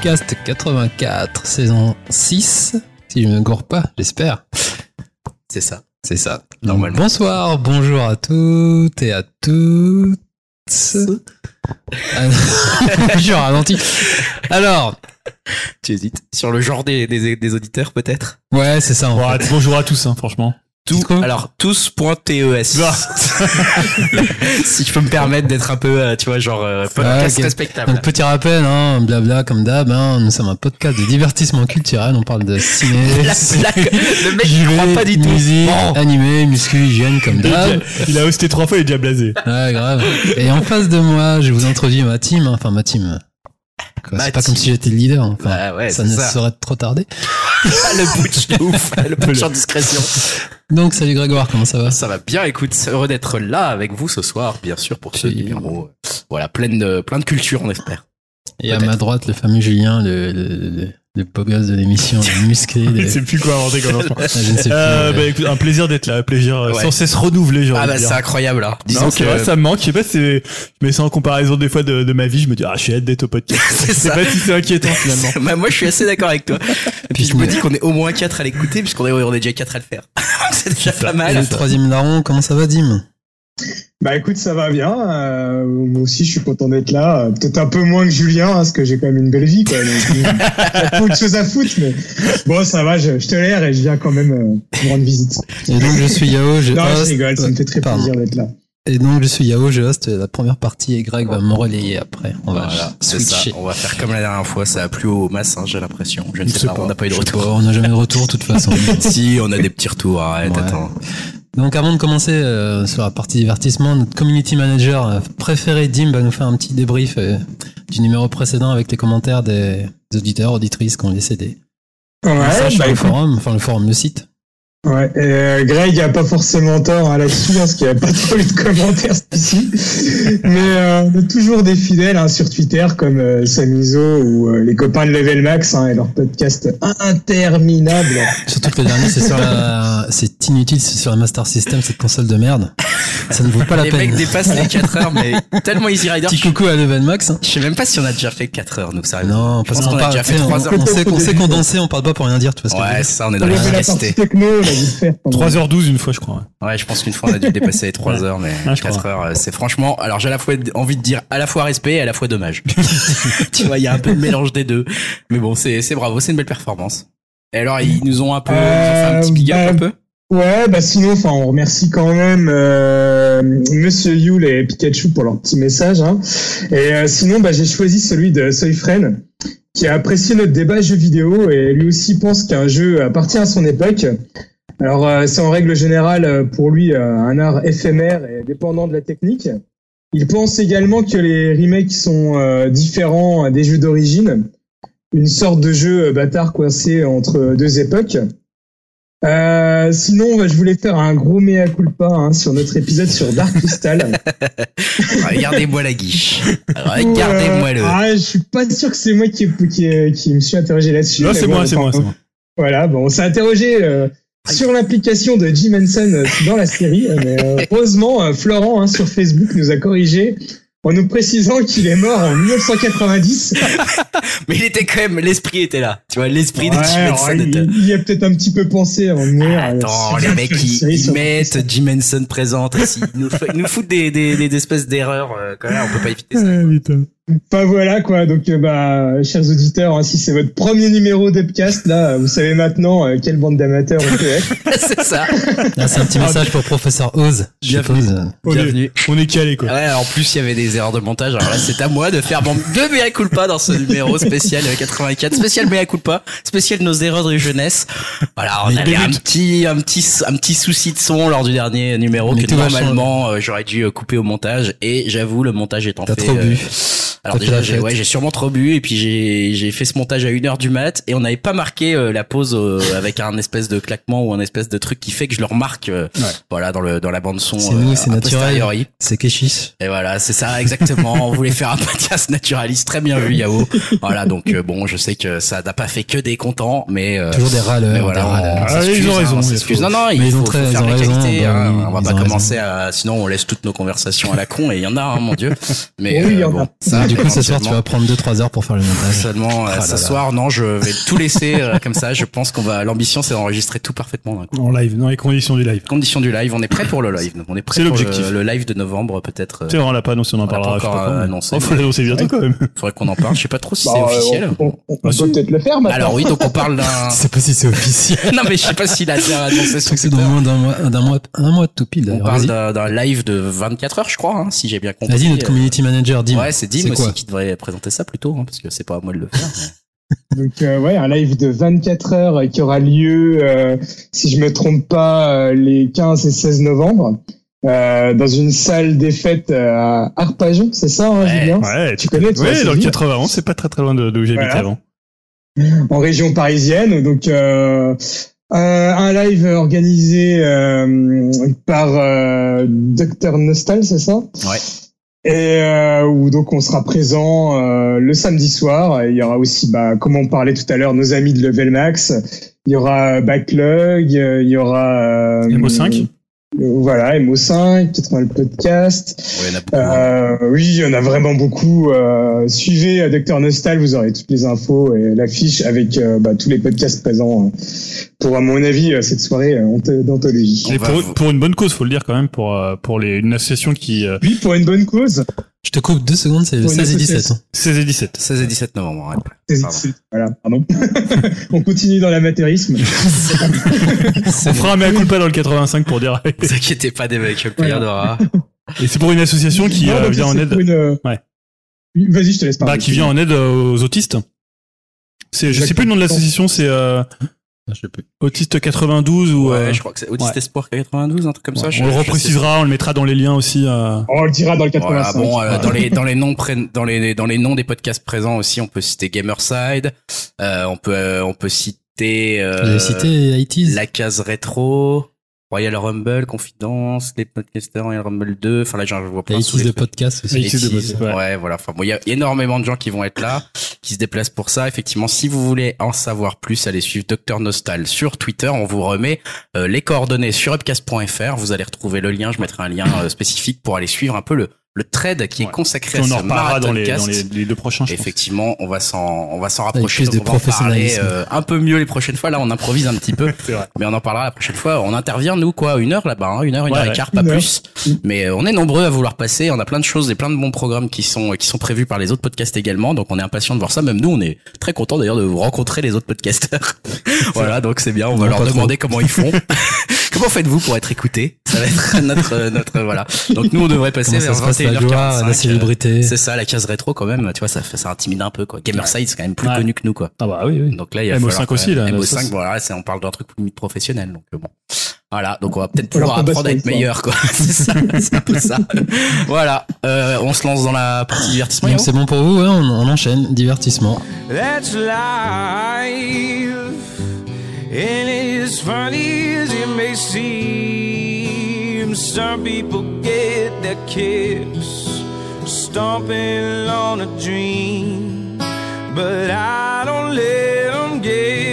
Podcast 84, saison 6. Si je ne me gourre pas, j'espère. C'est ça. C'est ça. Normalement. Bonsoir, bonjour à toutes et à toutes. Je ralentis. Alors, Tu hésites. Sur le genre des, des, des auditeurs, peut-être? Ouais, c'est ça. En Ouais, fait. bonjour à tous, hein, franchement. Tout, alors tous.tes si je peux me permettre d'être un peu, euh, tu vois, genre euh, podcast respectable. Donc petit rappel, hein, blabla comme d'hab, hein, nous sommes un podcast de divertissement culturel, on parle de ciné, La le mec JV, croit pas du tout. musique, Bon. animé, muscu, hygiène comme d'hab. il a hosté trois fois, il est déjà blasé. Ouais, grave. Et en face de moi, je vous introduis ma team, hein, enfin ma team. C'est pas comme si j'étais le leader, hein. enfin, Ouais, ouais, ça ne ça. saurait trop tarder. le butch de ouf, le butch en discrétion. Donc salut Grégoire, comment ça va? Ça va bien, écoute, heureux d'être là avec vous ce soir, bien sûr, pour ce numéro. Voilà, plein de, plein de culture, on espère. Et à ma droite, le fameux Julien, le, le, le, le beau gosse de l'émission, le musclé. Je le- sais plus quoi inventer comme lancement. Ah, je ne sais plus. Euh, bah écoute, un plaisir d'être là, un plaisir euh, Ouais. sans cesse renouvelé, Ah bah c'est incroyable là. Disons Non, que c'est vrai, ça me manque. Je sais pas si c'est, je mets ça en comparaison des fois de, de ma vie, je me dis, ah, je suis hâte d'être au podcast. c'est Je sais ça. pas si c'est inquiétant finalement. Bah, moi je suis assez d'accord avec toi. Et puis je me mais- dis qu'on est au moins quatre à l'écouter puisqu'on est, on est déjà quatre à le faire. c'est déjà pas Et mal. le troisième larron, comment ça va, Dim? Bah écoute, ça va bien. Euh, moi aussi, je suis content d'être là. Euh, Peut-être un peu moins que Julien, hein, parce que j'ai quand même une belle vie, quoi. Donc, il y a beaucoup de choses à foutre, mais bon, ça va. Je, je te l'air et je viens quand même euh, me rendre visite. Et donc je suis Yao, je Non, je host. rigole. Ça me fait très Pardon. plaisir d'être là. Et donc je suis Yao, je host la première partie et Greg va me relayer après. On va Voilà, ça. switcher. On va faire comme la dernière fois. Ça a plu au masse, hein, j'ai l'impression. Je ne Je sais pas, pas. on n'a pas eu de Je retour. pas, on n'a jamais de retour de toute façon. si, on a des petits retours. Arrête, Ouais. attends. Donc avant de commencer euh, sur la partie divertissement, notre community manager euh, préféré Dim va nous faire un petit débrief euh, du numéro précédent avec les commentaires des, des auditeurs, auditrices qui ont laissé des Ouais, messages sur bah, le forum, enfin le forum, le site. Ouais. Et, euh, Greg a pas forcément tort hein, là-dessus, hein, parce qu'il n'y a pas trop eu de commentaires ici. Mais euh, on a toujours des fidèles hein, sur Twitter, comme euh, Samizo ou euh, les copains de Level Max hein, et leur podcast interminable. Surtout que le dernier, c'est sur la, c'est inutile, c'est sur la Master System, cette console de merde. Ça ne vaut pas la Les peine. mecs dépassent les 4 heures, mais tellement Easy Rider. Petit Je, coucou à Level Max. hein. je sais même pas si on a déjà fait 4 heures, nous, sérieux. Non, parce qu'on a déjà fait tu sais, on, 3 heures. on sait qu'on sait qu'on dansait, on parle pas pour rien dire, tu vois ce que Ouais, ça, on est dans la partie techno, a dû le faire. pendant- 3h12 une fois, je crois. ouais. Je pense qu'une fois on a dû dépasser les 3 heures, mais Ouais, je 4 heures, euh, c'est franchement. Alors j'ai à la fois envie de dire à la fois respect et à la fois dommage. tu vois, il y a un peu de mélange des deux. Mais bon, c'est c'est bravo, c'est une belle performance. Et alors ils nous ont un peu, ils ont fait un petit big up Euh, un peu? Ouais, bah sinon, enfin, on remercie quand même euh, Monsieur Yule et Pikachu pour leur petit message. Hein. Et euh, sinon, bah, j'ai choisi celui de Soyfren, qui a apprécié notre débat jeu vidéo et lui aussi pense qu'un jeu appartient à son époque. Alors, euh, c'est en règle générale euh, pour lui euh, un art éphémère et dépendant de la technique. Il pense également que les remakes sont euh, différents des jeux d'origine, une sorte de jeu bâtard coincé entre deux époques. Euh, sinon, bah, je voulais faire un gros mea culpa hein, sur notre épisode sur Dark Crystal. Regardez-moi la guiche. Regardez-moi le. Ah, je suis pas sûr que c'est moi qui, qui, qui me suis interrogé là-dessus. Non, c'est moi, c'est moi, c'est moi. Voilà, bon, on s'est interrogé euh, sur l'implication de Jim Henson euh, dans la série. euh, Mais euh, heureusement, Florent hein, sur Facebook nous a corrigé en nous précisant qu'il est mort en 1990. Mais il était quand même, l'esprit était là. Tu vois, l'esprit de Jim Henson il, était. il y a peut-être un petit peu pensé avant de mourir. Attends, les mecs, ils, mettent Jim Henson présente aussi. Ils nous, ils nous foutent des, des, des espèces d'erreurs. Quand même, on peut pas éviter ça. Enfin voilà quoi, donc euh, bah chers auditeurs, hein, si c'est votre premier numéro d'Epcast, là, vous savez maintenant euh, quelle bande d'amateurs on peut être. c'est ça. Là, c'est un petit message pour professeur Oz. Je Bienvenue. suppose. On est- Bienvenue. On est calé, quoi. Ouais, en plus, il y avait des erreurs de montage. Alors là, c'est à moi de faire mon deux mea culpa dans ce numéro spécial euh, 84, spécial mea culpa, spécial nos erreurs de jeunesse. Voilà, on Mais avait un petit, un petit, un petit souci de son lors du dernier numéro que normalement euh, j'aurais dû euh, couper au montage. Et j'avoue, le montage étant T'as fait. trop bu. Alors déjà, la j'ai, ouais, j'ai sûrement trop bu et puis j'ai, j'ai fait ce montage à une heure du mat et on n'avait pas marqué euh, la pause euh, avec un espèce de claquement ou un espèce de truc qui fait que je le remarque. euh, Ouais. Voilà, dans le dans la bande son. C'est nous, c'est a naturel. C'est Keshis. Et voilà, c'est ça exactement. on voulait faire un podcast naturaliste, très bien vu Yao. Voilà, donc euh, bon, je sais que ça n'a pas fait que des contents, mais euh, Toujours des râleurs. mais des voilà, râleurs. on Ah, ils ont hein, raison, on Non, non, il Mais ils faut, ont faut très- faire ils ont les raison, qualités. bah hein. on va ils pas ont commencer à, sinon on laisse toutes nos conversations à la con et il y en a, hein, mon dieu. Mais Oui, il y euh, en a. bon, ça, du coup, ce soir, tu vas prendre 2-3 heures pour faire le montage. Seulement, euh, Ah là ce là. soir, non, je vais tout laisser euh, comme ça. Je pense qu'on va. L'ambition, c'est d'enregistrer tout parfaitement. En live, dans les conditions du live. Condition du live, on est prêt pour le live. On est prêt C'est pour l'objectif. le, le live de novembre, peut-être. euh, Tu sais, on l'a pas annoncé, on en parlera. pas euh, annoncé, Oh, faudrait l'annoncer bientôt quand même. Faudrait qu'on en parle. Je sais pas trop si Bah, c'est euh, officiel. On, on- on Ah, peut si. peut-être le faire maintenant. Alors oui, donc on parle d'un. Je sais pas si c'est officiel. non mais je sais pas s'il a déjà annoncé que c'est dans moins d'un mois, d'un mois, un mois tout pile On d'ailleurs. parle d'un live de 24 heures, je crois, hein, si j'ai bien compris. Vas-y, notre Euh, community manager, Dim. Ouais, c'est Dim C'est aussi qui devrait présenter ça plutôt, hein, parce que c'est pas à moi de le faire. mais- Donc euh, ouais, un live de 24 heures qui aura lieu, euh, si je me trompe pas, euh, les 15 et 16 novembre, euh, dans une salle des fêtes à Arpajon, c'est ça, hein, Ouais. Julien Ouais, Tu connais, toi, Ouais, c'est dans le bien. 91, c'est pas très très loin de d'où j'habitais Voilà. avant. en région parisienne. Donc euh, un, un live organisé euh, par euh, Dr Nostal, c'est ça? Ouais. Et euh, où donc on sera présent euh, le samedi soir. Il y aura aussi, bah, comme on parlait tout à l'heure, nos amis de Level Max. Il y aura Backlog, euh, il y aura euh, MO5. Voilà, MO5, peut-être le podcast. Ouais, il y en a beaucoup. hein. Euh, oui, il y en a vraiment beaucoup. Euh, suivez euh, Dr Nostal, vous aurez toutes les infos et l'affiche avec euh, bah, tous les podcasts présents euh, pour, à mon avis, cette soirée anth- d'anthologie. Et pour, pour une bonne cause, faut le dire quand même, pour, pour les, une association qui, Oui, pour une bonne cause. Je te coupe deux secondes, c'est le Pour une 16 et 17. association. 16 et 17. 16 et 17 novembre. ouais. C'est- Pardon. c'est- Voilà, pardon. on continue dans l'amateurisme. On fera un mea culpa dans le 85 pour dire. Ne vous inquiétez pas des mecs, player Voilà. d'aura. Et c'est pour une association qui Non, euh, vient en aide, une, euh, Ouais. Vas-y, je te laisse parler. bah, qui vient en aide euh, aux autistes. C'est, je sais plus le nom de l'association, c'est euh, Je sais plus. Autiste 92 ou. Ouais, euh, je crois que c'est Autiste ouais. Espoir 92, un truc comme ça. ouais, je- on le reprécisera, on le mettra dans les liens aussi. euh. On le dira dans le Voilà, 85. bon, euh, dans les dans les noms pré- dans les dans les noms des podcasts présents aussi, on peut citer Gamerside, euh, on peut euh, on peut citer euh, J'avais cité ITs. la case rétro, Royal Rumble, Confidence, les podcasters Royal Rumble 2. Enfin là, j'en vois plein. Les les de podcast aussi. Les ITs de Teas. podcast, ouais. ouais. voilà. Enfin bon, il y a énormément de gens qui vont être là, qui se déplacent pour ça. Effectivement, si vous voulez en savoir plus, allez suivre Dr Nostal sur Twitter. On vous remet euh, les coordonnées sur upcast.fr. Vous allez retrouver le lien. Je mettrai un lien euh, spécifique pour aller suivre un peu le le thread qui est consacré on à ce en reparlera dans les, dans les, les deux prochains. Je pense. Effectivement, on va s'en, on va s'en rapprocher. plus donc de on va en parler euh, un peu mieux les prochaines fois. Là, on improvise un petit peu, C'est vrai. mais on en parlera la prochaine fois. On intervient nous quoi, une heure là-bas, hein, une heure, une Ouais, heure et quart, pas plus. Mais euh, on est nombreux à vouloir passer. On a plein de choses et plein de bons programmes qui sont qui sont prévus par les autres podcasts également. Donc on est impatient de voir ça. Même nous, on est très content d'ailleurs de vous rencontrer les autres podcasteurs. voilà, donc c'est bien. On va leur demander comment ils font. comment faites-vous pour être écoutés Ça va être notre notre voilà. Donc nous, on devrait passer vers se passe la gloire, 21h45. la célébrité? C'est ça, la case rétro quand même. Tu vois, ça, ça intimide un peu quoi. Gamerside, c'est quand même plus Ouais. connu que nous quoi. Ah bah oui, oui. Donc là, il va MO5 falloir quand aussi, même- là, là, MO5, ça, c'est- voilà, c'est, on parle d'un truc limite professionnel. Donc euh, bon. Voilà, donc on va peut-être pouvoir apprendre à être le meilleur, quoi. c'est ça, c'est un peu ça. voilà, euh, on se lance dans la partie divertissement. C'est bon pour vous, ouais, on, on enchaîne. Divertissement. That's life. And as funny as it may seem, some people get their kicks stomping on a dream. But I don't let them get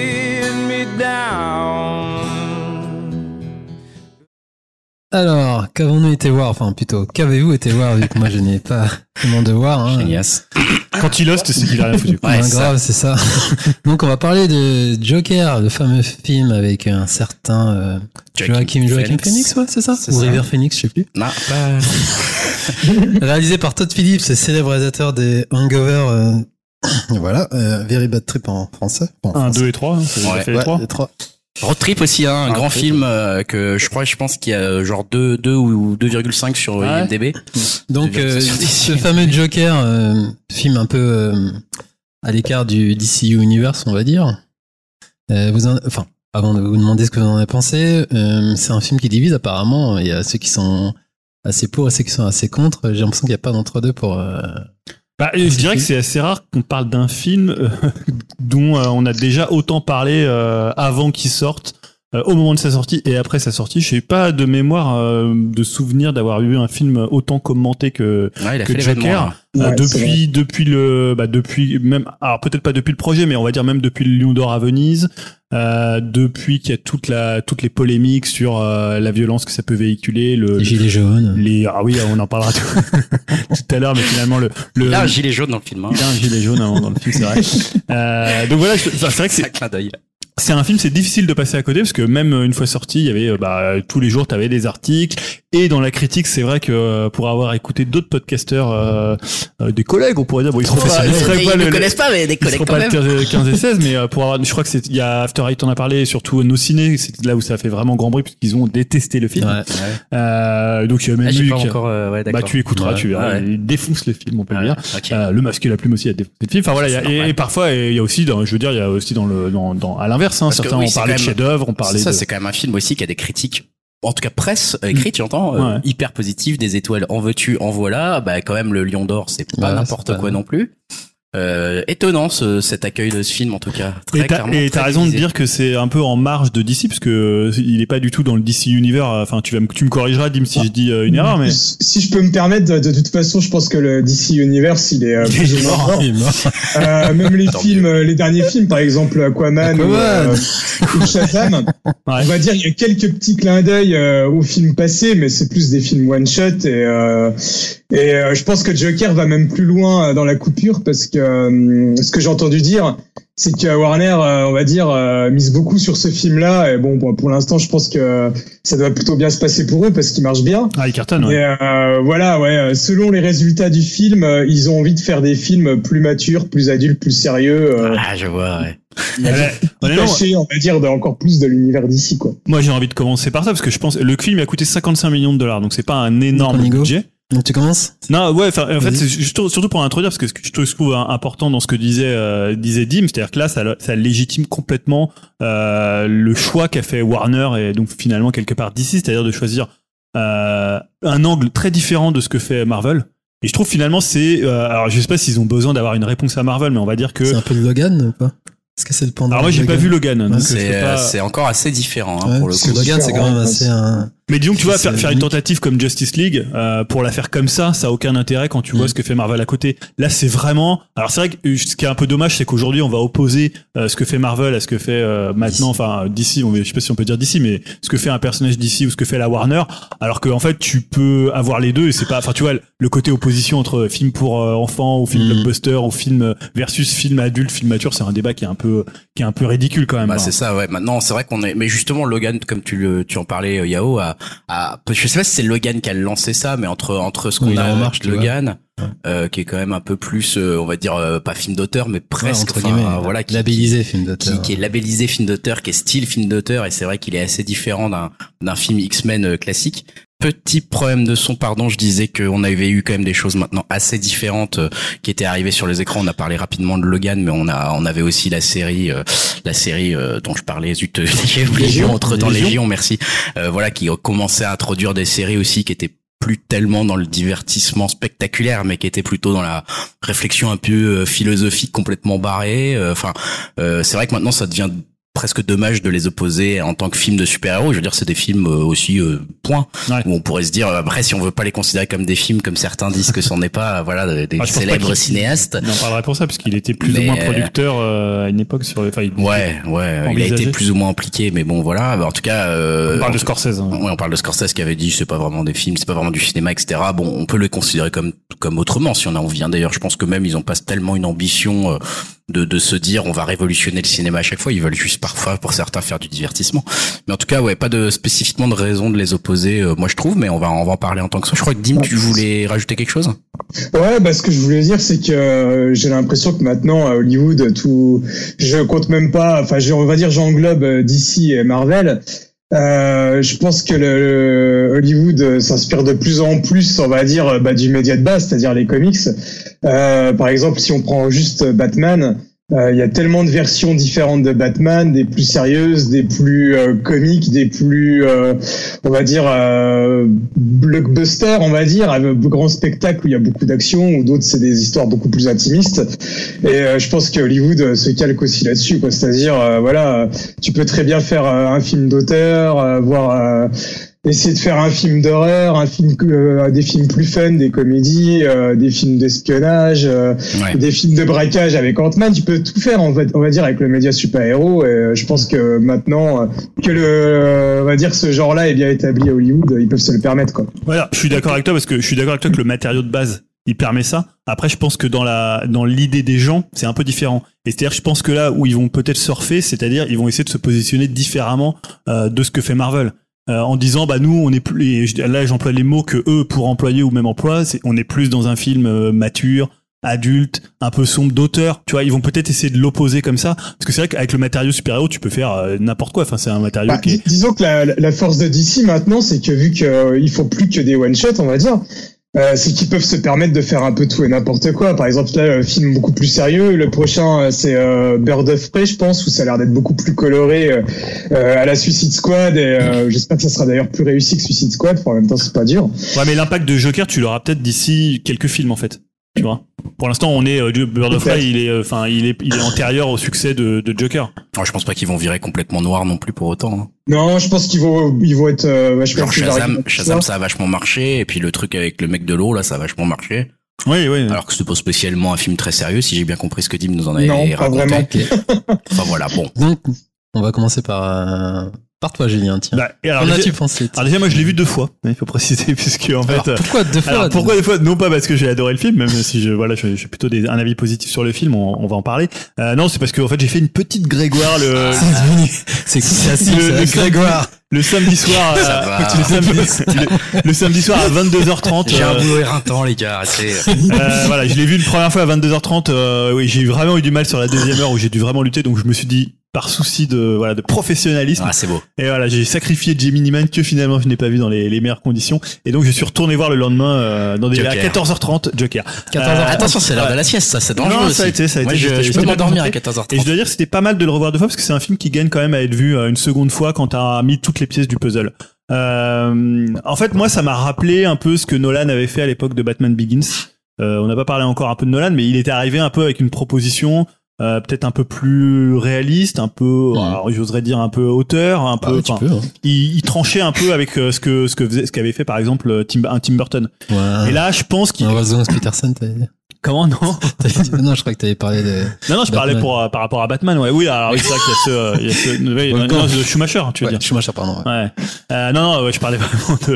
Alors, qu'avons-nous été voir? Enfin, plutôt, qu'avez-vous été voir vu que moi je n'ai pas vraiment de voir. Hein? Génias. Quand il hoste, c'est qu'il a rien foutu. Ouais, grave, c'est ça. Donc on va parler de Joker, le fameux film avec un certain euh, Joachim, Joachim Phoenix, ouais, c'est ça? C'est Ou ça. River Phoenix, je sais plus. Non, pas. Réalisé par Todd Phillips, célèbre réalisateur des Hangover. euh, voilà, euh, Very Bad Trip en français. Bon, en 1, français. 2 et 3. Ça Ouais. fait les Ouais, 3. Road Trip aussi, hein, un grand Trip. film euh, que je crois, je pense qu'il y a euh, genre 2, 2 ou 2,5 sur Ouais. IMDb. Donc euh, ce fameux Joker, euh, film un peu à l'écart du DCU Universe, on va dire. Vous en- enfin, avant de vous demander ce que vous en avez pensé, c'est un film qui divise apparemment. Il y a ceux qui sont assez pour et ceux qui sont assez contre. J'ai l'impression qu'il n'y a pas d'entre-deux pour. Bah, je dirais que c'est assez rare qu'on parle d'un film euh, dont euh, on a déjà autant parlé euh, avant qu'il sorte euh, au moment de sa sortie et après sa sortie. Je n'ai pas de mémoire euh, de souvenir d'avoir vu un film autant commenté que, Ouais, il a que. Joker. Euh, Ouais, depuis depuis le bah depuis même alors peut-être pas depuis le projet mais on va dire même depuis le Lion d'or à Venise euh, depuis qu'il y a toute la toutes les polémiques sur euh, la violence que ça peut véhiculer le, Les gilets jaunes. les ah oui on en parlera tout, tout à l'heure mais finalement le le Il a un gilet jaune dans le film. Hein. il a un gilet jaune hein, dans le film c'est vrai euh, donc voilà c'est vrai que C'est c'est un film, c'est difficile de passer à côté parce que même euh, une fois sorti, il y avait euh, bah, tous les jours, tu avais des articles et dans la critique, c'est vrai que euh, pour avoir écouté d'autres podcasteurs, euh, euh, des collègues, on pourrait dire, bon, ils pas, ils seraient pas le- le- pas, mais des ils seront pas le 15, 15 et 16, mais euh, pour avoir, je crois que c'est, il y a After Eight en a parlé, surtout nos ciné, c'est là où ça a fait vraiment grand bruit puisqu'ils ont détesté le film. Ouais. Euh, donc il y a même Ah, j'ai eu euh, ouais, bah tu écouteras, Ouais. tu verras, Ouais. il défonce le film, on peut le Ouais, dire. Euh, le masque et la plume aussi a défoncé le film. Enfin voilà, il y a- et, et parfois et il y a aussi, dans, je veux dire, il y a aussi dans le, dans, dans à l'inverse, hein, Parce que certains oui, ont parlé de chef-d'œuvre, on parlait ça, de. c'est quand même un film aussi qui a des critiques. En tout cas, presse euh, écrite, j'entends, euh, Mm. Hyper positive, des étoiles en veux-tu, en voilà. Bah, quand même, le Lion d'Or, c'est pas Ouais, n'importe pas- quoi non plus. Euh, étonnant ce, cet accueil de ce film, en tout cas. Très Et t'as, clairement, et t'as raison de dire que c'est un peu en marge de DC parce que euh, il est pas du tout dans le DC Universe. Enfin, tu vas me, tu me corrigeras, Dim, si je dis euh, une erreur, mais Si si je peux me permettre, de, de toute façon, je pense que le DC Universe, il est euh, Il est plus ou moins mort. mort. Il est mort. Euh, même les Tant films, mieux. euh, les derniers films, par exemple Aquaman, ou, Aquaman. euh, ou Shazam, on va dire il y a quelques petits clins d'œil euh, aux films passés, mais c'est plus des films one shot et euh, et euh, je pense que Joker va même plus loin euh, dans la coupure parce que euh, ce que j'ai entendu dire, c'est que Warner, euh, on va dire, euh, mise beaucoup sur ce film-là. Et bon, pour l'instant, je pense que ça doit plutôt bien se passer pour eux parce qu'il marche bien. ah, il cartonne. Ouais. Euh, voilà, ouais. Selon les résultats du film, ils ont envie de faire des films plus matures, plus adultes, plus sérieux, Ah, je vois, ouais. Ouais, honnêtement, cachés, on va dire, encore plus de l'univers d'ici, quoi. moi j'ai envie de commencer par ça parce que je pense le film a coûté 55 millions de dollars, donc c'est pas un énorme budget. Donc tu commences? Non, ouais, en fait, c'est juste- surtout pour introduire, parce que ce que je trouve- important dans ce que disait, euh, disait Dim, c'est-à-dire que là, ça, ça légitime complètement euh, le choix qu'a fait Warner et donc finalement quelque part d'ici, c'est-à-dire de choisir euh, un angle très différent de ce que fait Marvel. Et je trouve finalement c'est, euh, alors je sais pas s'ils ont besoin d'avoir une réponse à Marvel, mais on va dire que. C'est un peu le Logan ou pas? Est-ce que c'est le pendant Alors moi de j'ai pas vu Logan, donc je C'est pas- c'est encore assez différent hein, Ouais, pour le coup. Logan, c'est quand même assez un. Mais disons que tu vois, C'est faire, faire une tentative comme Justice League, euh, pour la faire comme ça, ça a aucun intérêt quand tu vois Mm. ce que fait Marvel à côté. Là, c'est vraiment. Alors c'est vrai que euh, ce qui est un peu dommage, c'est qu'aujourd'hui, on va opposer euh, ce que fait Marvel à ce que fait euh, maintenant, enfin d'ici. Je sais pas si on peut dire d'ici, mais ce que fait un personnage d'ici ou ce que fait la Warner. Alors qu'en fait, tu peux avoir les deux et c'est pas. Enfin, tu vois, le côté opposition entre film pour euh, enfants ou film Mm. blockbuster ou film versus film adulte, film mature, c'est un débat qui est un peu qui est un peu ridicule quand même. Bah, hein. c'est ça, ouais. Maintenant, c'est vrai qu'on est, mais justement, Logan, comme tu le, tu en parlais, euh, Yao, a, a, je sais pas si c'est Logan qui a lancé ça, mais entre, entre ce qu'on Oui, a en marche, Logan, euh, qui est quand même un peu plus, euh, on va dire, euh, pas film d'auteur, mais presque, enfin, guillemets, voilà, qui, labellisé film qui, d'auteur. qui est labellisé film d'auteur, qui est style film d'auteur, et c'est vrai qu'il est assez différent d'un d'un film X-Men euh, classique. Petit problème de son, pardon, je disais qu'on avait eu quand même des choses maintenant assez différentes euh, qui étaient arrivées sur les écrans. On a parlé rapidement de Logan, mais on a on avait aussi la série euh, la série euh, dont je parlais, zut, oublié Légion. entre temps Légion. Merci. Euh, voilà, qui commençait à introduire des séries aussi qui étaient plus tellement dans le divertissement spectaculaire, mais qui était plutôt dans la réflexion un peu euh, philosophique complètement barrée. Euh, Enfin, euh, c'est vrai que maintenant ça devient presque dommage de les opposer en tant que film de super-héros. Je veux dire, c'est des films euh, aussi euh, point Ouais. où on pourrait se dire après si on veut pas les considérer comme des films comme certains disent que c'en est pas, voilà, des Ah, célèbres cinéastes. On en parlerait pour ça, parce qu'il était plus ou moins euh, producteur euh, à une époque sur. Enfin, il- Ouais, ouais, il a été plus ou moins impliqué, mais bon voilà. En tout cas, euh, On parle de Scorsese. hein. Ouais, on parle de Scorsese qui avait dit c'est pas vraiment des films, c'est pas vraiment du cinéma, etc. Bon, on peut les considérer comme comme autrement si on a envie. hein. D'ailleurs, je pense que même ils ont pas tellement une ambition euh, de se dire on va révolutionner le cinéma à chaque fois. Ils veulent juste parfois pour certains faire du divertissement. Mais en tout cas, ouais, pas de spécifiquement de raison de les opposer. euh, moi, je trouve, mais on va on va en parler en tant que ça. Je crois que Dim, tu voulais rajouter quelque chose? Ouais, bah ce que je voulais dire, c'est que euh, j'ai l'impression que maintenant à Hollywood, tout, je compte même pas, enfin, je- on va dire, j'englobe euh, DC et Marvel. Euh, je pense que le, Hollywood s'inspire de plus en plus, on va dire, bah, du média de base, c'est-à-dire les comics. Euh, par exemple, si on prend juste Batman, Euh, Il y a tellement de versions différentes de Batman, des plus sérieuses, des plus euh, comiques, des plus, euh, on va dire, euh, blockbuster, on va dire, avec de grands spectacles où il y a beaucoup d'action, ou d'autres c'est des histoires beaucoup plus intimistes. Et je pense que Hollywood se calque aussi là-dessus, quoi. C'est-à-dire, voilà, tu peux très bien faire un film d'auteur, euh, essayer de faire un film d'horreur, un film, euh, des films plus fun, des comédies, euh, des films d'espionnage. euh, Ouais. des films de braquage avec Ant-Man, tu peux tout faire, on va, on va dire, avec le média super-héros. Et euh, je pense que maintenant euh, que le, euh, on va dire, ce genre-là est bien établi à Hollywood, ils peuvent se le permettre, quoi. Voilà, je suis d'accord avec toi parce que je suis d'accord avec toi que le matériau de base, il permet ça. Après, je pense que dans la dans l'idée des gens, c'est un peu différent. Et c'est-à-dire, je pense que là où ils vont peut-être surfer, c'est-à-dire, ils vont essayer de se positionner différemment euh, de ce que fait Marvel. Euh, en disant bah nous on est plus là j'emploie les mots que eux pour employer ou même emploient c'est on est plus dans un film euh, mature adulte un peu sombre d'auteur. Tu vois ils vont peut-être essayer de l'opposer comme ça. Parce que c'est vrai qu'avec le matériau héros tu peux faire euh, n'importe quoi. Enfin c'est un matériau Bah, qui est disons que la, la force de DC maintenant, c'est que vu qu'il faut plus que des one-shots, on va dire, euh, c'est qu'ils peuvent se permettre de faire un peu tout et n'importe quoi. Par exemple, là, un film beaucoup plus sérieux. Le prochain, euh, c'est euh, Bird of Prey, je pense, où ça a l'air d'être beaucoup plus coloré euh, euh, à la Suicide Squad. Et euh, j'espère que ça sera d'ailleurs plus réussi que Suicide Squad. Enfin, en même temps, c'est pas dur. Ouais, mais l'impact de Joker, tu l'auras peut-être d'ici quelques films en fait. Tu vois. Pour l'instant, on est euh, du Bird of Prey, il est, euh, enfin, il est, il est antérieur au succès de, de Joker. Alors, je pense pas qu'ils vont virer complètement noir non plus pour autant. hein. Non, je pense qu'ils vont, ils vont être euh, vachement Genre plus Shazam. Shazam, ça a vachement marché, et puis le truc avec le mec de l'eau, là, ça a vachement marché. Oui, oui. Alors que c'est pas spécialement un film très sérieux, si j'ai bien compris ce que Dim nous en avait Non, pas raconté. vraiment. Enfin voilà, bon. Donc, on va commencer par, euh, par toi, Julien. Tiens. Bah, et alors, Qu'en déjà, as-tu pensé alors déjà, moi, je l'ai vu deux fois. Il faut préciser, puisque en fait. Alors, euh, pourquoi deux fois alors pourquoi des fois? Non pas parce que j'ai adoré le film même si je voilà je- j'ai plutôt des, un avis positif sur le film on, on va en parler euh, non c'est parce que en fait j'ai fait une petite Grégoire le C'est devenu- c'est classique, Le- le Grégoire. le samedi soir euh, le, samedi, le, le samedi soir à 22h30 J'ai un boulot éreintant, les gars. Euh, voilà, je l'ai vu une première fois à 22h30. euh, oui, j'ai vraiment eu du mal sur la deuxième heure où j'ai dû vraiment lutter. Donc je me suis dit, par souci de voilà de professionnalisme, Ah, c'est beau. et voilà, j'ai sacrifié Jimmy Neiman que finalement je n'ai pas vu dans les, les meilleures conditions. Et donc je suis retourné voir le lendemain euh, dans des à Joker. 14h30 Joker. 14h30. Euh, Attention, c'est l'heure ouais. de la sieste, ça, c'est dangereux Non, aussi. ça a été, ça a Moi, été. je, je peux pas m'endormir à concentré. 14h30. Et je dois dire c'était pas mal de le revoir deux fois parce que c'est un film qui gagne quand même à être vu euh, une seconde fois quand t'as mis toutes les pièces du puzzle. Euh, en fait, moi, ça m'a rappelé un peu ce que Nolan avait fait à l'époque de Batman Begins. Euh, on n'a pas parlé encore un peu de Nolan, mais il était arrivé un peu avec une proposition euh, peut-être un peu plus réaliste, un peu, Mhm. alors, j'oserais dire un peu auteur, un Ah, peu. peux. hein. il, il tranchait un peu avec euh, ce que ce que faisait, ce qu'avait fait par exemple euh, Tim, un Tim Burton. Ouais. Et là, je pense qu'il. Un Wes Peterson, t'avais dit. Comment non Non, je crois que t'avais parlé de. Non, non, je parlais pour, euh, par rapport à Batman, ouais. Oui, alors oui, c'est vrai qu'il y a ce, euh, il y a ce, oui, Ouais, non, quand- non, de Schumacher, tu veux Ouais, dire. Schumacher, pardon. ouais. Ouais. Euh, non, non, ouais, je parlais vraiment de,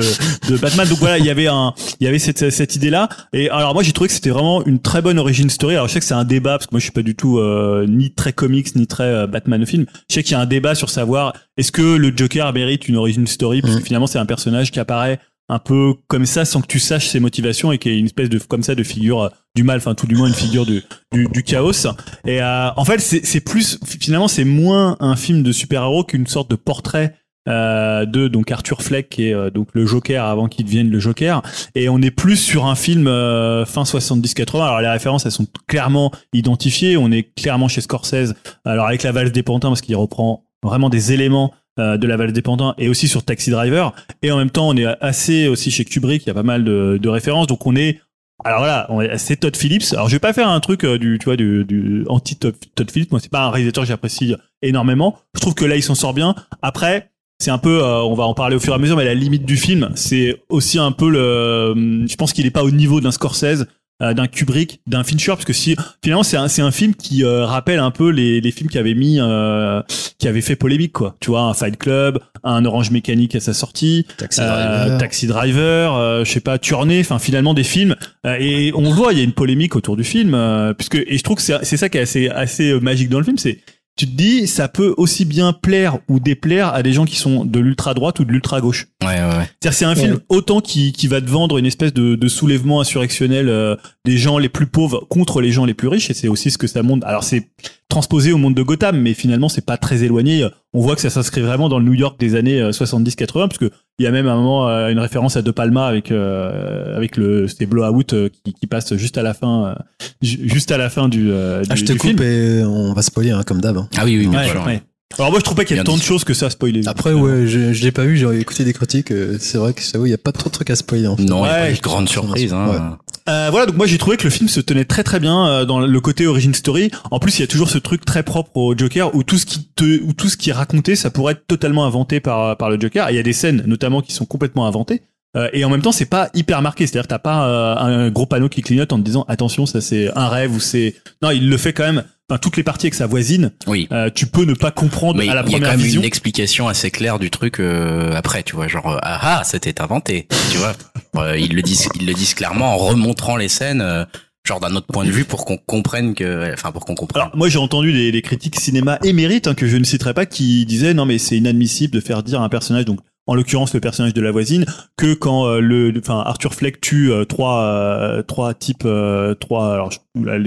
de Batman. Donc voilà, il y avait un, il y avait cette, cette idée-là. Et alors moi, j'ai trouvé que c'était vraiment une très bonne origin story. Alors je sais que c'est un débat parce que moi, je suis pas du tout euh, ni très comics ni très euh, Batman film. Je sais qu'il y a un débat sur savoir est-ce que le Joker mérite une origin story? Parce que Mhm. finalement, c'est un personnage qui apparaît un peu comme ça sans que tu saches ses motivations et qui est une espèce de comme ça de figure euh, du mal, enfin tout du moins une figure du, du, du chaos. Et euh, en fait, c'est c'est plus finalement c'est moins un film de super-héros qu'une sorte de portrait euh, de donc Arthur Fleck qui est euh, donc le Joker avant qu'il devienne le Joker. Et on est plus sur un film euh, fin 70-80 alors les références elles sont clairement identifiées. On est clairement chez Scorsese. Alors avec la valse des pantins parce qu'il reprend vraiment des éléments euh, de la valse des et aussi sur Taxi Driver et en même temps on est assez aussi chez Kubrick il y a pas mal de, références donc on est alors voilà, c'est Todd Phillips. Alors je vais pas faire un truc euh, du, tu vois, du, anti Todd Phillips. Moi, c'est pas un réalisateur que j'apprécie énormément. Je trouve que là, il s'en sort bien. Après, c'est un peu, euh, on va en parler au fur et à mesure, mais la limite du film, c'est aussi un peu le. Je pense qu'il est pas au niveau d'un Scorsese, d'un Kubrick, d'un Fincher, parce que si finalement c'est un, c'est un film qui euh, rappelle un peu les, les films qui avaient mis, euh, qui avaient fait polémique, quoi. Tu vois, un Fight Club, un Orange Mécanique à sa sortie, Taxi euh, Driver. Taxi Driver, euh, je sais pas, Tournée, enfin finalement des films. Euh, et on le voit, il y a une polémique autour du film, euh, puisque et je trouve que c'est c'est ça qui est assez assez euh, magique dans le film, c'est tu te dis ça peut aussi bien plaire ou déplaire à des gens qui sont de l'ultra droite ou de l'ultra gauche. Ouais, ouais, ouais. C'est-à-dire c'est un Ouais. film autant qui, qui va te vendre une espèce de, de soulèvement insurrectionnel euh, des gens les plus pauvres contre les gens les plus riches et c'est aussi ce que ça montre. Alors c'est transposé au monde de Gotham, mais finalement c'est pas très éloigné. On voit que ça s'inscrit vraiment dans le New York des années 70-80, puisque il y a même à un moment euh, une référence à De Palma avec euh, avec le c'était Blowout euh, qui, qui passe juste à la fin euh, ju- juste à la fin du, euh, du, Ah, je te du coupe film. et on va spoiler hein, comme d'hab. hein. Ah oui, oui, bien Ouais, sûr. ouais. Alors moi je trouve pas qu'il y a tant de choses que ça à spoiler. Après, ouais, je, je l'ai pas vu, j'ai écouté des critiques. euh, C'est vrai que j'avoue, il y a pas trop de trucs à spoiler. En fait. Non, il y a Ouais, pas de grande surprise. Hein. Euh, voilà, donc moi j'ai trouvé que le film se tenait très très bien euh, dans le côté origin story. En plus, il y a toujours ce truc très propre au Joker où tout ce qui te, où tout ce qui est raconté, ça pourrait être totalement inventé par par le Joker. Il y a des scènes notamment qui sont complètement inventées. Euh, et en même temps, c'est pas hyper marqué. C'est-à-dire t'as pas euh, un gros panneau qui clignote en te disant attention, ça c'est un rêve ou c'est. Non, il le fait quand même. Enfin, toutes les parties avec sa voisine, Oui. euh, tu peux ne pas comprendre Mais à la il y a première quand même vision. une explication assez claire du truc euh, après, tu vois, genre euh, ah ah, c'était inventé, tu vois. Euh, ils le disent, ils le disent clairement en remontrant les scènes, euh, genre d'un autre point de vue pour qu'on comprenne que, enfin pour qu'on comprenne. Alors moi j'ai entendu des, des critiques cinéma émérites hein, que je ne citerai pas qui disaient non mais c'est inadmissible de faire dire à un personnage donc en l'occurrence le personnage de la voisine que quand euh, le enfin Arthur Fleck tue euh, trois euh, trois types euh, trois alors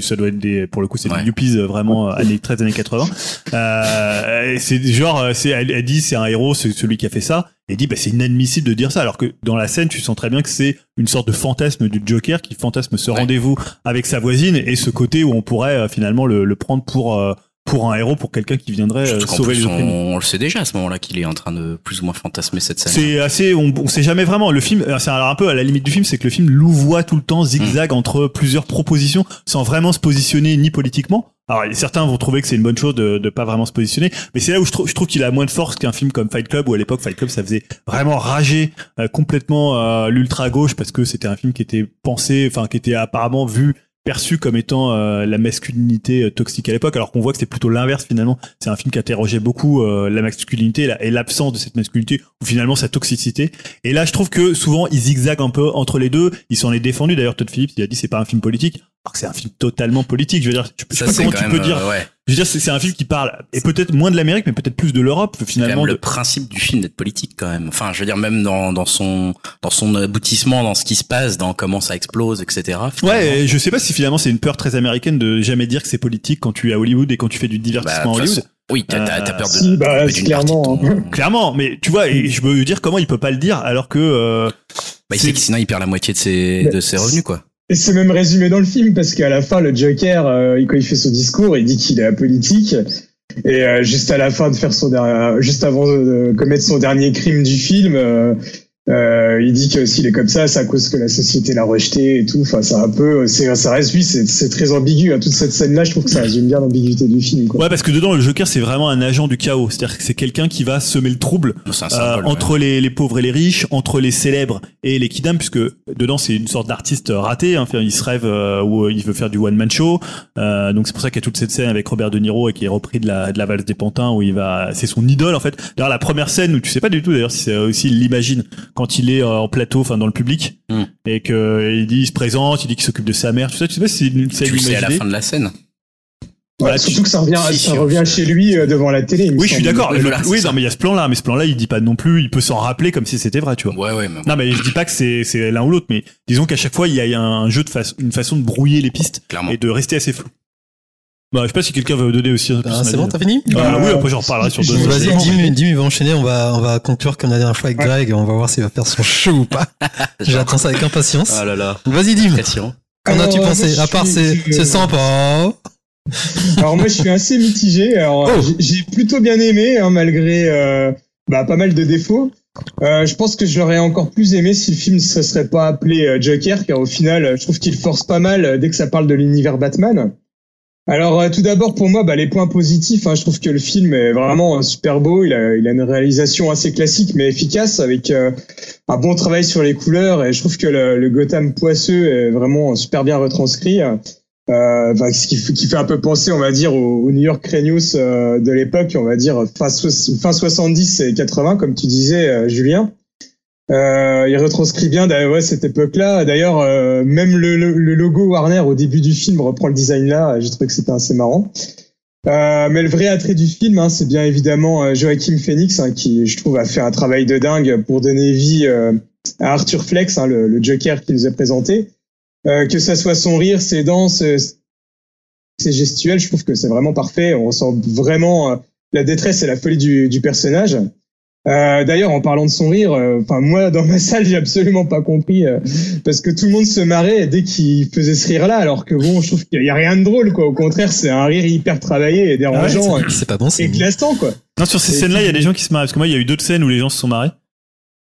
ça doit être des pour le coup c'est Ouais. des yuppies vraiment années 13 années 80 euh, c'est genre c'est elle, dit c'est un héros c'est celui qui a fait ça et dit bah c'est inadmissible de dire ça alors que dans la scène tu sens très bien que c'est une sorte de fantasme du Joker qui fantasme ce Ouais. rendez-vous avec sa voisine et ce côté où on pourrait finalement le, le prendre pour euh, pour un héros pour quelqu'un qui viendrait euh, Surtout sauver les on, opprimés. on le sait déjà à ce moment-là qu'il est en train de plus ou moins fantasmer cette scène. C'est assez, on, on sait jamais vraiment. Le film, euh, c'est alors un peu à la limite du film, c'est que le film louvoie tout le temps, zigzag entre plusieurs propositions, sans vraiment se positionner ni politiquement. Alors certains vont trouver que c'est une bonne chose de, de pas vraiment se positionner, mais c'est là où je trouve, je trouve qu'il a moins de force qu'un film comme Fight Club, où à l'époque Fight Club ça faisait vraiment rager euh, complètement euh, l'ultra gauche parce que c'était un film qui était pensé, enfin qui était apparemment vu perçu comme étant euh, la masculinité euh, toxique à l'époque, alors qu'on voit que c'est plutôt l'inverse finalement. C'est un film qui interrogeait beaucoup euh, la masculinité et la- et l'absence de cette masculinité, ou finalement sa toxicité. Et là, je trouve que souvent, ils zigzaguent un peu entre les deux. Il s'en est défendu. D'ailleurs, Todd Phillips, il a dit c'est pas un film politique. Alors que c'est un film totalement politique. Je veux dire, je sais pas c'est comment quand tu peux dire. euh, ouais. Je veux dire, c'est c'est un film qui parle, et peut-être moins de l'Amérique, mais peut-être plus de l'Europe, C'est quand finalement. même le de- principe du film d'être politique quand même. Enfin, je veux dire même dans, dans son dans son aboutissement, dans ce qui se passe, dans comment ça explose, etc. finalement. Ouais, et je sais pas si finalement c'est une peur très américaine de jamais dire que c'est politique quand tu es à Hollywood et quand tu fais du Bah, divertissement à toute Hollywood. façon, oui, t'as t'as- Euh, t'as peur de, si, bah, clairement, ton- hein. Clairement, mais tu vois, et je veux dire comment il peut pas le dire alors que euh, Bah, il sait que sinon il perd la moitié de ses de ses revenus quoi. Et c'est même résumé dans le film parce qu'à la fin, le Joker, euh, il fait son discours, il dit qu'il est apolitique. Et euh, juste à la fin de faire son der- juste avant de commettre son dernier crime du film, euh, il dit que s'il est comme ça, c'est à cause que la société l'a rejeté et tout. Enfin, c'est un peu, c'est, ça reste lui, c'est, c'est très ambigu. hein. Toute cette scène-là, je trouve que ça résume bien l'ambiguïté du film. Quoi. ouais parce que dedans le Joker c'est vraiment un agent du chaos, c'est-à-dire que c'est quelqu'un qui va semer le trouble Euh, symbole. ouais. entre les, les pauvres et les riches, entre les célèbres et les kidam, puisque dedans c'est une sorte d'artiste raté. Hein, Enfin, il se rêve euh, où il veut faire du one man show. Euh, donc c'est pour ça qu'il y a toute cette scène avec Robert De Niro et qui est repris de la, de la valse des pantins où il va, c'est son idole en fait. D'ailleurs la première scène où tu sais pas du tout d'ailleurs si c'est aussi l'imagine quand il est euh, en plateau, enfin dans le public Mm. et que il dit il se présente, il dit qu'il s'occupe de sa mère, tout ça. Tu sais pas si c'est une scène tu sais à la fin de la scène. Voilà, tu- surtout que ça revient, Si, ça si, revient on- chez lui euh, devant la télé. Oui, je suis d'accord. Oui, voilà, c'est non, mais il y a ce plan-là, mais ce plan-là, il dit pas non plus. Il peut s'en rappeler comme si c'était vrai, tu vois. Ouais ouais. Mais bon, Non, mais je dis pas que c'est c'est l'un ou l'autre, mais disons qu'à chaque fois il y a un jeu de façon, une façon de brouiller les pistes clairement. et de rester assez flou. Bah, je sais pas si quelqu'un veut donner aussi Ah, son c'est bon, t'as fini Ah, Euh, oui, après j'en reparlerai sur je- Vas-y, Dim, Dim, il va enchaîner. On va, on va conclure comme la dernière fois avec Ouais. Greg. On va voir s'il va faire son show ou pas. J'attends ça avec impatience. Ah là là. Vas-y, Dim. Qu'en as-tu pensé À part, c'est sympa. Alors moi je suis assez mitigé. Alors Oh. j'ai- j'ai plutôt bien aimé hein, malgré euh, bah, pas mal de défauts. Euh, je pense que je l'aurais encore plus aimé si le film ne se serait pas appelé euh, Joker, car au final je trouve qu'il force pas mal euh, dès que ça parle de l'univers Batman. Alors euh, tout d'abord pour moi bah, les points positifs, hein, je trouve que le film est vraiment euh, super beau. Il a, il a une réalisation assez classique mais efficace avec euh, un bon travail sur les couleurs et je trouve que le, le Gotham poisseux est vraiment super bien retranscrit. Euh, ce qui, fait- qui fait un peu penser, on va dire, au, au New York Renius euh, de l'époque, on va dire fin, fin 70 et 80, comme tu disais, euh, Julien. Euh, il retranscrit bien ouais, cette époque-là. D'ailleurs, euh, même le, logo Warner au début du film reprend le design là. J'ai trouvé que c'était assez marrant. Euh, mais le vrai attrait du film, hein, c'est bien évidemment euh, Joachim Phoenix, hein, qui, je trouve, a fait un travail de dingue pour donner vie euh, à Arthur Flex, hein, le, Joker qui nous est présenté. Que ça soit son rire, ses danses, ses gestuels, je trouve que c'est vraiment parfait. On ressent vraiment la détresse et la folie du personnage. Euh, D'ailleurs, en parlant de son rire, euh, enfin moi dans ma salle, j'ai absolument pas compris euh, parce que tout le monde se marrait dès qu'il faisait ce rire-là, alors que bon, je trouve qu'il y a rien de drôle quoi. Au contraire, c'est un rire hyper travaillé et dérangeant c'est- c'est pas bon signe. glaçant quoi. Non, sur ces scènes-là, il y a des gens qui se marrent. Parce que moi, il y a eu d'autres scènes où les gens se sont marrés.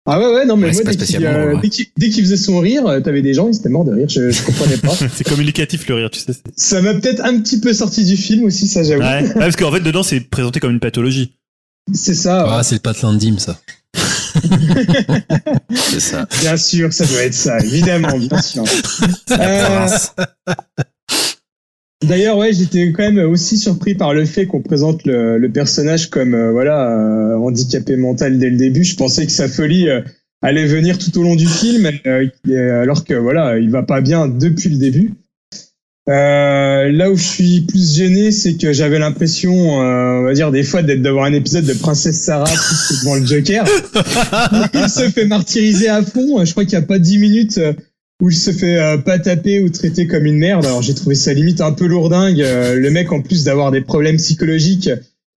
Ah ouais ouais non mais Ouais, c'est moi pas dès qu'il euh, ouais. dès qu'il dès qu'il faisait son rire, euh, t'avais des gens ils étaient morts de rire. Je, je comprenais pas. c'est communicatif le rire, tu sais. c'est- ça m'a peut-être un petit peu sorti du film aussi, ça j'avoue. Ouais. Ouais, parce qu'en fait, dedans, c'est présenté comme une pathologie. C'est ça. ouais. Ah, c'est le patelin de Dim, ça. C'est ça. Bien sûr, ça doit être ça, évidemment, bien sûr. Euh. D'ailleurs, ouais, j'étais quand même aussi surpris par le fait qu'on présente le, le personnage comme euh, voilà euh, handicapé mental dès le début. Je pensais que sa folie euh, allait venir tout au long du film, euh, et- alors que voilà, il va pas bien depuis le début. Euh, là où je suis plus gêné, c'est que j'avais l'impression, euh, on va dire des fois, d'être devant un épisode de Princesse Sarah plus que devant le Joker. il se fait martyriser à fond. Je crois qu'il y a pas dix minutes euh, où il se fait euh, pas taper ou traiter comme une merde. Alors j'ai trouvé ça limite un peu lourdingue. Le mec, en plus d'avoir des problèmes psychologiques,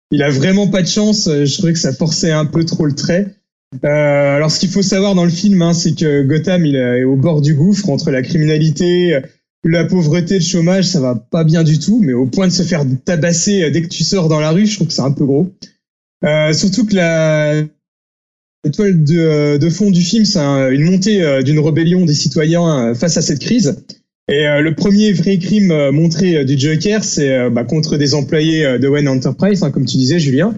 il a vraiment pas de chance. Je trouvais que ça forçait un peu trop le trait. Euh, alors ce qu'il faut savoir dans le film, hein, c'est que Gotham il est au bord du gouffre entre la criminalité, la pauvreté, le chômage, ça va pas bien du tout. Mais au point de se faire tabasser euh, dès que tu sors dans la rue, je trouve que c'est un peu gros. Euh, surtout que la L'étoile de, euh, de fond du film, c'est un- une montée d'une rébellion des citoyens face à cette crise. Et le premier vrai crime montré du Joker, c'est bah, contre des employés de Wayne Enterprise, hein, comme tu disais, Julien,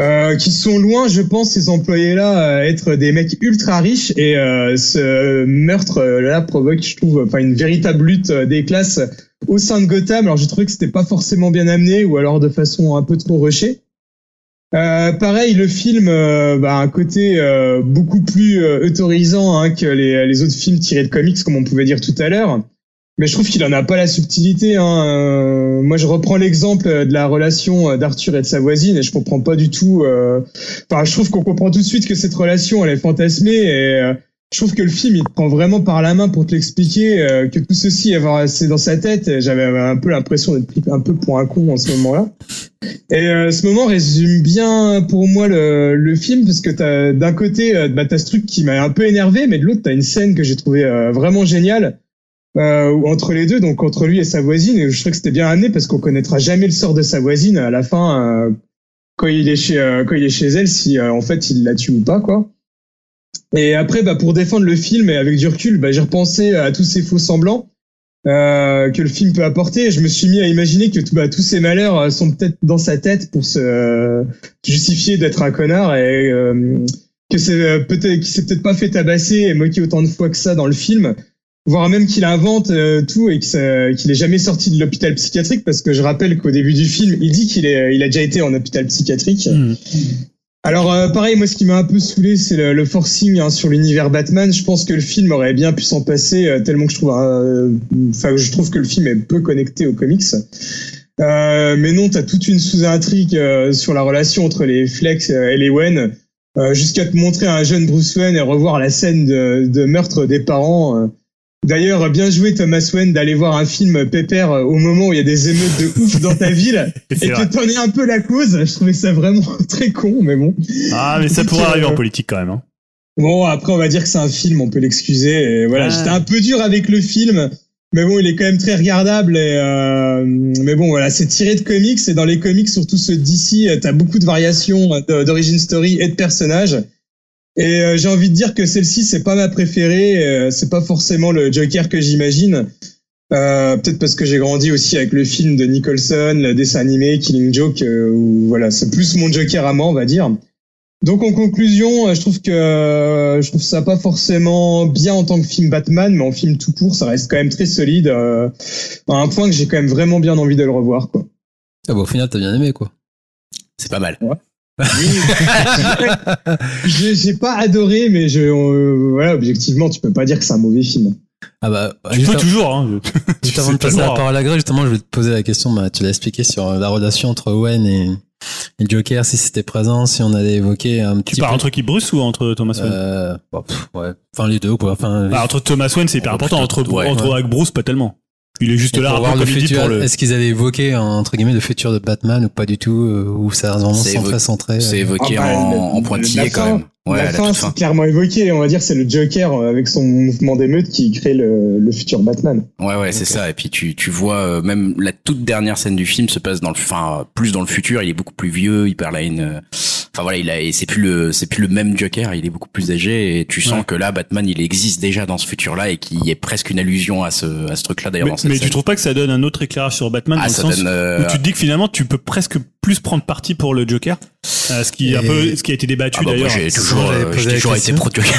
euh, qui sont loin, je pense, ces employés-là, euh, être des mecs ultra riches. Et euh, ce meurtre-là provoque, je trouve, une véritable lutte des classes au sein de Gotham. Alors j'ai trouvé que c'était pas forcément bien amené, ou alors de façon un peu trop rushée. Pareil, le film euh, bah, a un côté beaucoup plus autorisant hein, que les autres films tirés de comics, comme on pouvait dire tout à l'heure. Mais je trouve qu'il en a pas la subtilité. Hein. Euh, moi, je reprends l'exemple de la relation euh, d'Arthur et de sa voisine, et je comprends pas du tout. euh, Enfin, je trouve qu'on comprend tout de suite que cette relation, elle est fantasmée, et euh, je trouve que le film, il te prend vraiment par la main pour te l'expliquer, euh, que tout ceci est c'est dans sa tête. J'avais un peu l'impression d'être pris un peu pour un con en ce moment-là. Et euh, ce moment résume bien pour moi le, le film parce que d'un côté euh, bah, t'as ce truc qui m'a un peu énervé, mais de l'autre t'as une scène que j'ai trouvé euh, vraiment géniale euh, entre les deux, donc entre lui et sa voisine. Et je trouve que c'était bien amené parce qu'on connaîtra jamais le sort de sa voisine à la fin euh, quand il est chez euh, quand il est chez elle si euh, en fait il la tue ou pas quoi. Et après bah pour défendre le film et avec du recul, bah, j'ai repensé à tous ces faux semblants euh, que le film peut apporter. Je me suis mis à imaginer que bah, tous ces malheurs euh, sont peut-être dans sa tête pour se justifier d'être un connard et que c'est peut-être qu'il s'est peut-être pas fait tabasser et moquer autant de fois que ça dans le film, voire même qu'il invente euh, tout et qu'il est jamais sorti de l'hôpital psychiatrique parce que je rappelle qu'au début du film, il dit qu'il il a déjà été en hôpital psychiatrique. Hmm. Alors euh, pareil, moi ce qui m'a un peu saoulé, c'est le, le forcing hein, sur l'univers Batman. Je pense que le film aurait bien pu s'en passer euh, tellement que je trouve, euh, enfin je trouve que le film est peu connecté aux comics. Euh, mais non, t'as toute une sous-intrigue euh, sur la relation entre les Flex et les euh, jusqu'à te montrer un jeune Bruce Wayne et revoir la scène de, de meurtre des parents. Euh. D'ailleurs, bien joué Thomas Wayne d'aller voir un film pépère euh, au moment où il y a des émeutes de ouf dans ta ville et que t'en es un peu la cause. Je trouvais ça vraiment très con, mais bon. Ah, mais ça pourrait euh, arriver en politique quand même. Hein. Bon, après, on va dire que c'est un film, on peut l'excuser. Voilà, j'étais un peu dur avec le film, mais bon, il est quand même très regardable. Et euh, mais bon, voilà, c'est tiré de comics. Et dans les comics, surtout ceux d'ici, euh, t'as beaucoup de variations euh, d'origine story et de personnages. Et euh, j'ai envie de dire que celle-ci, c'est pas ma préférée. euh, c'est pas forcément le Joker que j'imagine. Euh, Peut-être parce que j'ai grandi aussi avec le film de Nicholson, le dessin animé Killing Joke, euh, où voilà, c'est plus mon Joker à moi, on va dire. Donc en conclusion, euh, je trouve que euh, je trouve ça pas forcément bien en tant que film Batman, mais en film tout court, ça reste quand même très solide. euh, à un point que j'ai quand même vraiment bien envie de le revoir, quoi. Ah bah, au final, t'as bien aimé, quoi. C'est pas mal. J'ai j'ai pas adoré, mais je euh, voilà, objectivement, tu peux pas dire que c'est un mauvais film. Ah bah, Tu peux av- toujours. Hein. juste avant de passer la parole à Greg, justement, je voulais te poser la question, bah, tu l'as expliqué sur euh, la relation entre Owen et, Joker, si c'était présent, si on allait évoquer un Tu petit parles peu. entre qui Bruce ou entre Thomas Wayne Euh, bah, pff, ouais. Enfin, les deux, quoi. Enfin, Bah, Entre Thomas Wayne, c'est hyper important. Entre, ouais. entre avec Bruce, pas tellement. Il est juste Et là, pour voir le futur, le. est-ce qu'ils avaient évoqué entre guillemets le futur de Batman ou pas du tout, euh, ou ça reste vraiment C'est centré, évo- centré. C'est euh, évoqué Ah bah, en, le- en pointillé la quand fin- même. Ouais, la à la fin, c'est clairement évoqué. On va dire c'est le Joker euh, avec son mouvement d'émeute qui crée le, le futur Batman. Ouais, ouais, c'est ça. Et puis tu, tu vois, euh, même la toute dernière scène du film se passe dans le, enfin, plus dans le futur. Il est beaucoup plus vieux. Il parle à une, euh, enfin voilà, il a, et c'est plus le, c'est plus le même Joker. Il est beaucoup plus âgé. Et tu sens Ouais. que là, Batman, il existe déjà dans ce futur-là et qu'il y ait presque une allusion à ce, à ce truc-là d'ailleurs Mais, dans cette mais scène. tu trouves pas que ça donne un autre éclairage sur Batman ah, dans le ça sens donne. euh, où tu te dis que finalement tu peux presque plus prendre parti pour le Joker, euh, ce qui est un Et- peu ce qui a été débattu ah bah, moi, d'ailleurs. j'ai toujours, euh, toujours été pro Joker.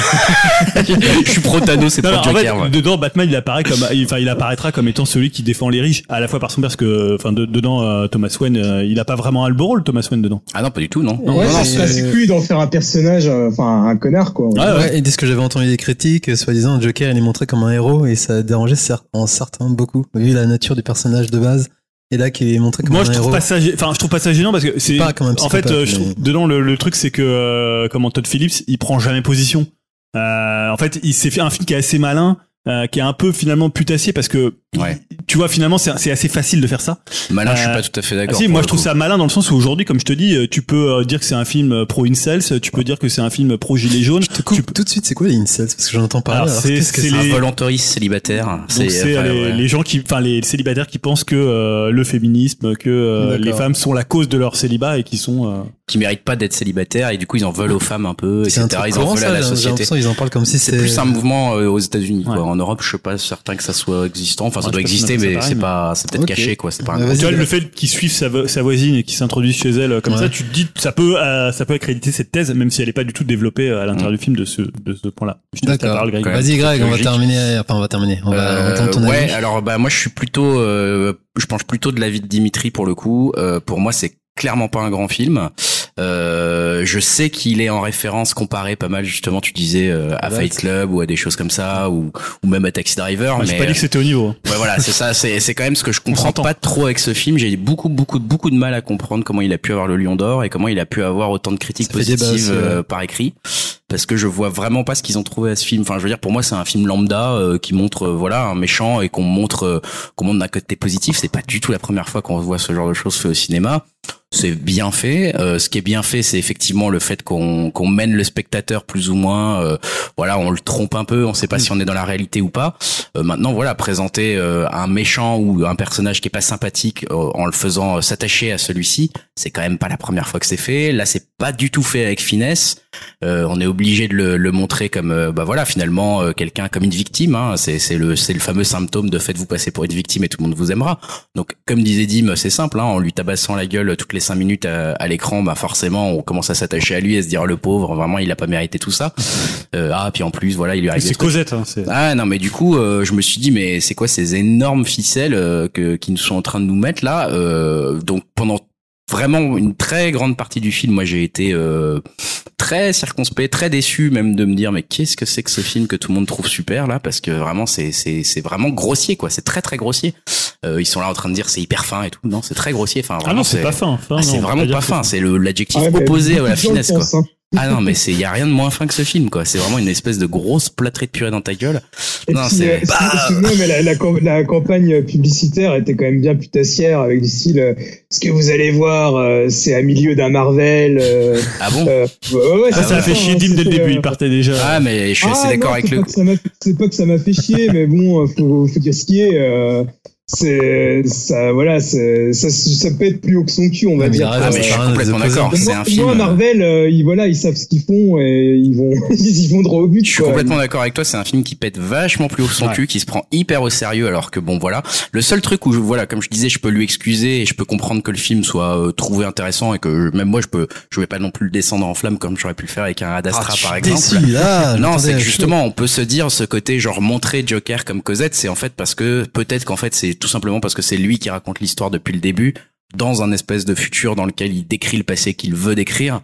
Je suis pro Thanos et Non, pro non, en Joker. fait, ouais. dedans, Batman, il apparaît comme, enfin, il apparaîtra comme étant celui qui défend les riches, à la fois par son père, parce que, enfin, de- dedans, euh, Thomas Wayne, euh, il a pas vraiment un beau rôle, Thomas Wayne, dedans. Ah non, pas du tout, non. Non, ouais, non, c'est plus d'en faire un personnage, euh, enfin un connard quoi. Ah, Ouais, et dès ce que j'avais entendu des critiques, soi-disant, Joker, il est montré comme un héros et ça dérangeait en certains beaucoup, vu la nature du personnage de base. Et là, qu'il est montré comme Moi, un je trouve héros. pas ça, gê- enfin, je trouve pas ça gênant parce que c'est, Pas comme un en fait, euh, je trouve, dedans, le, le truc, c'est que, euh, comment Todd Phillips, il prend jamais position. Euh, en fait, il s'est fait un film qui est assez malin, euh, qui est un peu finalement putassier parce que, Ouais. tu vois, finalement, c'est c'est assez facile de faire ça. Malin, je suis Euh, pas tout à fait Ah d'accord. si, moi je trouve coup. ça malin dans le sens où aujourd'hui, comme je te dis, euh, tu peux dire que c'est un film pro incels, tu peux dire que c'est un film pro gilet jaune. Je te coupe Tu peux- tout de suite, c'est quoi les incels? Parce que j'en entends parler. C'est- c'est c'est? Un les- volontariste célibataire. C'est enfin, les, ouais. les gens qui, enfin les célibataires qui pensent que euh, le féminisme, que euh, les femmes sont la cause de leur célibat et qui sont. euh, qui méritent pas d'être célibataires et du coup ils en veulent aux femmes un peu, C'est etc. un Ils en courant, veulent à ça, la société. qu'ils en parlent comme si C'est plus un mouvement aux États-Unis. quoi. Ouais. En Europe, je suis pas certain que ça soit existant. Enfin, ça Ouais, doit exister, mais c'est pas, c'est peut-être caché, quoi. C'est pas un Ouais, grand- vas-y. Tu vois, bah- le fait qu'ils suivent sa, vo- sa voisine et qu'ils s'introduisent chez elle comme Ouais. ça, tu te dis, ça peut, euh, ça peut accréditer cette thèse, même si elle est pas du tout développée euh, à l'intérieur du film de ce, de ce point-là. Je te laisse la D'accord. parole, Greg. Ouais. Vas-y, Greg, on va terminer. Enfin, on va terminer. On va Euh, entendre ton ouais, avis. alors bah moi je suis plutôt, euh, je penche plutôt de l'avis de Dimitri pour le coup. Euh, pour moi, c'est clairement pas un grand film. Euh, je sais qu'il est en référence comparé pas mal justement. Tu disais euh, à. Fight Club ou à des choses comme ça, ou ou même à Taxi Driver. Ah, J'ai mais pas dit que c'était au niveau. Ouais, voilà, c'est ça. C'est c'est quand même ce que je comprends pas trop avec ce film. J'ai beaucoup, beaucoup, beaucoup de mal à comprendre comment il a pu avoir le Lion d'Or et comment il a pu avoir autant de critiques Ça positives euh, par écrit. Parce que je vois vraiment pas ce qu'ils ont trouvé à ce film. Enfin, je veux dire, pour moi, c'est un film lambda euh, qui montre, euh, voilà, un méchant et qu'on montre, euh, qu'on montre d'un côté positif. C'est pas du tout la première fois qu'on voit ce genre de choses fait au cinéma. C'est bien fait. Euh, ce qui est bien fait, c'est effectivement le fait qu'on qu'on mène le spectateur plus ou moins. euh, voilà, on le trompe un peu. On sait pas si on est dans la réalité ou pas. Euh, maintenant, voilà, présenter euh, un méchant ou un personnage qui est pas sympathique euh, en le faisant s'attacher à celui-ci, c'est quand même pas la première fois que c'est fait. Là, c'est pas du tout fait avec finesse. Euh, on est obligé de le, le montrer comme, euh, bah voilà, finalement, euh, quelqu'un comme une victime. Hein. C'est c'est le c'est le fameux symptôme de faites-vous passer pour une victime et tout le monde vous aimera. Donc, comme disait Dim, c'est simple. Hein, en lui tabassant la gueule toutes les cinq minutes à, à l'écran, bah forcément, on commence à s'attacher à lui et se dire le pauvre, vraiment, il a pas mérité tout ça. Euh, ah, puis en plus, voilà, il lui arrive. C'est. Cosette. Hein, c'est- Ah non mais du coup euh, je me suis dit mais c'est quoi ces énormes ficelles euh, que qui nous sont en train de nous mettre là euh, donc pendant vraiment une très grande partie du film. Moi j'ai été euh, très circonspect très déçu même de me dire mais qu'est-ce que c'est que ce film que tout le monde trouve super là? Parce que vraiment c'est c'est c'est vraiment grossier quoi. C'est très très grossier. Euh, ils sont là en train de dire c'est hyper fin et tout. Non c'est très grossier. Enfin Ah vraiment non, c'est pas fin. fin, ah, c'est vraiment pas fin. c'est l'adjectif Ah ouais, opposé à la finesse quoi. pensent, hein. Ah non mais c'est y a rien de moins fin que ce film quoi c'est vraiment une espèce de grosse plâtrée de purée dans ta gueule Et Non, c'est- excuse- excuse-moi, mais la, la, la campagne publicitaire était quand même bien putassière avec du style euh, ce que vous allez voir, euh, c'est à milieu d'un Marvel. euh, ah bon? euh, ouais, ouais, Ah, c'est ça a fait ça, chier hein, Dim dès le début. euh, Il partait déjà. Ah, mais je suis assez ah, d'accord non, avec le ça C'est pas que ça m'a fait chier, mais bon, faut, faut dire ce qui est. euh, c'est ça, voilà, c'est- ça, ça peut être plus haut que son cul, on va mais dire. Ah, mais c'est je suis complètement d'accord. Moi- C'est un moi, film. Marvel, euh, ils, voilà, ils savent ce qu'ils font et ils vont, ils vont droit au but. Je suis quoi. complètement d'accord avec toi. C'est un film qui pète vachement plus haut que son Ouais. cul, qui se prend hyper au sérieux, alors que bon, voilà. Le seul truc où, je, voilà, comme je disais, je peux lui excuser et je peux comprendre que le film soit euh, trouvé intéressant et que même moi, je peux, je vais pas non plus le descendre en flamme comme j'aurais pu le faire avec un Ad Astra, par exemple. Déçu, là, Non, c'est que justement, on peut se dire ce côté genre montrer Joker comme Cosette, c'est en fait parce que peut-être qu'en fait c'est tout simplement parce que c'est lui qui raconte l'histoire depuis le début dans un espèce de futur dans lequel il décrit le passé qu'il veut décrire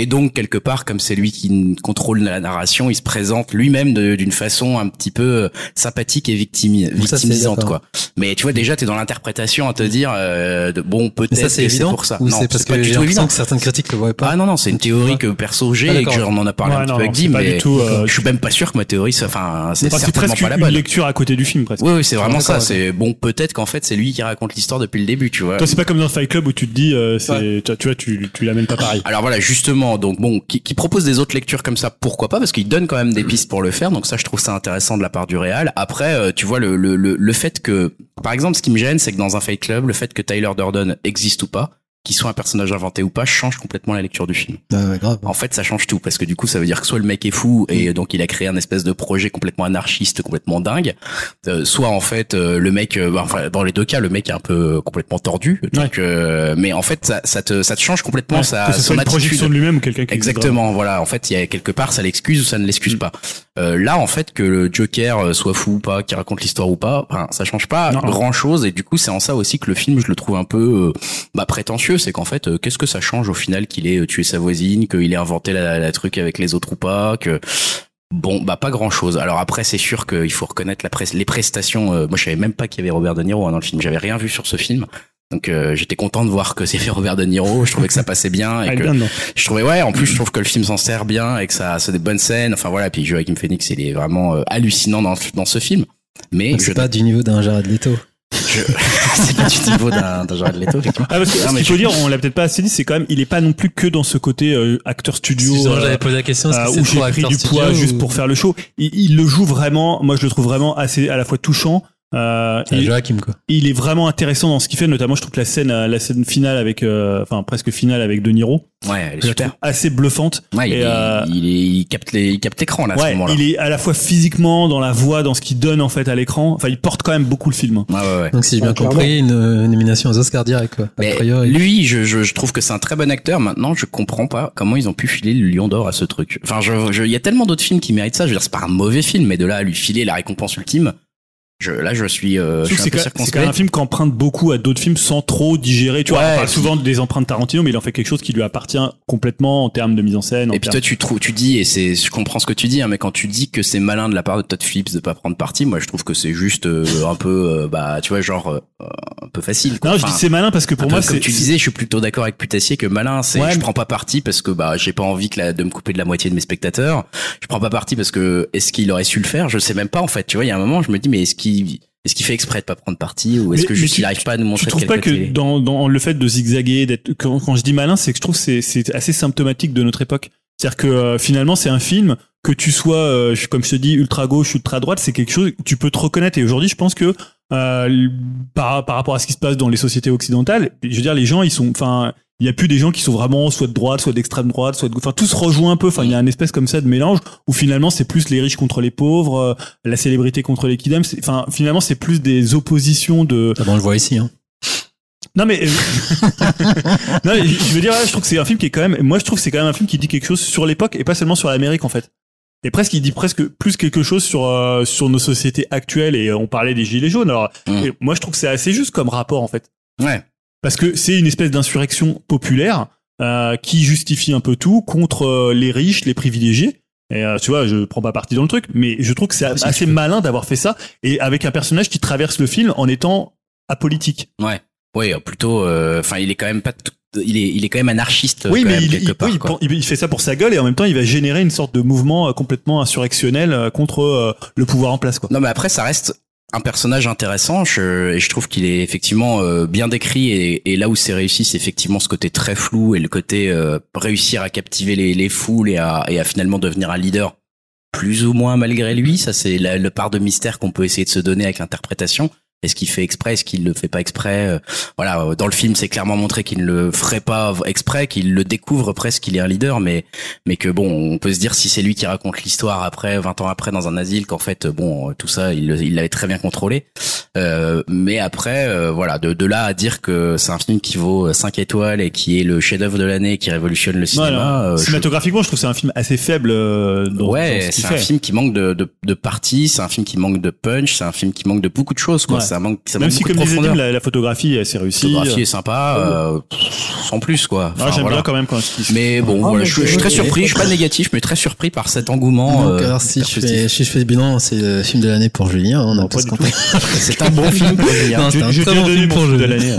Et donc quelque part, comme c'est lui qui contrôle la narration, il se présente lui-même d'une façon un petit peu euh, sympathique et victimi- ça, victimisante, quoi. Mais tu vois déjà, t'es dans l'interprétation à te dire, euh, de, bon, peut-être ça, c'est que c'est évident pour ça. Ou Non, c'est parce pas que du tout évident. que certaines critiques le voient pas Ah non non, c'est une théorie Ouais. que perso j'ai Ah, et que d'accord. j'en en a parlé Ouais, un petit non, peu avec pas mais du tout, euh, je suis même pas sûr que ma théorie, c'est- enfin, c'est certainement pas la une bonne. lecture à côté du film presque. Oui, oui, c'est vraiment ça. C'est bon, peut-être qu'en fait, c'est lui qui raconte l'histoire depuis le début, tu vois. Toi, c'est pas comme dans Fight Club où tu te dis, euh, tu, vois, tu, tu l'amènes pas pareil. Alors voilà, justement, donc bon, qui, qui propose des autres lectures comme ça, pourquoi pas Parce qu'il donne quand même des pistes pour le faire. Donc ça, je trouve ça intéressant de la part du réal. Après, euh, tu vois le, le le le fait que, par exemple, ce qui me gêne, c'est que dans un Fight Club, le fait que Tyler Durden existe ou pas, qu'il soit un personnage inventé ou pas, change complètement la lecture du film. Ouais, grave. En fait, ça change tout parce que du coup, ça veut dire que soit le mec est fou et donc il a créé un espèce de projet complètement anarchiste, complètement dingue, euh, soit en fait euh, le mec, euh, bah, enfin dans les deux cas, le mec est un peu euh, complètement tordu. Donc, euh, mais en fait, ça, ça te ça te change complètement Ouais, que ce son soit une attitude. projection de lui-même ou quelqu'un qui Exactement, voilà. En fait, il y a quelque part, ça l'excuse ou ça ne l'excuse Mm. pas. Euh, là, en fait, que le Joker soit fou ou pas, qui raconte l'histoire ou pas, enfin, ça change pas Non. grand chose. Et du coup, c'est en ça aussi que le film, je le trouve un peu bah, prétentieux. C'est qu'en fait, euh, qu'est-ce que ça change au final qu'il ait euh, tué sa voisine, qu'il ait inventé la, la truc avec les autres ou pas, que Bon, bah pas grand chose. Alors après, c'est sûr qu'il faut reconnaître la pres- les prestations. euh, moi, je savais même pas qu'il y avait Robert De Niro hein, dans le film. J'avais rien vu sur ce film, donc euh, j'étais content de voir que c'est fait Robert De Niro. Je trouvais que ça passait bien et Ah, que bien, non. je trouvais ouais en plus je trouve que le film s'en sert bien et que ça c'est des bonnes scènes enfin voilà puis Joaquin Phoenix il est vraiment euh, hallucinant dans, dans ce film mais je C'est pas du niveau d'un Jared Leto. Je- c'est pas du niveau d'un d'un Jared Leto effectivement Ah, parce que Non, ce qu'il faut je- dire, on l'a peut-être pas assez dit, c'est quand même, il est pas non plus que dans ce côté euh, acteur studio. Euh, j'avais posé la question. euh, que où c'est j'ai pris acteur du studio poids juste ou- pour faire le show. Il, il le joue vraiment. Moi, je le trouve vraiment assez à la fois touchant. Euh, Joachim, quoi. il est vraiment intéressant dans ce qu'il fait. Notamment, je trouve que la scène, euh, la scène finale avec, euh, enfin presque finale avec De Niro, ouais elle est je super assez bluffante. ouais, il, est- euh, il, est- il capte les, il capte l'écran là à ce moment-là il est à la fois physiquement dans la voix, dans ce qu'il donne en fait à l'écran. Enfin, il porte quand même beaucoup le film. ouais ouais ouais Donc, si j'ai bien compris, une euh, nomination aux Oscars direct, quoi. A mais priori. lui, je, je, je trouve que c'est un très bon acteur. Maintenant, je comprends pas comment ils ont pu filer le Lion d'Or à ce truc. Enfin, je, je- il y a tellement d'autres films qui méritent ça. Je veux dire, c'est pas un mauvais film, mais de là à lui filer la récompense ultime, je, là, je suis, euh, je suis un c'est quand, même un film qui emprunte beaucoup à d'autres films sans trop digérer. Tu vois, Ouais, on parle souvent des empreintes Tarantino, mais il en fait quelque chose qui lui appartient complètement en termes de mise en scène. en Et puis toi, tu trouves, tu dis, et c'est, je comprends ce que tu dis, hein, mais quand tu dis que c'est malin de la part de Todd Phillips de pas prendre parti, moi, je trouve que c'est juste euh, un peu, euh, bah, tu vois, genre euh, un peu facile. Quoi. non, je Enfin, dis c'est malin parce que pour moi, comme tu disais, je suis plutôt d'accord avec Putassier que malin, c'est, Ouais, je prends pas parti parce que bah, j'ai pas envie que la, de me couper de la moitié de mes spectateurs. Je prends pas parti parce que est-ce qu'il aurait su le faire? Je sais même pas en fait. Tu vois, il y a un moment, je me dis, mais est-ce qu'il, est-ce qu'il fait exprès de pas prendre parti ou est-ce que juste il arrive pas à nous montrer de trouves quel pas côté que dans, dans le fait de zigzaguer, d'être quand, quand je dis malin, c'est que je trouve c'est c'est assez symptomatique de notre époque. C'est-à-dire que euh, finalement, c'est un film que tu sois, euh, je- comme je te dis, ultra gauche, ultra droite, c'est quelque chose que tu peux te reconnaître. Et aujourd'hui, je pense que euh, par, par rapport à ce qui se passe dans les sociétés occidentales, je veux dire, les gens, ils sont, enfin, il y a plus des gens qui sont vraiment soit de droite, soit d'extrême droite, soit de, enfin, tout se rejoint un peu. Enfin, il y a une espèce comme ça de mélange où finalement, c'est plus les riches contre les pauvres, euh, la célébrité contre les kidams. C'est- Enfin, finalement, c'est plus des oppositions de, Ah bon, on le voit ici, hein. non mais, euh, non, mais je veux dire, là, je trouve que c'est un film qui est quand même, moi je trouve que c'est quand même un film qui dit quelque chose sur l'époque et pas seulement sur l'Amérique en fait. Et presque, il dit presque plus quelque chose sur euh, sur nos sociétés actuelles et on parlait des gilets jaunes. Alors, Mm. et moi je trouve que c'est assez juste comme rapport en fait, Ouais. parce que c'est une espèce d'insurrection populaire euh, qui justifie un peu tout contre euh, les riches, les privilégiés. Et euh, tu vois, je prends pas parti dans le truc, mais je trouve que c'est si, assez malin d'avoir fait ça et avec un personnage qui traverse le film en étant apolitique. Ouais. Oui, plutôt. euh, Enfin, il est quand même pas. tout- Il est, il est quand même anarchiste. Oui, quand mais même, il, quelque il- part. oui, il fait ça pour sa gueule et en même temps, il va générer une sorte de mouvement euh, complètement insurrectionnel euh, contre euh, le pouvoir en place. Quoi. Non, mais après, ça reste un personnage intéressant. Je, et je trouve qu'il est effectivement bien décrit. Et, et là où c'est réussi, c'est effectivement ce côté très flou et le côté euh, réussir à captiver les, les foules et à, et à finalement devenir un leader plus ou moins malgré lui. Ça, c'est la, le part de mystère qu'on peut essayer de se donner avec l'interprétation. Est-ce qu'il fait exprès? Est-ce qu'il le fait pas exprès? Euh, Voilà, euh, dans le film, c'est clairement montré qu'il ne le ferait pas exprès, qu'il le découvre presque qu'il est un leader, mais mais que bon, on peut se dire si c'est lui qui raconte l'histoire après, 20 ans après dans un asile, qu'en fait, bon, euh, tout ça, il l'avait très bien contrôlé. Euh, mais après, euh, voilà, de, de là à dire que c'est un film qui vaut 5 étoiles et qui est le chef-d'œuvre de l'année, qui révolutionne le cinéma. Voilà. euh, Cinématographiquement, je trouve que c'est un film assez faible euh, dans, ouais, ce c'est un film qui manque de, de, de parties, c'est un film qui manque de punch, c'est un film qui manque de beaucoup de choses, quoi. Ouais. Manque, ça Même manque si, comme de disait Dim, la, la photographie est assez La réussie. photographie est sympa, euh, sans plus, quoi. Ah, J'aime voilà. bien quand même quand qu'il Mais bon, Ah, voilà, mais je, je suis très surpris, je suis pas négatif, mais très surpris par cet engouement. Donc, euh, alors, si je, fais, si je fais le bilan, c'est le film de l'année pour Julien. On a pas. C'est un bon film pour Julien. C'est un bon film pour Julien.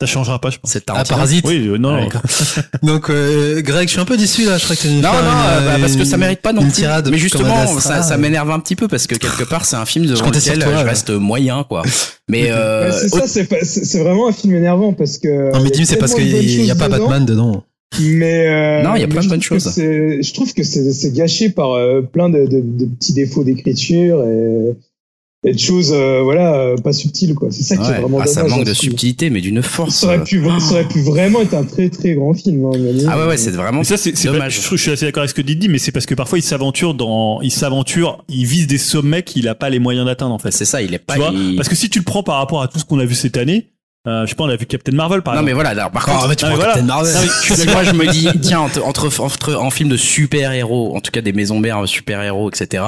Ça changera pas, je pense. C'est Ah, Tarantino. Parasite. Oui, euh, non. Donc, euh, Greg, je suis un peu déçu là. Je crois que Non, non, euh, bah, parce que ça mérite pas non une plus. tirade Mais justement, ça, ça euh. m'énerve un petit peu parce que quelque part, c'est un film sur lequel toi, je reste moyen, quoi. Mais euh, c'est ça, c'est vraiment un film énervant parce que. Non, mais il y a Dim, c'est parce de qu'il n'y a pas dedans, Batman dedans. Mais euh, Non, il y a plein de je bonnes choses. Je trouve que c'est c'est gâché par euh, plein de, de, de petits défauts d'écriture et, et de choses, euh, voilà, euh, pas subtiles quoi. C'est ça qui est vraiment ah, ça manque dans de subtilité, mais d'une force. Ça aurait, pu, ça aurait pu vraiment être un très très grand film. hein, Ah ouais, ouais, c'est vraiment Mais ça, c'est, pas- dommage. je, suis assez d'accord avec ce que dit, mais c'est parce que parfois il s'aventure dans, il s'aventure, il vise des sommets qu'il a pas les moyens d'atteindre en fait. C'est ça, il est pas. Tu vois il- Parce que si tu le prends par rapport à tout ce qu'on a vu cette année, euh, je sais pas, on a vu Captain Marvel par Non, mais exemple. voilà, alors, par Oh, contre, mais tu non, prends mais voilà. Captain Marvel. Non, mais je moi je me dis, tiens, entre, entre, entre- en film de super-héros, en tout cas des maisons mères super-héros, etc.,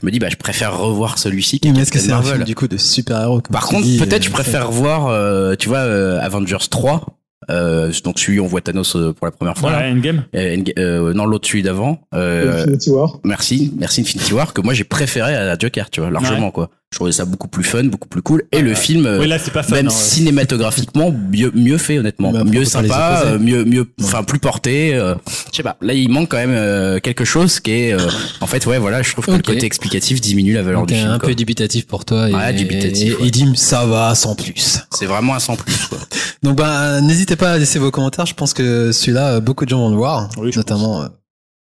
je me dis, bah, je préfère revoir celui-ci Mais est-ce que Captain c'est un Marvel. film du coup de super-héros Par contre, peut-être euh, je préfère voir, euh, tu vois, euh, Avengers 3. Euh, donc celui où on voit Thanos euh, pour la première fois. Voilà. Endgame. Euh, Endga- euh, non, l'autre celui d'avant. Euh, Infinity War. merci, merci Infinity War que moi j'ai préféré à Joker, tu vois, largement quoi. Je trouvais ça beaucoup plus fun, beaucoup plus cool. Et le film, Oui, là, c'est pas fun. même hein. cinématographiquement, mieux, mieux fait honnêtement, après, mieux sympa, opposer. euh, mieux, mieux, enfin plus porté. euh, je sais pas. Là, il manque quand même euh, quelque chose qui est, euh, en fait, ouais, voilà, je trouve que le côté explicatif diminue la valeur Donc, du un film. quoi. peu dubitatif pour toi. Et, Ouais, dubitatif, Et, et Dim, ça va, sans plus. C'est vraiment un sans plus. Quoi. Donc, bah, n'hésitez pas à laisser vos commentaires. Je pense que celui-là, beaucoup de gens vont le voir. Oui, notamment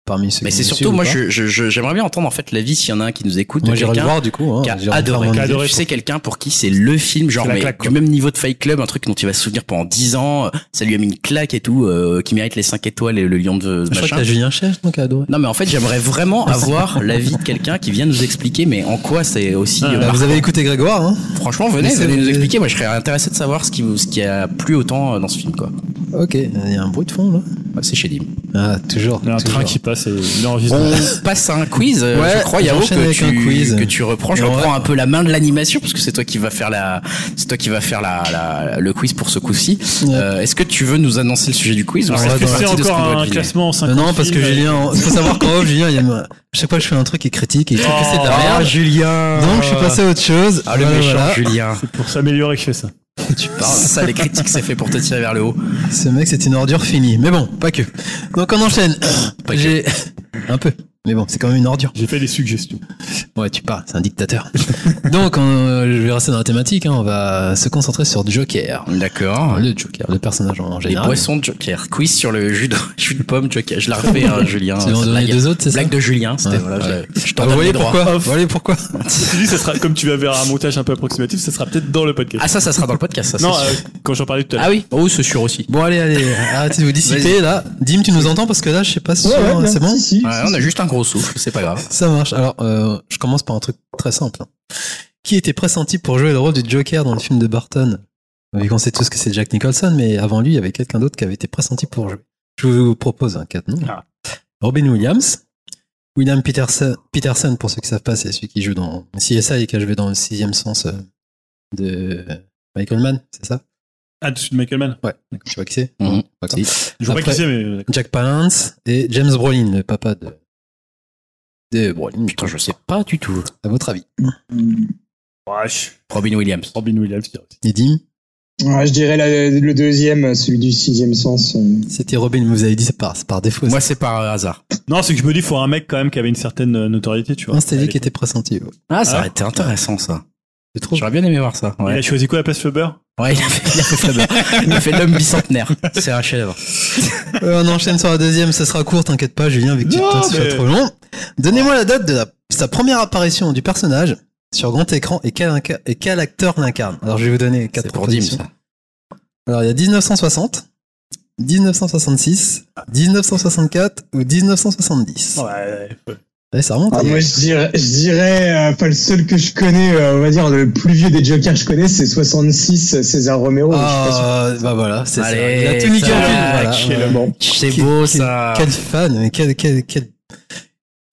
parmi ceux Mais c'est surtout, moi, pas. je, je, je- j'aimerais bien entendre en fait l'avis s'il y en a un qui nous écoute. Moi, j'irai le voir du coup. Hein. qui a adoré. mon Qui a avis. adoré. Tu sais quelqu'un pour qui c'est le film, genre mais claque, du même niveau de Fight Club, un truc dont il va se souvenir pendant 10 ans, ça lui a mis une claque et tout, euh, qui mérite les 5 étoiles et le lion de Je crois machin. qu'il y a Julien Chef donc, qui a adoré. Non mais en fait j'aimerais vraiment avoir l'avis de quelqu'un qui vient nous expliquer mais en quoi c'est aussi Ah, euh, Bah, vous avez écouté Grégoire, hein franchement venez venez nous expliquer moi je serais intéressé de savoir ce qui ce qui a plu autant euh, dans ce film quoi Ok, il y a un bruit de fond là. Ouais, c'est chez Dim Ah, toujours. Il y a un toujours. train qui passe et il enregistre. on passe à un quiz euh, Ouais, je crois Yao que avec un tu quiz. que tu reprends je Ouais. reprends un peu la main de l'animation parce que c'est toi qui va faire la c'est toi qui va faire la, la- le quiz pour ce coup-ci Ouais. Euh, est-ce que tu veux nous annoncer le sujet du quiz ou Alors, dans c'est partie de ce qu'on encore un deviner classement en 5 Euh, non, parce que Julien, il faut savoir qu'en Julien, il aime, chaque fois que je fais un truc, il critique et il trouve que c'est de la merde. Julien Donc, je suis passé à autre chose. ah le Voilà, méchant voilà. Julien C'est pour s'améliorer que je fais ça. tu parles ça les critiques c'est fait pour te tirer vers le haut Ce mec, c'est une ordure finie. Mais bon, pas que. Donc, on enchaîne. J'ai un peu. Mais bon, c'est quand même une ordure. J'ai fait des suggestions. Ouais, tu parles, c'est un dictateur. Donc, on- je vais rester dans la thématique. hein. On va se concentrer sur Joker. d'accord Le Joker, le personnage en les général. boissons de Joker quiz sur le jus de, jus de pomme Joker je la refais hein, Julien Tu vas deux autres, c'est ça blague de Julien c'était Ouais, voilà ouais. je, je t'en Ah, Vous voyez les droits. pourquoi Vous voyez pourquoi Tu dis, ça sera, comme tu vas vers un montage un peu approximatif, ça sera peut-être dans le podcast. ah ça ça sera dans le podcast ça, non, euh, quand j'en parlais tout à l'heure. ah oui oh c'est sûr aussi Bon, allez, allez, arrêtez de vous dissiper là. Dim, tu nous entends parce que là, je sais pas si c'est bon. on a juste un gros souffle, c'est pas grave. Ça marche. Alors, euh, je commence par un truc très simple. Qui était pressenti pour jouer le rôle du Joker dans le film de Burton? Vu qu'on sait tous que c'est Jack Nicholson, mais avant lui, il y avait quelqu'un d'autre qui avait été pressenti pour jouer. Je vous propose un quatre noms. Ah. Robin Williams, William Peterson, Peterson, pour ceux qui savent pas, c'est celui qui joue dans CSI et qui a joué dans le sixième sens euh, de Michael Mann, c'est ça? Ah, dessus de Michael Mann. Ouais. Tu vois qui c'est Mhm. Je vois pas qui c'est, mais. Jack Palance et James Brolin, le papa de de Brolin. Putain, je sais pas du tout. À votre avis je- Robin Williams. Robin Williams. Et Dim Ouais, je dirais la- le deuxième, celui du sixième sens. euh. C'était Robin, mais vous avez dit c'est par, c'est par défaut. Moi, ça. c'est par hasard. Non, c'est que je me dis, faut un mec quand même qui avait une certaine euh, notoriété, tu vois. Non, c'était lui qui était pressenti. ouais. Ah, ça Ah. aurait été intéressant, ça. Tu trouves J'aurais bien aimé voir ça. Il Ouais, a choisi quoi à la place Flubber ouais il a fait, il a fait Flubber. Il a fait l'homme bicentenaire. C'est un chef-d'œuvre. Euh, On enchaîne sur la deuxième, ce sera court, t'inquiète pas, Julien, vu que tu soit mais- trop long. Donnez-moi la date de la- sa première apparition du personnage sur grand écran et quel, inca- et quel acteur l'incarne. Alors, je vais vous donner quatre pour Dim, ça. Alors, il y a 1960, 1966, 1964 ou 1970. Ouais, ouais. Ouais, ça remonte. Ah, hein. moi, je dirais, je dirais, euh, enfin, le seul que je connais, euh, on va dire, le plus vieux des Jokers que je connais, c'est 66, euh, César Romero. je suis pas sûr. Ah, bah voilà, c'est ça. Allez, Il a tout niqué en tac, film, voilà. Voilà. Bon. C'est beau quel- ça. Quel fan, mais quel, quel, quel,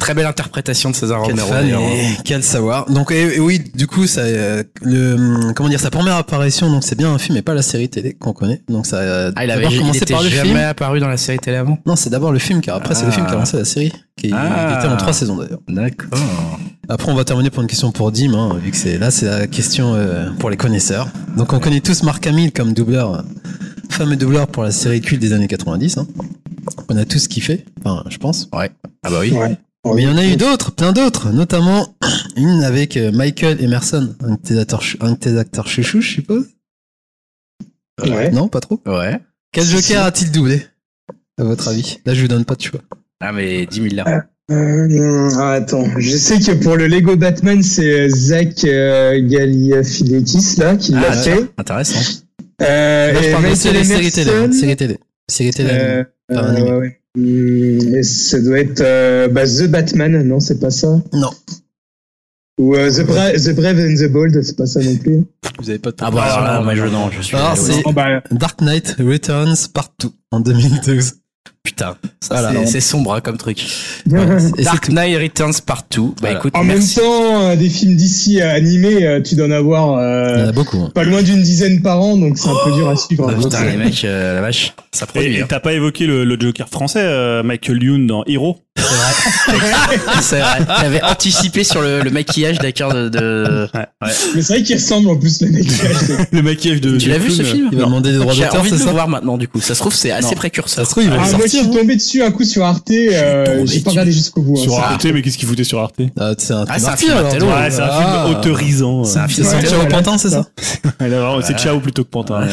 Très belle interprétation de César Romero. et quel savoir. Donc, et, et oui, du coup, ça, euh, le, comment dire, sa première apparition, donc c'est bien un film et pas la série télé qu'on connaît. Donc ça a Ah, il avait il commencé par le jamais film. apparu dans la série télé avant? Non, c'est d'abord le film, car après c'est le Ah. film qui a lancé la série, qui Ah. qui était en trois saisons d'ailleurs. D'accord. Après, on va terminer pour une question pour Dim, hein, vu que c'est là, c'est la question euh, pour les connaisseurs. Donc, on connaît tous Mark Hamill comme doubleur, euh, fameux doubleur pour la série culte des années 90. Hein. On a tous kiffé, enfin, je pense. Ah bah oui. Ouais. Mais il y en a eu d'autres, plein d'autres, notamment une avec euh, Michael Emerson, un de tes acteurs, un de tes acteurs chouchous, je suppose. Ouais. Non, pas trop. Ouais. Quel Joker si. a-t-il doublé, à votre avis? Là, je vous donne pas de choix. Ah mais 10 000 là. Euh, ah, attends, je sais que pour le Lego Batman, c'est euh, Zach euh, Galifianakis là qui l'a Ah, fait. Intéressant. Euh, Là, je et parle de Michael série, série télé. hein, Série télé. Série télé. euh, Enfin, euh, ouais, ouais. Et ça doit être euh, bah, The Batman, non, c'est pas ça? Non. Ou euh, the, Bra- the Brave and the Bold, c'est pas ça non plus? Vous avez pas de Ah bah alors là, moi je non, je suis. Alors, c'est- bah, Dark Knight Returns Partout en 2012. Putain, ça, Voilà. c'est- c'est sombre hein, comme truc. C'est Dark. Knight Returns partout. Bah Voilà. écoute, en merci. même temps, euh, des films d'ici euh, animés, euh, tu dois en avoir Il y en euh, a beaucoup. hein. pas loin d'une dizaine par an, donc c'est un peu dur à suivre. Ah, putain, les mecs, euh, la vache, ça Et produit. et t'as pas évoqué le, le Joker français, euh, Michael Youn dans Hero? C'est vrai. T'avais anticipé sur le, le maquillage d'accord de, de... Mais c'est vrai qu'il ressemble en plus le maquillage de. Tu l'as vu ce film Il va demander des droits J'ai d'auteur, envie de c'est le voir maintenant du coup. Ça se trouve c'est assez précurseur. Ça se trouve, il va Ah, je suis tombé dessus un coup sur Arte. Euh, J'ai pas regardé jusqu'au bout. hein. Sur Arte, mais qu'est-ce qu'il foutait sur Arte Ah, c'est un Ah, c'est un film. Ouais, c'est un Ah. film autorisant. C'est un film C'est Pantin, c'est ça C'est Ciao plutôt que Pantin.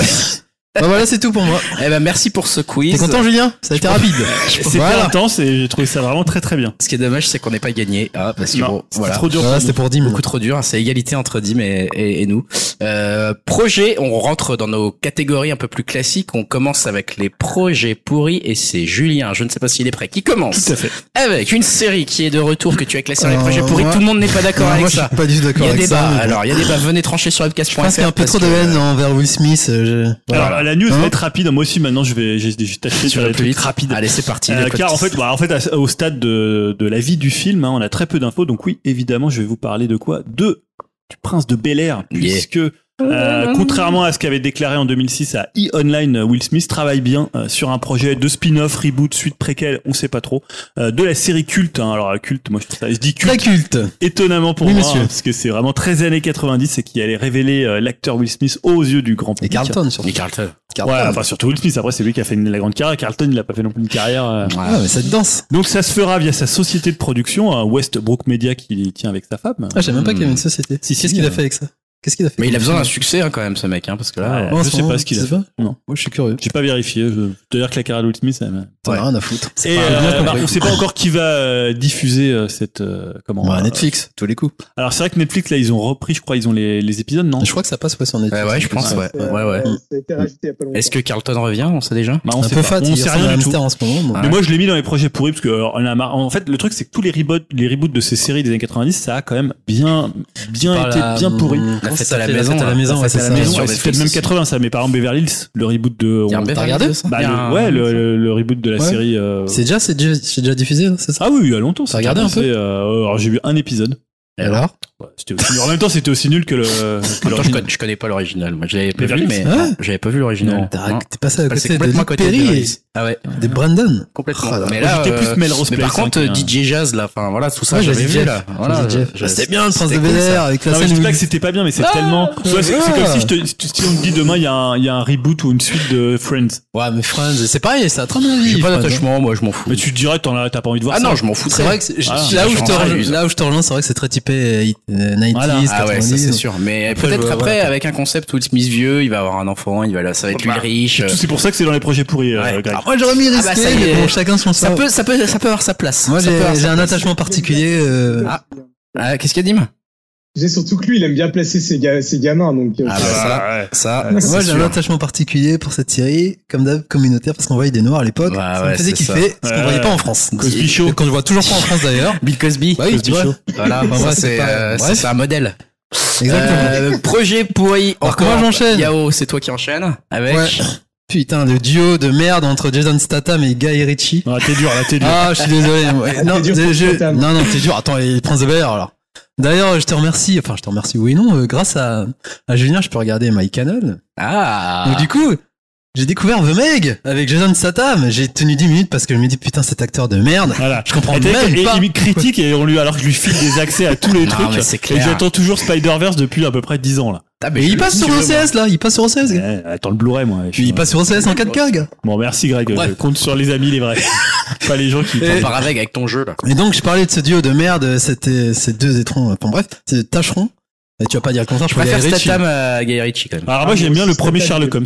Bah voilà, c'est tout pour moi. Eh ben merci pour ce quiz. T'es content, Julien? Ça a été rapide. C'était Voilà. intense et j'ai trouvé ça vraiment très très bien. Ce qui est dommage, c'est qu'on n'ait pas gagné. Ah, parce que Non, bon, voilà. trop dur. Voilà, pour c'était pour 10 minutes. Beaucoup trop dur, hein. c'est égalité entre Dim et, et, et nous. Euh, projet, on rentre dans nos catégories un peu plus classiques. On commence avec les projets pourris et c'est Julien. Je ne sais pas s'il est prêt. Qui commence Tout à fait. avec une série qui est de retour que tu as classée dans les Euh, projets pourris. Tout le monde n'est pas d'accord avec moi, je ça. suis pas du tout Il y d'accord a avec débat. ça. bon. Alors, il y a débat. Venez trancher sur webcast.fr. Je pense qu'il y a un peu trop de haine envers Will Smith. euh, Alors Voilà. la news va être rapide. Moi aussi maintenant je vais j'ai j'ai tâché sur les trucs rapides. Allez, c'est parti. Euh, car en fait, bah, en fait, à- au stade de, de la vie du film, hein, on a très peu d'infos. Donc oui, évidemment, je vais vous parler de quoi? De du prince de Bel Air, Yeah. Euh, contrairement à ce qu'avait déclaré en 2006 à E-Online, euh, Will Smith travaille bien euh, sur un projet de spin-off, reboot, suite préquel, on sait pas trop, euh, de la série culte. hein. alors culte, moi je ça, dis Très culte culte. étonnamment pour Oui, moi, monsieur. hein, parce que c'est vraiment très années 90 et qui allait révéler euh, l'acteur Will Smith aux yeux du grand Et public. Carlton, surtout. Et Carlton. Carlton. Ouais, enfin surtout Will Smith. Après, c'est lui qui a fait une, la grande carrière. Carlton, il a pas fait non plus une carrière. euh. Ah, mais cette danse. Donc ça se fera via sa société de production, hein, Westbrook Media, qui tient avec sa femme. Ah, je même pas qu'il y avait une société. Si, si, Qu'est-ce qu'il a euh, fait avec ça? Qu'est-ce qu'il a fait Mais il a besoin d'un succès hein, quand même, ce mec, hein, parce que là. Ouais. euh, je sais pas ce qu'il a sais fait. pas Non. Moi, je suis curieux. J'ai pas vérifié. Je te dire que la carrière de Will Smith, ça m'a- as rien à foutre. Et pas- euh, bah, on sait pas encore qui va euh, diffuser euh, cette euh, comment. Bah, euh, Netflix, tous les coups. Alors c'est vrai que Netflix là, ils ont repris, je crois, ils ont les, les épisodes, non? Je crois que ça passe ouais, sur Netflix. Ouais, ouais, je pense, ouais. Ouais, ouais. Est-ce que Carlton revient? On sait déjà? Bah, on Un sait peu pas. fat, on sait rien du tout. en ce moment. Mais moi, je l'ai mis dans les projets pourris parce que on a marre- en fait, le truc c'est que tous les reboots, les reboots de ces séries des années 90, ça a quand même bien, bien été bien pourri. La fête à la s'appelait maison, fête à la maison, c'est à la maison. C'est peut-être même aussi. 80 ça, mais par exemple Beverly Hills, le reboot de. Il y a un regardé ça Bah, ouais, le, reboot de la série. euh, C'est déjà, c'est déjà, c'est déjà diffusé, hein, c'est ça? Ah oui, il y a longtemps. T'as regardé un peu? C'est, euh, alors j'ai vu un épisode. Et alors? C'était aussi nul. En même temps, c'était aussi nul que le. que temps, je connais, je connais pas l'original. Moi, je l'avais pas vu, mais Ah ouais j'avais pas vu l'original. T'es passé à Bah, c'est côté de complètement côté de Perry et. Ah ouais, de Brandon. complètement. Oh là mais là, j'étais euh, plus Melrose mais par contre, hein, euh, qui, DJ Jazz, là, enfin voilà, tout ça, Ouais, j'avais vu là. Voilà, C'était bien le prince de Bel avec la Non, mais je scène dis où pas que c'était pas bien, mais c'est Ah, tellement. C'est ah. comme si, je te, si on te dit demain, il y, a un- reboot ou une suite de Friends. Ouais, mais Friends, c'est pareil, ça a très bien vie. J'ai pas hein. d'attachement, moi, je m'en fous. Mais tu te dirais, t'en as- t'as pas envie de voir Ah ça. non, je m'en fous. C'est vrai que c'est- Voilà. là, où je te Ah, là où je te rejoins, c'est vrai que c'est très typé euh, 90s, Voilà. 90s. Ah ouais, ça c'est sûr. Mais peut-être après, voilà. avec un concept Will Smith vieux, il va avoir un enfant, il va là, ça va être lui Bah, le riche. Tout, C'est pour ça que c'est dans les projets pourris, euh, Ouais. Greg. Alors, moi, j'aurais mis Ah bah, risqué, ça y mais est. bon, chacun son Ça sort. peut, ça peut, ça peut avoir sa place. Moi, Ça j'ai un place. attachement particulier. euh, Ah. Ah, qu'est-ce qu'il y a, Dim? J'ai surtout que lui, il aime bien placer ses, ga- ses gamins, donc. euh, Ah bah ça, ça, Ouais, c'est Moi, j'ai un attachement particulier pour cette série, comme d'hab, communautaire, parce qu'on voyait des noirs à l'époque. Ouais, ça ouais, me faisait ça. kiffer, ce qu'on Ouais. voyait pas en France. Cosby Show. Et Qu'on ne voit toujours pas en France d'ailleurs. Bill Cosby. Bah oui, Cosby tu vois. Show. Voilà, ça, ouais, c'est euh, ça, un modèle. Exactement. Euh, projet pourri. Alors, encore. comment j'enchaîne Yao, c'est toi qui enchaînes avec. Ouais. Putain, le duo de merde entre Jason Statham et Guy Ritchie. Ah, t'es dur, là, t'es dur. Ah, je suis désolé. Non, je- je- non, non, c'est dur. Attends, et Prince de Bel-Air, alors. D'ailleurs, je te remercie. Enfin, je te remercie, oui et non. euh, grâce à, à Julien, je peux regarder My Canal. Ah. Donc, du coup, j'ai découvert The Meg avec Jason Statham. J'ai tenu 10 minutes parce que je me dis, putain, cet acteur de merde. Voilà. Je comprends Et même et pas. il critique et on lui alors que je lui file des accès à tous les Non, trucs. mais c'est Et clair. j'attends toujours Spider-Verse depuis à peu près 10 ans là. Ah, Mais il passe sur OCS, là. Il passe sur OCS. gars. Eh, attends le Blu-ray moi. je suis- Il passe sur OCS en 4K, gars. Bon merci Greg, Bref. je compte sur les amis les vrais. pas les gens qui. Et- On part avec avec ton jeu là. Et donc, je parlais de ce duo de merde. C'était ces deux étrons. Enfin, bref, c'est tâcherons. Et tu vas pas dire le contraire. Je Je préfère. Statham à Guy Ritchie quand même. Alors moi j'aime bien le premier Sherlock Holmes.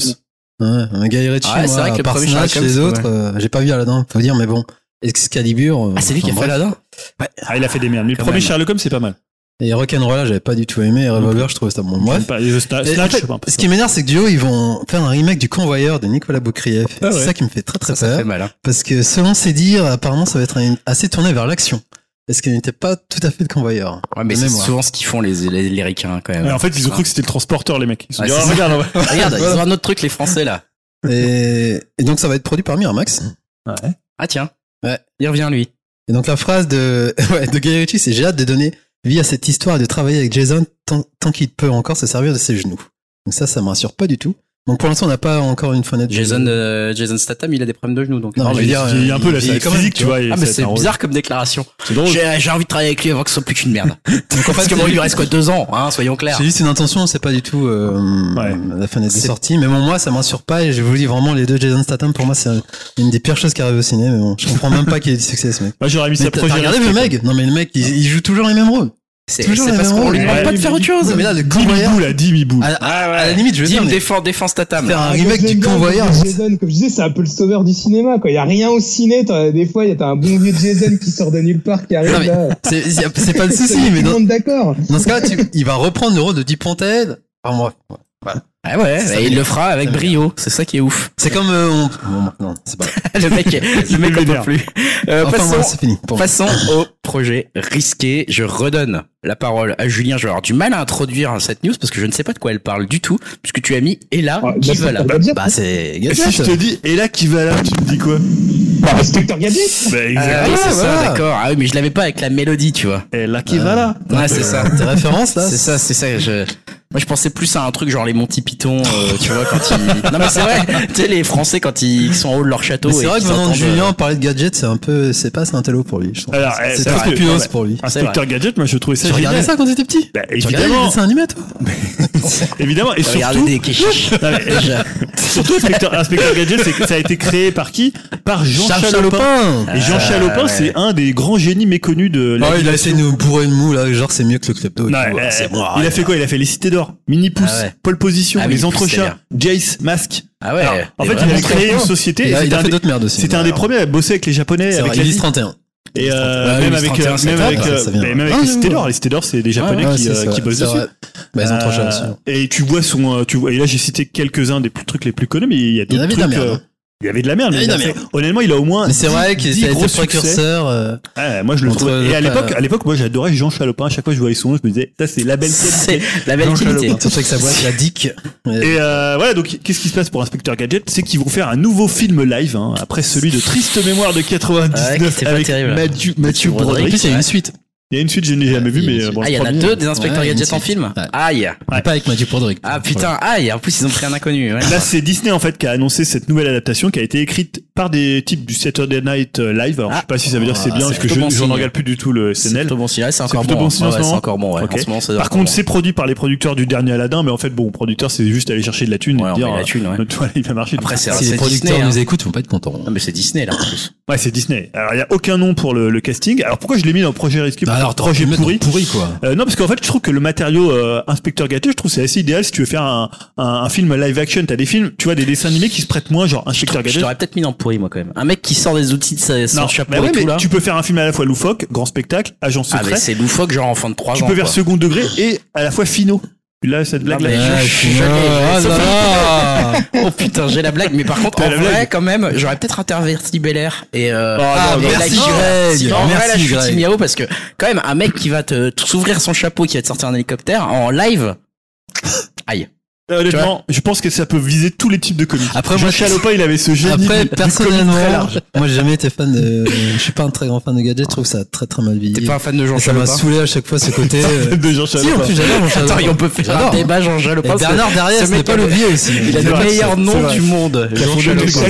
Ouais, un Guy Ritchie, Ouais, c'est vrai que le premier Snatch, les autres, ouais. euh, j'ai pas vu Aladdin, faut dire, mais bon. Excalibur. euh, Ah, c'est lui qui a fait là-dedans Ah il a fait des merdes. Mais le premier même. Sherlock Holmes c'est pas mal. Et Rock'n'Roll, j'avais pas du tout aimé. Et Revolver, je trouvais ça bon. Bref. Pas. Et Et en Snatch, fait, je sais pas. ce qui m'énerve, c'est que Duo, ils vont faire un remake du Convoyeur de Nicolas Boukrieff. Ah ouais. C'est ça qui me fait très très Ça, ça peur. fait mal. hein. Parce que selon ses dires, apparemment, ça va être assez tourné vers l'action. Et ce qui n'était pas tout à fait le Convoyeur. Ouais, mais De c'est souvent ce qu'ils font les, les, les ricains quand même. Et en fait ils ont cru que c'était le transporteur les mecs. Ils se sont Ouais, dit, oh, regarde, va- Regarde, ils ont un autre truc les Français là. Et, et donc, ça va être produit par Miramax. Ah tiens. Ouais. Il revient lui. Et donc la phrase de, ouais, de Guy Ritchie, c'est j'ai hâte de donner vie à cette histoire et de travailler avec Jason tant, tant qu'il peut encore se servir de ses genoux. Donc ça, ça me rassure pas du tout. Donc pour l'instant, on n'a pas encore une fenêtre. Jason, euh, Jason Statham, il a des problèmes de genoux donc. Non, Non, mais mais je veux dire, il y a un peu la quand même, physique, tu tu vois. Ah mais c'est bizarre comme déclaration. C'est drôle. J'ai envie de travailler avec lui avant que ce soit plus qu'une merde. Donc en Parce fait, que bon, il lui reste quoi deux ans, hein, soyons clairs. c'est juste une intention, c'est pas du tout euh, Ouais. la fenêtre de sortie. Mais bon, moi, ça me rassure pas et je vous dis vraiment, les deux Jason Statham, pour moi, c'est une des pires choses qui arrivent au ciné. Mais bon, je comprends même pas qu'il ait du succès, ce mec. Moi j'aurais mis Mais ça regardé le mec? Non mais le mec, il, il joue toujours les mêmes rôles. C'est toujours parce qu'on lui demande pas de faire autre chose. mais là, le convoyeur. Boule à Dimi Boule. À, la limite, je veux dire, défend, défend Statham. faire un Ah, remake moi, du convoyeur. Jason, comme je disais, c'est un peu le sauveur du cinéma, quoi. Il y a rien au ciné, des fois, il y a t'as un bon vieux Jason qui sort de nulle part, qui arrive là. C'est pas le souci, mais tout le dans, monde d'accord. dans ce cas, tu- il va reprendre le rôle de Deep Pontel. Enfin, bref. Ah ouais, il le fera avec brio. C'est ça qui est ouf. C'est comme euh, on... bon, non, c'est pas. le mec, le mec vénère. plus. Euh, Enfin, passons, voilà, c'est fini. Bon. passons au projet risqué. Je redonne la parole à Julien. Je vais avoir du mal à introduire cette news parce que je ne sais pas de quoi elle parle du tout, puisque tu as mis et là Ah, qui bah, va là. bien. Bah, c'est Et si je te dis, et là qui va là, tu me dis quoi? Bah, Inspecteur Gadget. Bah Ah, exactement. oui, c'est voilà. ça, d'accord. Ah oui, mais je l'avais pas avec la mélodie, tu vois. Et là qui va là Ouais, c'est ça. Tes références, là? C'est ça, c'est ça. Je... Moi, je pensais plus à un truc genre les Monty Python, euh, tu vois, quand ils. Non, mais c'est vrai. Tu sais, les Français quand ils sont en haut de leur château. C'est vrai que de entendent, euh, Julien, parler de gadget, c'est un peu, c'est pas c'est un télo pour lui, je trouve. Alors, eh, c'est c'est très Ouais. pour lui. Inspecteur Gadget, moi je trouvais ça Tu regardais ça quand t'étais petit Bah, Tu regardais les évidemment, dessins animés, toi évidemment, et Regardez surtout, des. Non, mais, surtout Inspecteur, Inspecteur Gadget, c'est que ça a été créé par qui? Par Jean Chalopin. Chalopin Et Jean Ah, Chalopin, ouais. c'est un des grands génies méconnus de Ah ouais, il a essayé de nous bourrer une moue, là, genre c'est mieux que le klepto. c'est il a fait quoi? Il a fait les Cités d'Or, Mini Pouce, Ah ouais. Pole Position, Ah, les Entrechats, Jace, Masque. Ah ouais. Alors, en fait, il vraiment a créé une société. Il et C'était un, fait des- d'autres merdes aussi. c'était un des premiers à bosser avec les Japonais, C'est avec Illis 31. Et euh, Ouais, même avec, 31, euh, c'est même top, avec, ça, euh, ça vient. mais même avec Ah, les d'Or. Les d'Or, c'est des Japonais Ouais, qui, c'est euh, ça, qui bossent dessus. Bah, ils ont. Euh, Et tu vois son, euh, tu vois, et là j'ai cité quelques-uns des plus- trucs les plus connus, mais il y a d'autres avait de la trucs. Il y avait de la merde, y mais honnêtement, il a au moins. Mais c'est 10 vrai qu'il 10 a été précurseur. euh, Ouais, moi je le trouve. Et à l'époque, euh, à l'époque, moi j'adorais Jean Chalopin. À chaque fois que je voyais son nom, je me disais, ça c'est la belle C'est qualité. la belle qualité. Surtout avec sa boîte, la Dick. Et euh, voilà, donc qu'est-ce qui se passe pour Inspecteur Gadget? C'est qu'ils vont faire un nouveau film live, hein, après celui de Triste Mémoire de Ouais, 99 qui était pas avec terrible. Mathieu, Mathieu Broderick. En plus, il y a une suite. Il y a une suite, je n'ai jamais Ouais, vu, mais euh, bon, Ah, il y en a deux des inspecteurs Ouais, gadgets une en film. Aïe. Pas avec Mathieu Broderick. Ah putain, aïe. En plus, ils ont pris un inconnu. ouais. Là, c'est Disney en fait qui a annoncé cette nouvelle adaptation qui a été écrite par des types du Saturday Night Live. Alors, je sais pas si ça veut dire que c'est Ah, bien, c'est parce que je signe. regarde plus du tout le C'est SNL. plutôt bon signe. Ouais, c'est C'est encore bon. C'est encore bon. ouais. Ok. En ce moment, c'est Par contre, bon. c'est produit par les producteurs du dernier Aladdin, mais en fait, bon, producteur, c'est juste aller chercher de la thune Ouais, et dire, met la thune, ouais. euh, il va marcher. Après, c'est Si les c'est producteurs Disney. nous hein. écoutent, ils vont pas être contents. Non, mais c'est Disney là en plus. Ouais, c'est Disney. Alors, il y a aucun nom pour le, casting. Alors, pourquoi je l'ai mis dans le projet risqué Alors, projet pourri. pourri, quoi. Euh, non, parce qu'en fait, je trouve que le matériau euh, Inspecteur Gadget, je trouve c'est assez idéal si tu veux faire un, un, un film live action. T'as des films, tu vois, des dessins animés qui se prêtent moins, genre Inspecteur Je Gadget. t'aurais peut-être mis dans pourri, moi, quand même. Un mec qui sort des outils de sa, son Non, chapeau mais ouais, et tout, mais là. tu peux faire un film à la fois loufoque, grand spectacle, agent Ah, secret. mais c'est loufoque, genre enfant de 3 tu ans. peux faire quoi. second degré et à la fois finaux. Là, cette blague mais là. je- Ah, je- putain, je- ah là. Oh putain, j'ai la blague, mais par contre, en vrai, blague quand même, j'aurais peut-être interverti Bel Air et euh, Oh, ah, non, mais non, là, merci, non, en vrai, là, je suis Greg. Team Yao parce que, quand même, un mec qui va te, te s'ouvrir son chapeau, qui va te sortir un hélicoptère en live. Aïe. Euh, Honnêtement, je pense que ça peut viser tous les types de comics. Après, Jean moi, Chalopin, il avait ce génie Après, du- personnellement, très large. moi j'ai jamais été fan de, je suis pas un très grand fan de gadgets, je trouve ça très très mal vieilli. T'es pas un fan de Jean Et ça m'a saoulé à chaque fois ce côté. euh, de Jean Si, en plus j'adore mon Attends, Chalopin. on peut faire un débat Jean Et Chalopin. Bernard ce n'est pas le vieux aussi. Il a le meilleur nom du monde. Jean.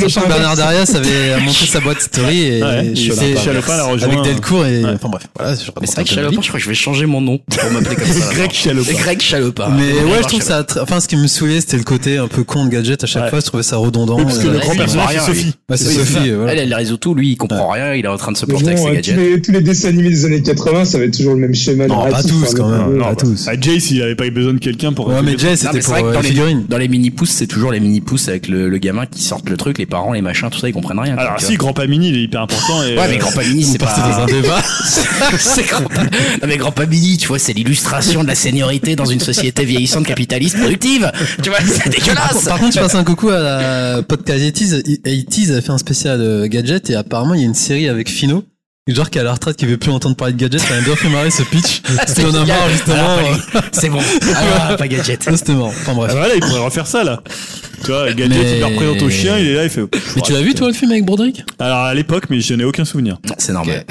Jean Bernard Darius avait montré sa boîte story et et Chalopin l'a rejoint. avec Delcourt et Ouais. enfin bref. Voilà, je Mais c'est vrai que vie. je crois que je vais changer mon nom pour m'appeler comme ça. Greg Chalopin. Greg Chalopin. Mais Jean ouais, je trouve ça, très- enfin, ce qui me saoulait, c'était le côté un peu con de gadget à chaque Ouais. fois. Je trouvais ça redondant. Oui, parce que Euh, le grand il personnage, voit c'est rien, Sophie. ouais, c'est Oui, Sophie. voilà. Elle, elle résout tout. Lui, il comprend rien. Il est en train de se planter avec ses euh, tous, gadgets. les, tous les dessins animés des années 80, ça va être toujours le même schéma. Non, pas tous, quand même. euh, pas tous. Ah, Jace, il avait pas eu besoin de quelqu'un pour. Ouais, mais Non, c'était pour vrai que euh, dans les les, figurines. dans les mini pousses, c'est toujours les mini pousses avec le, gamin qui sortent le truc, les parents, les machins, tout ça, ils comprennent rien. Alors, si, Grand Pamini, il est hyper important. Et, Ouais, mais Grand Pamini, c'est Parti dans pas. un débat. c'est grand. Pa- Non, mais Grand Pamini, tu vois, c'est l'illustration de la seniorité dans une société vieillissante capitaliste productive. Tu vois, c'est dégueulasse. Par contre, je passe un coucou à la podcast 80s. 80s a fait un spécial euh, gadget et apparemment il y a une série avec Fino. Genre qui est à la retraite, qui veut plus entendre parler de gadget, ça m'a bien fait marrer ce pitch. c'est On en a marre justement. Alors, lui. C'est bon. Ah, pas gadget. C'était marrant. Enfin Ah, bref. voilà, il pourrait refaire ça, là. Tu vois, Gadget, Mais- il le représente au chien, il est là, il fait. Mais tu l'as vu toi le film avec Broderick? Alors, à l'époque, mais je n'ai aucun souvenir. C'est normal.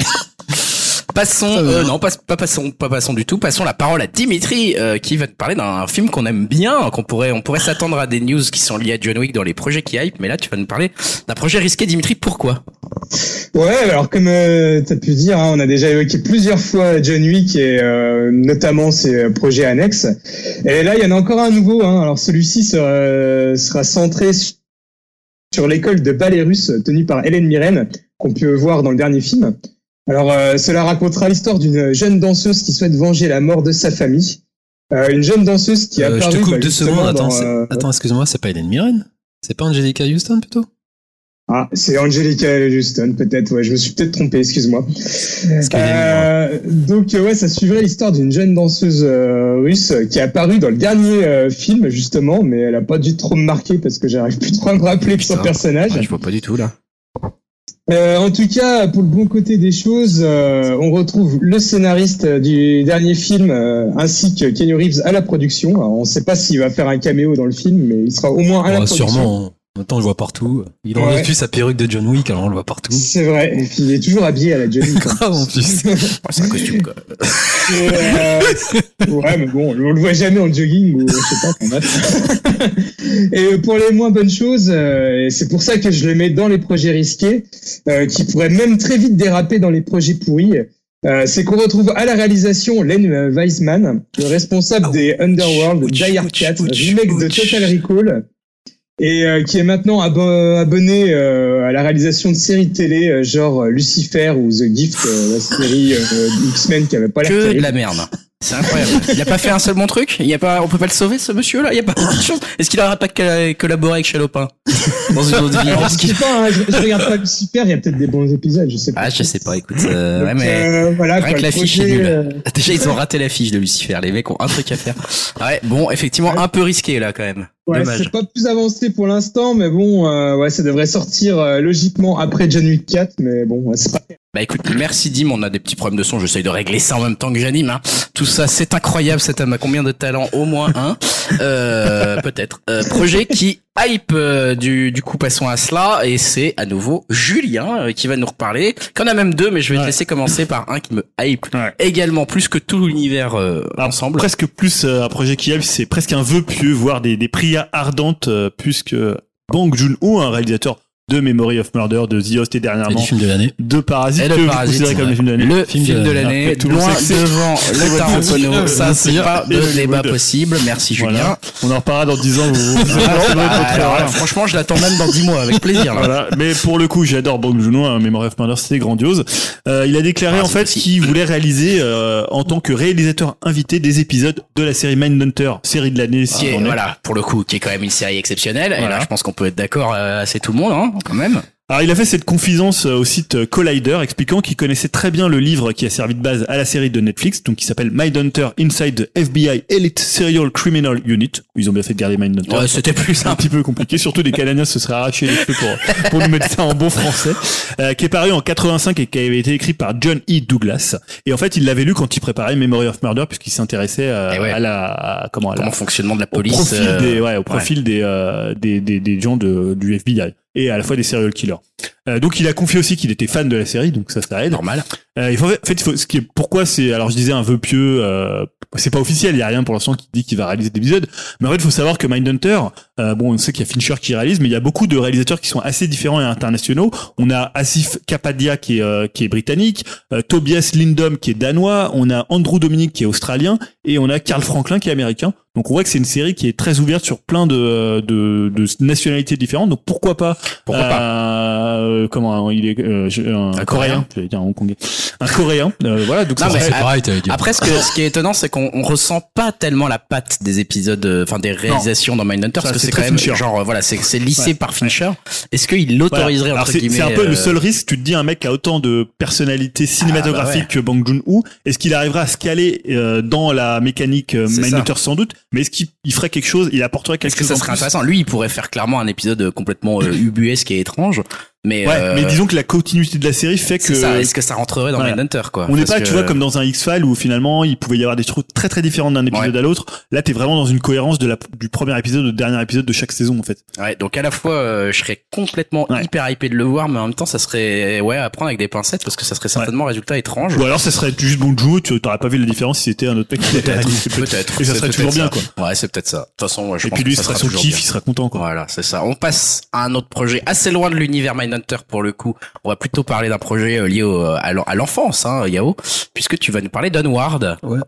Passons, euh, non, pas, pas passons, pas passons du tout. Passons la parole à Dimitri, euh, qui va te parler d'un film qu'on aime bien, qu'on pourrait, on pourrait s'attendre à des news qui sont liées à John Wick dans les projets qui hype, mais là, tu vas nous parler d'un projet risqué, Dimitri. Pourquoi? Ouais, alors comme euh, tu as pu dire, hein, on a déjà évoqué plusieurs fois John Wick et euh, notamment ses projets annexes. Et là, il y en a encore un nouveau. Hein. Alors celui-ci sera, sera centré su- sur l'école de ballet russe tenue par Hélène Mirren, qu'on peut voir dans le dernier film. Alors euh, cela racontera l'histoire d'une jeune danseuse qui souhaite venger la mort de sa famille. Euh, une jeune danseuse qui a Euh, Je te coupe bah, deux secondes. Attends, dans, c'est- euh, attends, excuse-moi, c'est pas Hélène Mirren? C'est pas Angelica Houston plutôt? Ah, c'est Angelica Houston, peut-être. Ouais, je me suis peut-être trompé. Excuse-moi. Euh, donc euh, ouais, ça suivrait l'histoire d'une jeune danseuse euh, russe qui est apparue dans le dernier euh, film justement, mais elle a pas dû trop me marquer parce que j'arrive plus trop à me rappeler de son personnage. Ouais, Je vois pas du tout là. Euh, en tout cas, pour le bon côté des choses, euh, on retrouve le scénariste du dernier film euh, ainsi que Kenny Reeves à la production. Alors, on ne sait pas s'il va faire un caméo dans le film, mais il sera au moins à la Ouais, production. Sûrement. Maintenant, on le voit partout. Il Ouais. enlève plus sa perruque de John Wick, alors on le voit partout. C'est vrai. Et puis il est toujours habillé à la Johnny. quoi. Grave en plus. Ouais, c'est un costume quoi. Et, euh, ouais, mais bon, on le voit jamais en jogging ou je sais pas. enfin, bref. Et pour les moins bonnes choses, euh, et c'est pour ça que je le mets dans les projets risqués, euh, qui pourraient même très vite déraper dans les projets pourris. euh, c'est qu'on retrouve à la réalisation Len euh, Weisman, le responsable des Underworld, ouch, Die Hard ouch, 4, ouch, remake de. Total Recall, et euh, qui est maintenant abo- abonné euh, à la réalisation de séries télé euh, genre Lucifer ou The Gift, euh, la série euh, X-Men qui avait pas l'air Que de la merde. C'est incroyable. Il a pas fait un seul bon truc? Il y a pas, on peut pas le sauver ce monsieur là. Il y a pas autre chose? Est-ce qu'il aura pas colla- collaboré avec Chalopin dans une autre vie? Alors, je sais pas, hein, je, je regarde pas Lucifer, il y a peut-être des bons épisodes, je sais pas. Ah, je sais pas. Écoute, euh, Donc, ouais, mais euh, voilà, rien quoi, que l'affiche est nulle. euh, déjà ils ont raté l'affiche de Lucifer. Les mecs ont un truc à faire. Ouais, bon, effectivement, un peu risqué là quand même. ouais, c'est pas plus avancé pour l'instant, mais bon, euh, ouais, ça devrait sortir euh, logiquement après John Wick 4, mais bon, c'est pas. Bah écoute, merci Dim, on a des petits problèmes de son, j'essaye de régler ça en même temps que j'anime. Hein. Tout ça, c'est incroyable, cet homme a combien de talents Au moins un, euh, peut-être. Euh, projet qui hype euh, du, du coup, passons à cela, et c'est à nouveau Julien euh, qui va nous reparler. Qu'on a même deux, mais je vais te laisser commencer par un qui me hype Ouais. également plus que tout l'univers euh, ensemble. Presque plus euh, un projet qui aime, c'est presque un vœu pieux, voire des, des prières ardentes, euh, plus que Bang Joon-ho, un réalisateur de Memory of Murder, de The Host et Et dernièrement du film de l'année. de Parasite Et que vous Parasite, considérez comme ouais. le film de l'année. Le Film film, de de l'année. l'année, Après, tout le monde loin devant le Tarantino. Ça, c'est pas Et de débat possible. Merci Julien. Voilà. On en reparlera dans 10 ans. Vous, Ah, bah, alors, franchement, je l'attends même dans 10 mois avec plaisir. là. Voilà. Mais pour le coup, j'adore Bong Joon-ho. hein, Memory of Murder, c'était grandiose. Euh, il a déclaré Ah, en fait possible. qu'il voulait réaliser euh, en tant que réalisateur invité des épisodes de la série Mindhunter, série de l'année. si voilà, pour le coup, qui est quand même une série exceptionnelle. Et là, je pense qu'on peut être d'accord, euh, c'est tout le monde, hein, quand même. Alors, il a fait cette confidence euh, au site euh, Collider, expliquant qu'il connaissait très bien le livre qui a servi de base à la série de Netflix, donc qui s'appelle Mindhunter Inside the FBI Elite Serial Criminal Unit. Ils ont bien fait de garder Mindhunter. Ouais, c'était plus un petit peu compliqué, surtout des Canadiens se seraient arrachés les cheveux pour, pour nous mettre ça en bon français, euh, qui est paru en 85 et qui avait été écrit par John E. Douglas. Et en fait, il l'avait lu quand il préparait Memory of Murder, puisqu'il s'intéressait euh, Eh ouais. à la, à- comment, à la, Comment fonctionnement de la au police. profil euh, des, ouais, au profil des, euh, des, des, des gens de, du FBI et à la fois des serial killers. Euh, donc il a confié aussi qu'il était fan de la série, donc ça ça aide. normal. Euh, il faut, en fait, il faut, ce qui est, pourquoi c'est, alors je disais un vœu pieux, euh, c'est pas officiel, il y a rien pour l'instant qui dit qu'il va réaliser d'épisodes, mais en fait il faut savoir que Mindhunter, euh, bon on sait qu'il y a Fincher qui réalise, mais il y a beaucoup de réalisateurs qui sont assez différents et internationaux. On a Asif Kapadia qui est, euh, qui est britannique, Tobias Lindom qui est danois, on a Andrew Dominic qui est australien, et on a Carl Franklin qui est américain. Donc on voit que c'est une série qui est très ouverte sur plein de, de, de nationalités différentes. Donc pourquoi pas Pourquoi pas euh, comment il est euh, je- un, Un coréen, Coréen. j'allais dire un hongkongais, un coréen. euh, voilà donc Non, ça mais serait- C'est pareil. Après, ce, que, ce qui est étonnant, c'est qu'on on ressent pas tellement la patte des épisodes, euh, enfin des réalisations dans Mindhunter, parce que c'est quand même Fincher. genre, voilà, c'est c'est lissé Ouais. par Fincher. Est-ce qu'il Voilà. l'autoriserait entre c'est guillemets c'est un peu euh, le seul risque. Tu te dis un mec qui a autant de personnalité cinématographique bah que Bang Joon-ho. Est-ce qu'il arrivera à se caler euh, dans la mécanique euh, Mindhunter sans doute? Mais est-ce qu'il il ferait quelque chose Il apporterait quelque Est-ce que chose ça serait intéressant? Lui, il pourrait faire clairement un épisode complètement euh, ubuesque et étrange, mais Ouais, euh, mais disons que la continuité de la série fait que. Est-ce que ça rentrerait dans Voilà. Mindhunter quoi? On n'est pas, que- tu vois, comme dans un X-Files où finalement il pouvait y avoir des trucs très très différents d'un épisode Ouais. à l'autre. Là, t'es vraiment dans une cohérence de la, du premier épisode au dernier épisode de chaque saison en fait. Ouais, donc à la fois, euh, je serais complètement Ouais. hyper hypé de le voir, mais en même temps, ça serait ouais à prendre avec des pincettes parce que ça serait certainement un résultat étrange. Ou alors ça serait juste bon Joe, tu t'aurais pas vu la différence si c'était un autre mec qui réalisé. Peut-être. Et ça serait peut-être toujours bien quoi. Ouais, c'est peut-être ça. De toute façon, je Et pense puis lui, il sera son kiff, il sera content quoi. Voilà, c'est ça. On passe à un autre projet assez loin de l'univers Mindhunter pour le coup. On va plutôt parler d'un projet euh, lié au, à l'en- à l'enfance, hein, Yao, puisque tu vas nous parler d'Unward. Ouais.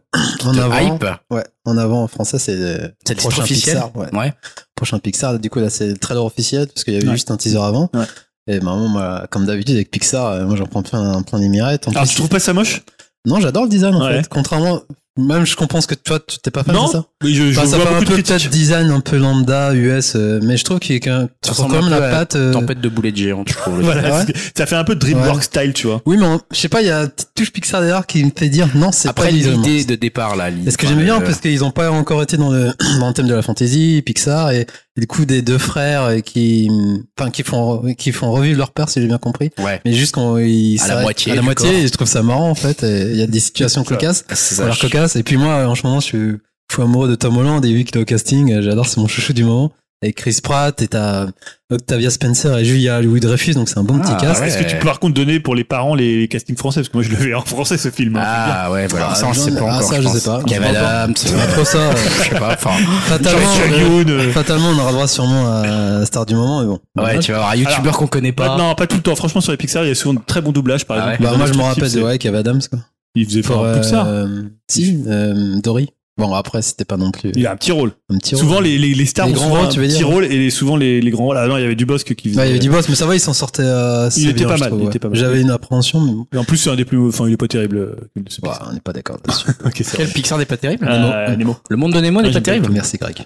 En avant. Hype. Ouais. En avant en français, c'est le C'est le titre prochain officiel. Pixar. Ouais. Ouais. Prochain Pixar. Du coup, là, c'est le trailer officiel parce qu'il y avait Ouais. juste un teaser avant. Ouais. Et maman, moi, comme d'habitude avec Pixar, euh, moi j'en prends plein, plein les mirettes. En Alors plus, Ah, tu trouves pas ça moche? Non, j'adore le design en Ouais. fait. Contrairement, même je comprends que toi, tu t'es pas fan Non, de ça. mais je, je Enfin, ça vois fait un beaucoup peu de peut-être design un peu lambda US, euh, mais je trouve qu'il y a qu'un, tu Ça ressens ressemble quand même un peu la patte. euh, Tempête de boulets de géants, tu trouves. Voilà, Ouais. ça fait un peu DreamWorks style, tu vois. Oui, mais je sais pas, il y a une petite touche Pixar derrière qui me fait dire non, c'est Après pas l'idée de départ là. Et ce que j'aime bien, parce qu'ils ont pas encore été dans le, dans le thème de la fantasy, Pixar, et du coup des deux frères euh, qui, enfin, qui font, qui font revivre leur père, si j'ai bien compris. Ouais. Mais juste quand ils À la moitié à la moitié, corps. et je trouve ça marrant en fait. Il y a des situations cocasses, C'est ça ça. a l'air cocasse. Et puis moi, en ce moment, je suis fou amoureux de Tom Holland et vu qu'il est au casting, euh, j'adore, c'est mon chouchou du moment. Et Chris Pratt, et t'as Octavia Spencer et Julia Louis Dreyfus, donc c'est un bon Ah, petit cast. ouais. Est-ce que tu peux par contre donner pour les parents les, les castings français? Parce que moi je le vais en français ce film. hein, Ah ouais, voilà. Ah, ça on sait pas ah, encore. ça, je sais pas. Kev Je sais pas Adams, C'est pas trop ça. euh, je sais pas. Enfin, Fatalement, euh, on aura droit sûrement à la star du moment, mais bon. ouais, tu vas avoir un youtubeur Alors, qu'on connaît pas- non, pas tout le temps. Franchement, sur les Pixar, il y a souvent de très bons doublages, par Ah exemple. Bah, moi, je me rappelle de ouais, Kev Adams, quoi. Il faisait Pour, pas Pixar. euh, si, euh, Dory. Bon, après, c'était pas non plus Il a un petit rôle. un petit Souvent, rôle. les, les, les stars Les ont grands souvent rôles, un tu veux petit dire rôle et les- souvent les, les grands rôles. Ah non, il y avait Dubosc qui faisait. Ouais, il y avait du boss, mais ça va, il s'en sortait euh, assez Il était bien, pas mal, trouve, il ouais. était pas mal. J'avais une appréhension, mais bon. Et en plus, c'est un des plus. Enfin, il est pas terrible. euh, ce Ouais, on n'est pas d'accord là-dessus. Ok, c'est Quel vrai. Pixar n'est pas terrible Euh, Nemo. Le monde de Nemo n'est Ah, pas terrible. Merci, Greg.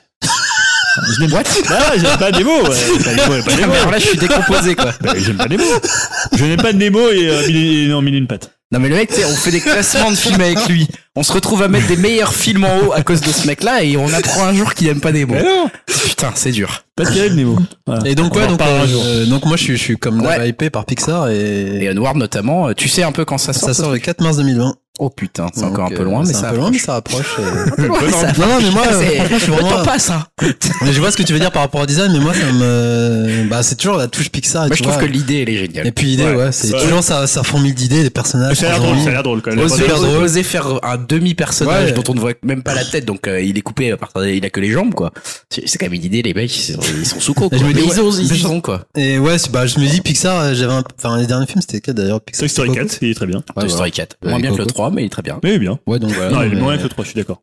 Je n'aime pas. Ah, j'aime pas Nemo. ouais. Pas Nemo, pas là, je suis décomposé quoi. Bah, J'aime pas Nemo. Je n'aime pas Nemo et euh, mille et- non, mille une pattes. Non mais le mec, tu sais, on fait des classements de films avec lui. On se retrouve à mettre des meilleurs films en haut à cause de ce mec-là et on apprend un jour qu'il aime pas Nemo. Mais non. Putain, c'est dur. Pas terrible Nemo. Voilà. Et donc, On ouais, donc, jour. euh, donc moi, je suis, je suis comme Ouais. hypé par Pixar Et et, Onward notamment, euh, tu sais un peu quand ça sort ça sort le 4 mars 2020. Oh putain, c'est encore un peu euh, loin, mais c'est ça peu loin, mais approche. ça rapproche. euh. Ça Non, non, mais moi, approche. Franchement, je suis Le vraiment- passe, hein. Mais je vois ce que tu veux dire par rapport au design, mais moi, ça me, bah, c'est toujours la touche Pixar. et Moi, je trouve que l'idée, elle est géniale. Et puis l'idée, Ouais. c'est toujours ça, ça formule d'idées, des personnages. Ça a l'air ont drôle, ça a l'air drôle quand même. Oser, faire un demi-personnage dont on ne voit même pas la tête, donc euh, il est coupé à partir des- il a que les jambes, quoi. C'est quand même une idée, les mecs, ils sont, sous quoi. Et je me dis, ils sont, quoi. Et ouais, bah, je me dis Pixar, euh, j'avais un, enfin, les derniers films, c'était quel d'ailleurs? Pixar. Toy Story c'était quoi 4, il est très bien. Toy. Story 4. Ouais, Moins bien que le Coco. 3, mais il est très bien. Mais bien. Ouais, donc voilà. Non, il est moins que le 3, je suis d'accord.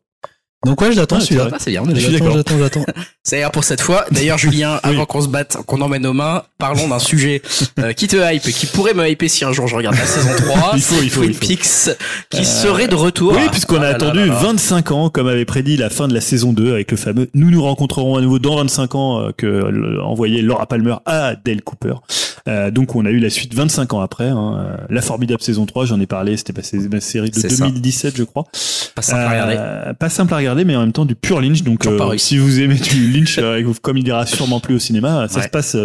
Donc ouais, je l'attends Ouais, celui-là. c'est Ah, c'est bien, on est Je suis déjà- d'accord. J'attends, j'attends, j'attends. C'est pour cette fois. D'ailleurs, Julien, avant qu'on se batte, qu'on emmène nos mains, parlons d'un sujet euh, qui te hype et qui pourrait me hyper si un jour je regarde la saison 3. Il faut, il faut, Twin il faut. Peaks, qui serait de retour. Oui, puisqu'on a Ah là attendu là là. 25 ans, comme avait prédit la fin de la saison 2 avec le fameux Nous nous rencontrerons à nouveau dans 25 ans euh, que envoyait Laura Palmer à Dale Cooper. Euh, donc on a eu la suite 25 ans après. hein. Euh, La formidable saison 3, j'en ai parlé, c'était passé ma série de C'est ça. 2017 je crois. Pas simple à regarder. Euh, pas simple à regarder, mais en même temps du pur Lynch. Donc, euh, si vous aimez du Lynch, comme il dira sûrement plus au cinéma, ça Ouais. se passe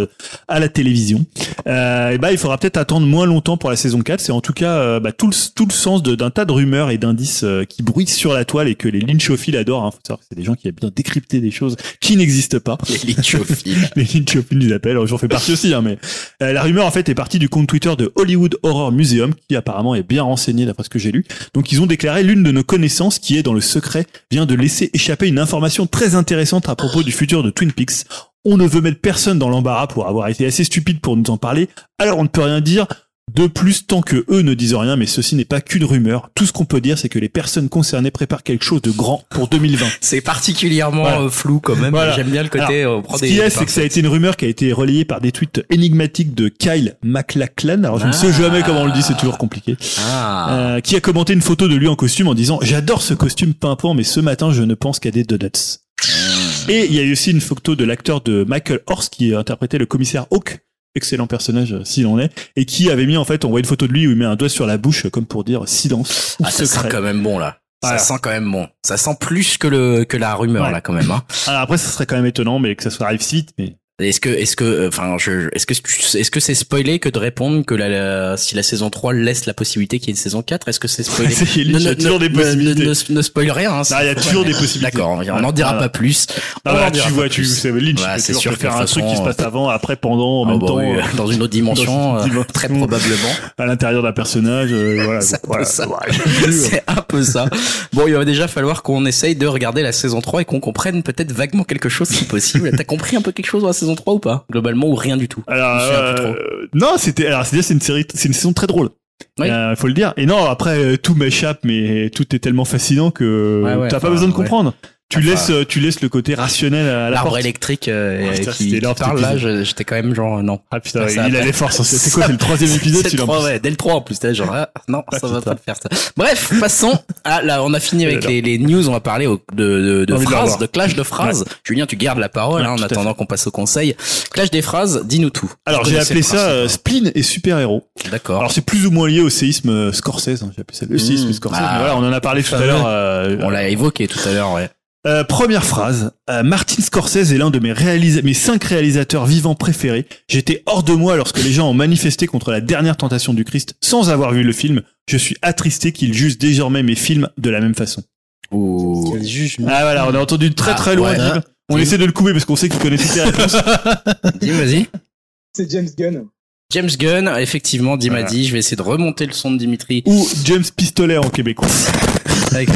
à la télévision. Euh, et bah, il faudra peut-être attendre moins longtemps pour la saison 4. C'est en tout cas bah, tout, le, tout le sens d'un tas de rumeurs et d'indices qui bruissent sur la toile et que les Lynchophiles adorent. Hein. Faut savoir que c'est des gens qui aiment bien décrypter des choses qui n'existent pas. Les lynchophiles. les Lynchophiles les appellent. J'en fais partie aussi, hein, mais euh, la rumeur en fait est partie du compte Twitter de Hollywood Horror Museum qui apparemment est bien renseigné d'après ce que j'ai lu. Donc ils ont déclaré l'une de nos connaissances qui est dans le secret vient de laisser échapper une information très intéressante à propos du futur de Twin Peaks. On ne veut mettre personne dans l'embarras pour avoir été assez stupide pour nous en parler, alors on ne peut rien dire. De plus, tant que eux ne disent rien, mais ceci n'est pas qu'une rumeur. Tout ce qu'on peut dire, c'est que les personnes concernées préparent quelque chose de grand pour 2020. C'est particulièrement Voilà. euh, flou quand même. Voilà. J'aime bien le côté. euh, prendre Ce qui des- est, c'est que ça a été une rumeur qui a été relayée par des tweets énigmatiques de Kyle MacLachlan. Alors je ne sais jamais comment on le dit, c'est toujours compliqué. Ah. Euh, qui a commenté une photo de lui en costume en disant J'adore ce costume pimpant, mais ce matin je ne pense qu'à des donuts. Et il y a eu aussi une photo de l'acteur de Michael Horst qui interprétait le commissaire Hawk. Excellent personnage euh, s'il en est et qui avait mis en fait on voit une photo de lui où il met un doigt sur la bouche comme pour dire silence ou Ah, ça sent quand même bon là. Voilà. Ça sent quand même bon. Ça sent plus que le que la rumeur Ouais. là quand même. Hein. Alors après ça serait quand même étonnant mais que ça soit arrive si vite mais Est-ce que est-ce que euh, enfin je est-ce que est-ce que c'est spoilé que de répondre que la, la- si la saison 3 laisse la possibilité qu'il y ait une saison 4 est-ce que c'est spoilé il y a toujours des possibilités. ne, ne, ne spoil rien hein, il y a toujours des possibilités. D'accord, on n'en dira Voilà. pas plus. On en dira tu vois, tu c'est Lynch, Voilà, c'est sûr faire un truc qui se passe avant, après, pendant, en Ah même bah temps, oui, euh, dans une autre dimension, Dans une euh, dimension. très probablement. à l'intérieur d'un personnage. euh, voilà, C'est un voilà. peu ça. Un peu. Bon, il va déjà falloir qu'on essaye de regarder la saison 3 et qu'on comprenne peut-être vaguement quelque chose si possible. T'as compris un peu quelque chose saison 3 ou pas Globalement ou rien du tout Alors, euh, non, c'était, alors, c'est une série, c'est une saison très drôle. Oui. Euh, faut le dire. Et non, après, euh, tout m'échappe, mais tout est tellement fascinant que Ouais, ouais, t'as pas besoin de ouais. Tu Enfin, laisses, euh, tu laisses le côté rationnel à la L'arbre électrique euh, Ah, putain, qui, parle là, j'étais quand même genre non. Ah putain, Ça, il a les forces. C'est c'est quoi, c'est le troisième épisode, C'est tu le l'as 3, ouais, dès le 3 en plus, t'es genre ah, non, Ah, ça va pas le faire ça. Bref, passons à là, on a fini avec les, les news, on va parler au- de, de, de phrases, de clash de phrases. Julien, tu gardes la parole Ouais, hein, en attendant qu'on passe au conseil. Clash des phrases, dis-nous tout. Alors j'ai appelé ça euh, hein. spleen et super héros. D'accord. Alors c'est plus ou moins lié au séisme euh, Scorsese. Hein, j'ai appelé ça le séisme Mmh. Scorsese. Ah. voilà, on en a parlé tout à l'heure. euh, On l'a évoqué tout à l'heure, ouais. Euh, première phrase. Euh, Martin Scorsese est l'un de mes, réalisa- mes cinq réalisateurs vivants préférés. J'étais hors de moi lorsque les gens ont manifesté contre la dernière tentation du Christ sans avoir vu le film. Je suis attristé qu'ils jugent désormais mes films de la même façon. Ah voilà, on a entendu très Ah, très loin. ouais. Dim. On essaie de le couper parce qu'on sait qu'il connaît toutes les réponses. Dis, vas-y. C'est James Gunn. James Gunn, effectivement, Dim Voilà. a dit, je vais essayer de remonter le son de Dimitri. Ou James Pistolet en québécois. Avec-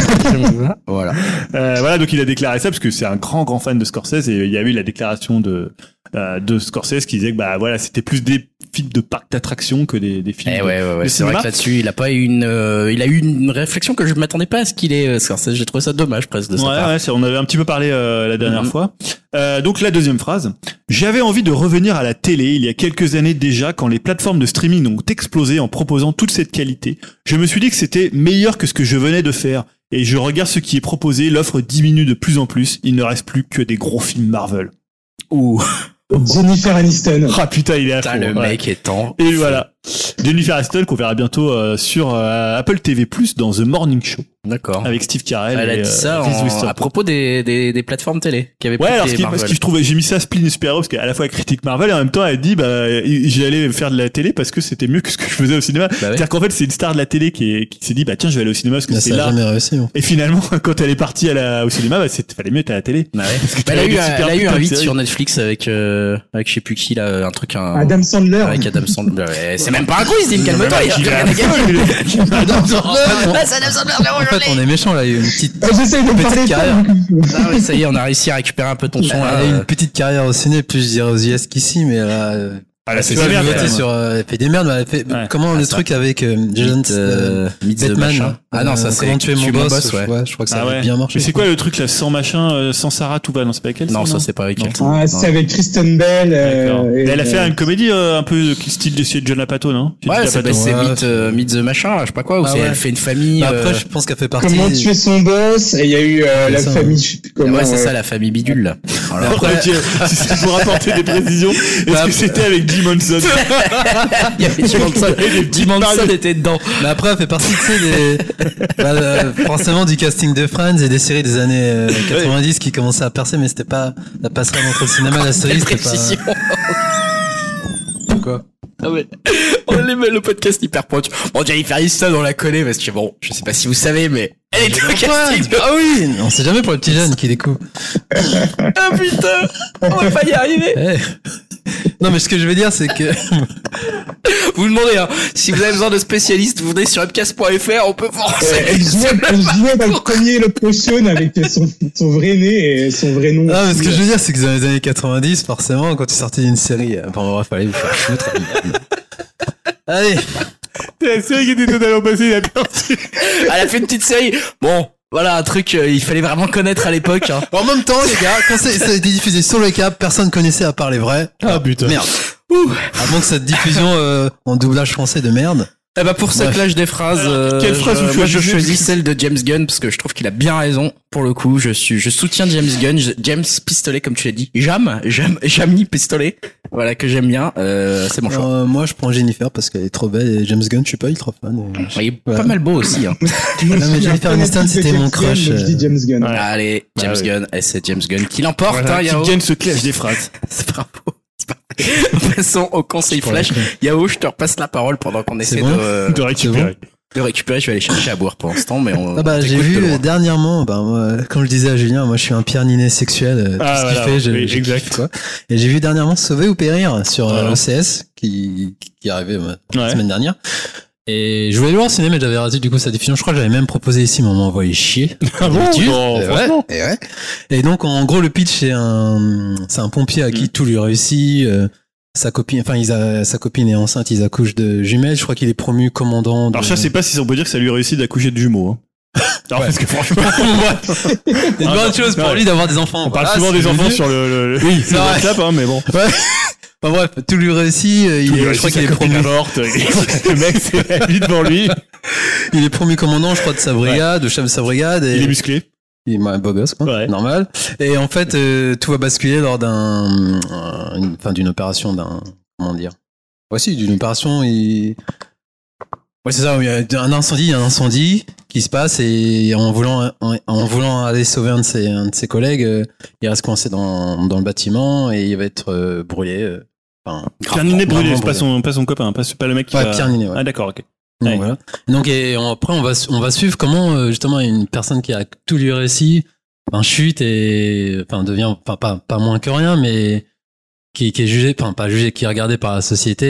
voilà. Euh, voilà, donc il a déclaré ça parce que c'est un grand grand fan de Scorsese et il y a eu la déclaration de euh, de Scorsese qui disait que bah voilà c'était plus des films de parc d'attraction que des, des films. Eh de- ouais, ouais, ouais. C'est vrai que là-dessus, il a pas eu une, euh, il a eu une réflexion que je m'attendais pas à ce qu'il ait. euh, Scorsese. J'ai trouvé ça dommage presque de Ouais, part. ouais, c'est- on avait un petit peu parlé euh, la dernière Mhm. fois. Euh, donc la deuxième phrase. J'avais envie de revenir à la télé il y a quelques années déjà quand les plateformes de streaming ont explosé en proposant toute cette qualité. Je me suis dit que c'était meilleur que ce que je venais de faire. Et je regarde ce qui est proposé, l'offre diminue de plus en plus. Il ne reste plus que des gros films Marvel. Ouh. Jennifer Aniston. Ah putain, il est à Putain, fond. le ouais. mec est en. Et voilà. Jennifer Aniston qu'on verra bientôt euh, sur euh, Apple TV Plus dans The Morning Show. D'accord. avec Steve Carell. Elle a et, dit euh, ça Reese en- à propos des, des, des plateformes télé qui avaient Ouais, alors ce qui, parce que je trouvais, j'ai mis ça à Spleen Super parce qu'à la fois elle critique Marvel et en même temps elle dit bah j'allais faire de la télé parce que c'était mieux que ce que je faisais au cinéma. Bah ouais. C'est-à-dire qu'en fait c'est une star de la télé qui, est- qui s'est dit bah tiens je vais aller au cinéma parce que c'est là. jamais réussi. hein. Et finalement quand elle est partie à la, au cinéma bah c'est fallait mieux être à la télé. Bah ouais. que Bah, elle a eu, elle a eu un de 8 séries. sur Netflix avec, euh, avec je sais plus qui là, un truc, un, Adam Sandler. avec Adam Sandler. C'est même pas un quiz, calme-toi. Qui Adam Sandler, fait, on est méchant là. Il y a eu une petite, Ah, J'essaye de Petite carrière. Ah ouais, ça y est, on a réussi à récupérer un peu ton son elle là. a eu une petite carrière au ciné, plus je dirais aux US qu'ici, mais a, euh, Ah là c'est tu vois, des elle merdes, sur, euh, fait des merdes, mais fait, Ouais. comment Ah, le ça. truc avec euh, Jason, Meet, euh, Meet the Batman. Ah non, ça euh, c'est comment tu es mon Tue boss, ouais. ouais, je crois que ça Ah a ouais. bien marché. Mais c'est quoi le truc là sans machin, euh, sans Sarah tout va non c'est pas avec elle Non, ça, ça c'est pas avec elle. Ah, c'est avec Kristen Bell. Euh, et- elle a fait une comédie euh, un peu style de John Apatow non Ouais, c'est c'est Meet, euh, Meet the machin, je sais pas quoi, où Ah c'est elle fait une famille. Bah, après, euh, je pense qu'elle fait partie. Comment tuer son boss et il y a eu euh, C'est la famille. Ouais, c'est ça, la famille bidule. Après, si c'est pour apporter des précisions, est-ce Bah, que c'était avec Jim Henson Il y avait était dedans. Mais après, elle fait partie, tu sais, des, bah, euh, forcément du casting de Friends et des séries des années euh, 90 qui commençaient à percer, mais c'était pas la passerelle entre le cinéma et la série, c'était pas. Précision. Quoi Ah ouais. On aimait le podcast hyper pointu. Bon, Jennifer Aniston, on la connaît parce que bon, je sais pas si vous savez, mais elle est au casting. Ah oui, on sait jamais pour les petits jeunes qui découvrent. Ah putain, on va pas y arriver. Eh. Non, mais ce que je veux dire, c'est que Vous demandez, hein, si vous avez besoin de spécialistes, vous venez sur upcast.fr, on peut vous Euh, renseigner. Elle jouait, elle jouait dans le Locomotion avec son, son vrai nez et son vrai nom. Ah, mais ce que je veux dire, c'est que dans les années 90, forcément, quand tu sortais d'une série, euh, enfin bref, fallait vous faire foutre. Allez, la série qui était totalement passée, il a bien su. Elle a fait une petite série. Bon, voilà un truc, euh, il fallait vraiment connaître à l'époque. Hein. en même temps, les gars, quand ça a été diffusé sur le câble, personne connaissait à part les vrais. Ah putain. Merde. Avant que cette diffusion euh, en doublage français de merde. Eh bah pour cette Ouais. plage des phrases, euh, quelle phrase je, vous moi je choisis celle de James Gunn parce que je trouve qu'il a bien raison. Pour le coup, je suis, je soutiens James Gunn, je- James Pistolet comme tu l'as dit. Jam, Jam, Jamie Pistolet. Voilà que j'aime bien. Euh, c'est mon choix. Euh, moi, je prends Jennifer parce qu'elle est trop belle et James Gunn, je suis pas ultra fan. et Il est Ouais. pas mal beau aussi. Hein. Non, mais Jennifer Aniston, c'était James mon Gunn, crush, Je dis. James Gunn. Ouais. Allez, James Bah oui. Gunn, et c'est James Gunn qui l'emporte. Voilà, hein, qui gagne ce clash des phrases. C'est bravo. Passons au conseil Pour flash. la- Yao, je te repasse la parole pendant qu'on essaie bon de, De récupérer. de récupérer. Je vais aller chercher à boire pour l'instant, mais on. Ah bah j'ai vu de euh, dernièrement, bah moi, comme je disais à Julien, moi je suis un Pierre Ninet sexuel, euh, tout Ah, ce qu'il voilà, fait, je, oui, je exact. quoi. Et j'ai vu dernièrement Sauver ou périr sur euh, Voilà. OCS qui qui est arrivé euh, la Ouais. semaine dernière. Et je voulais le voir au cinéma, mais j'avais raté du coup sa diffusion. Je crois que j'avais même proposé ici, mais on m'a envoyé chier. Ah bon. Non, Et ouais, et ouais. Et donc en gros le pitch c'est un c'est un pompier à qui tout lui réussit. euh, sa copine, enfin il a, sa copine est enceinte, ils accouchent de jumelles. Je crois qu'il est promu commandant. De... Alors je sais pas si on peut dire que ça lui réussit d'accoucher de jumeaux. Hein. Alors, parce que franchement, C'est une bonne chose pour Ouais. lui d'avoir des enfants. on parle Voilà, souvent c'est des enfants sur le, le, le- Oui, le. WhatsApp, hein, mais bon. Ouais. Enfin bref, tout lui réussit. euh, Il est, je crois qu'il est promu. morte. le mec, c'est la vie devant lui. Il est promu commandant, je crois, de sa brigade, de chef de sa brigade. Et Il est musclé. il est ouais, beau gosse, quoi. Ouais. Normal. Et en fait, euh, tout va basculer lors d'un, euh, enfin, d'une opération, d'un, comment dire. Voici, d'une opération. Il... Ouais, c'est ça. Il y a un incendie, il y a un incendie qui se passe et en voulant, en, en voulant aller sauver un de ses, un de ses collègues, euh, il reste coincé dans, dans le bâtiment et il va être euh, brûlé. euh, Enfin, Pierre Ninet gravement brûlé, c'est pas brûlé. son, pas son copain, pas, pas le mec qui Ouais, va- Pierre Ninet, ouais. Ah d'accord, ok. Donc, Ouais. voilà. Donc et on- après on va on va suivre comment euh, justement une personne qui a tout lui réussi, enfin chute et enfin devient enfin pas pas moins que rien mais qui, qui est jugé enfin pas jugé qui est regardé par la société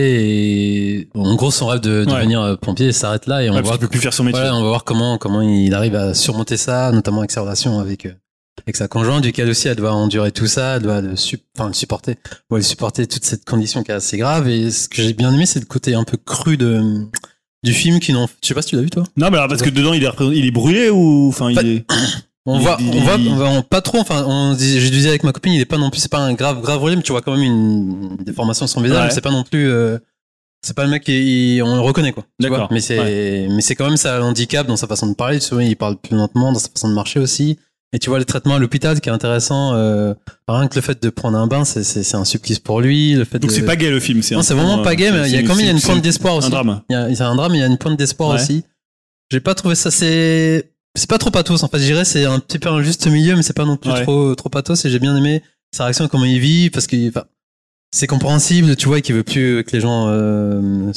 et en gros son rêve de Ouais. devenir euh, pompier s'arrête là et on Ouais, va parce voir qu'il peut plus faire son métier. voilà, on va voir comment comment il arrive à surmonter ça notamment avec sa relation avec euh, avec sa conjointe duquel aussi elle doit endurer tout ça elle doit le, enfin, le supporter doit le supporter toute cette condition qui est assez grave et ce que j'ai bien aimé c'est le côté un peu cru de du film qui n'en je sais pas si tu l'as vu toi? Non, mais alors parce que dedans il est, il est brûlé ou enfin il est. on voit on voit on voit on- pas trop enfin on je disais avec ma copine il est pas non plus c'est pas un grave grave mais tu vois quand même une déformation son visage Ouais. c'est pas non plus euh, c'est pas le mec qui on le reconnaît quoi tu D'accord. vois mais c'est mais c'est quand même ça handicap dans sa façon de parler souvent il parle plus lentement dans sa façon de marcher aussi et tu vois le traitement à l'hôpital qui est intéressant euh, rien que le fait de prendre un bain c'est c'est c'est un supplice pour lui le fait Donc de- c'est pas gay le film, c'est non c'est vraiment pas gay mais il y a quand même il y a une pointe d'espoir aussi Un drame. il y a, il y a un drame, il y a une pointe d'espoir Ouais. aussi. J'ai pas trouvé ça c'est c'est pas trop pathos. En fait, je dirais c'est un petit peu un juste milieu, mais c'est pas non plus Ouais. trop trop pathos. Et j'ai bien aimé sa réaction, comment il vit, parce que enfin, c'est compréhensible, tu vois, qu'il veut plus que les gens, euh,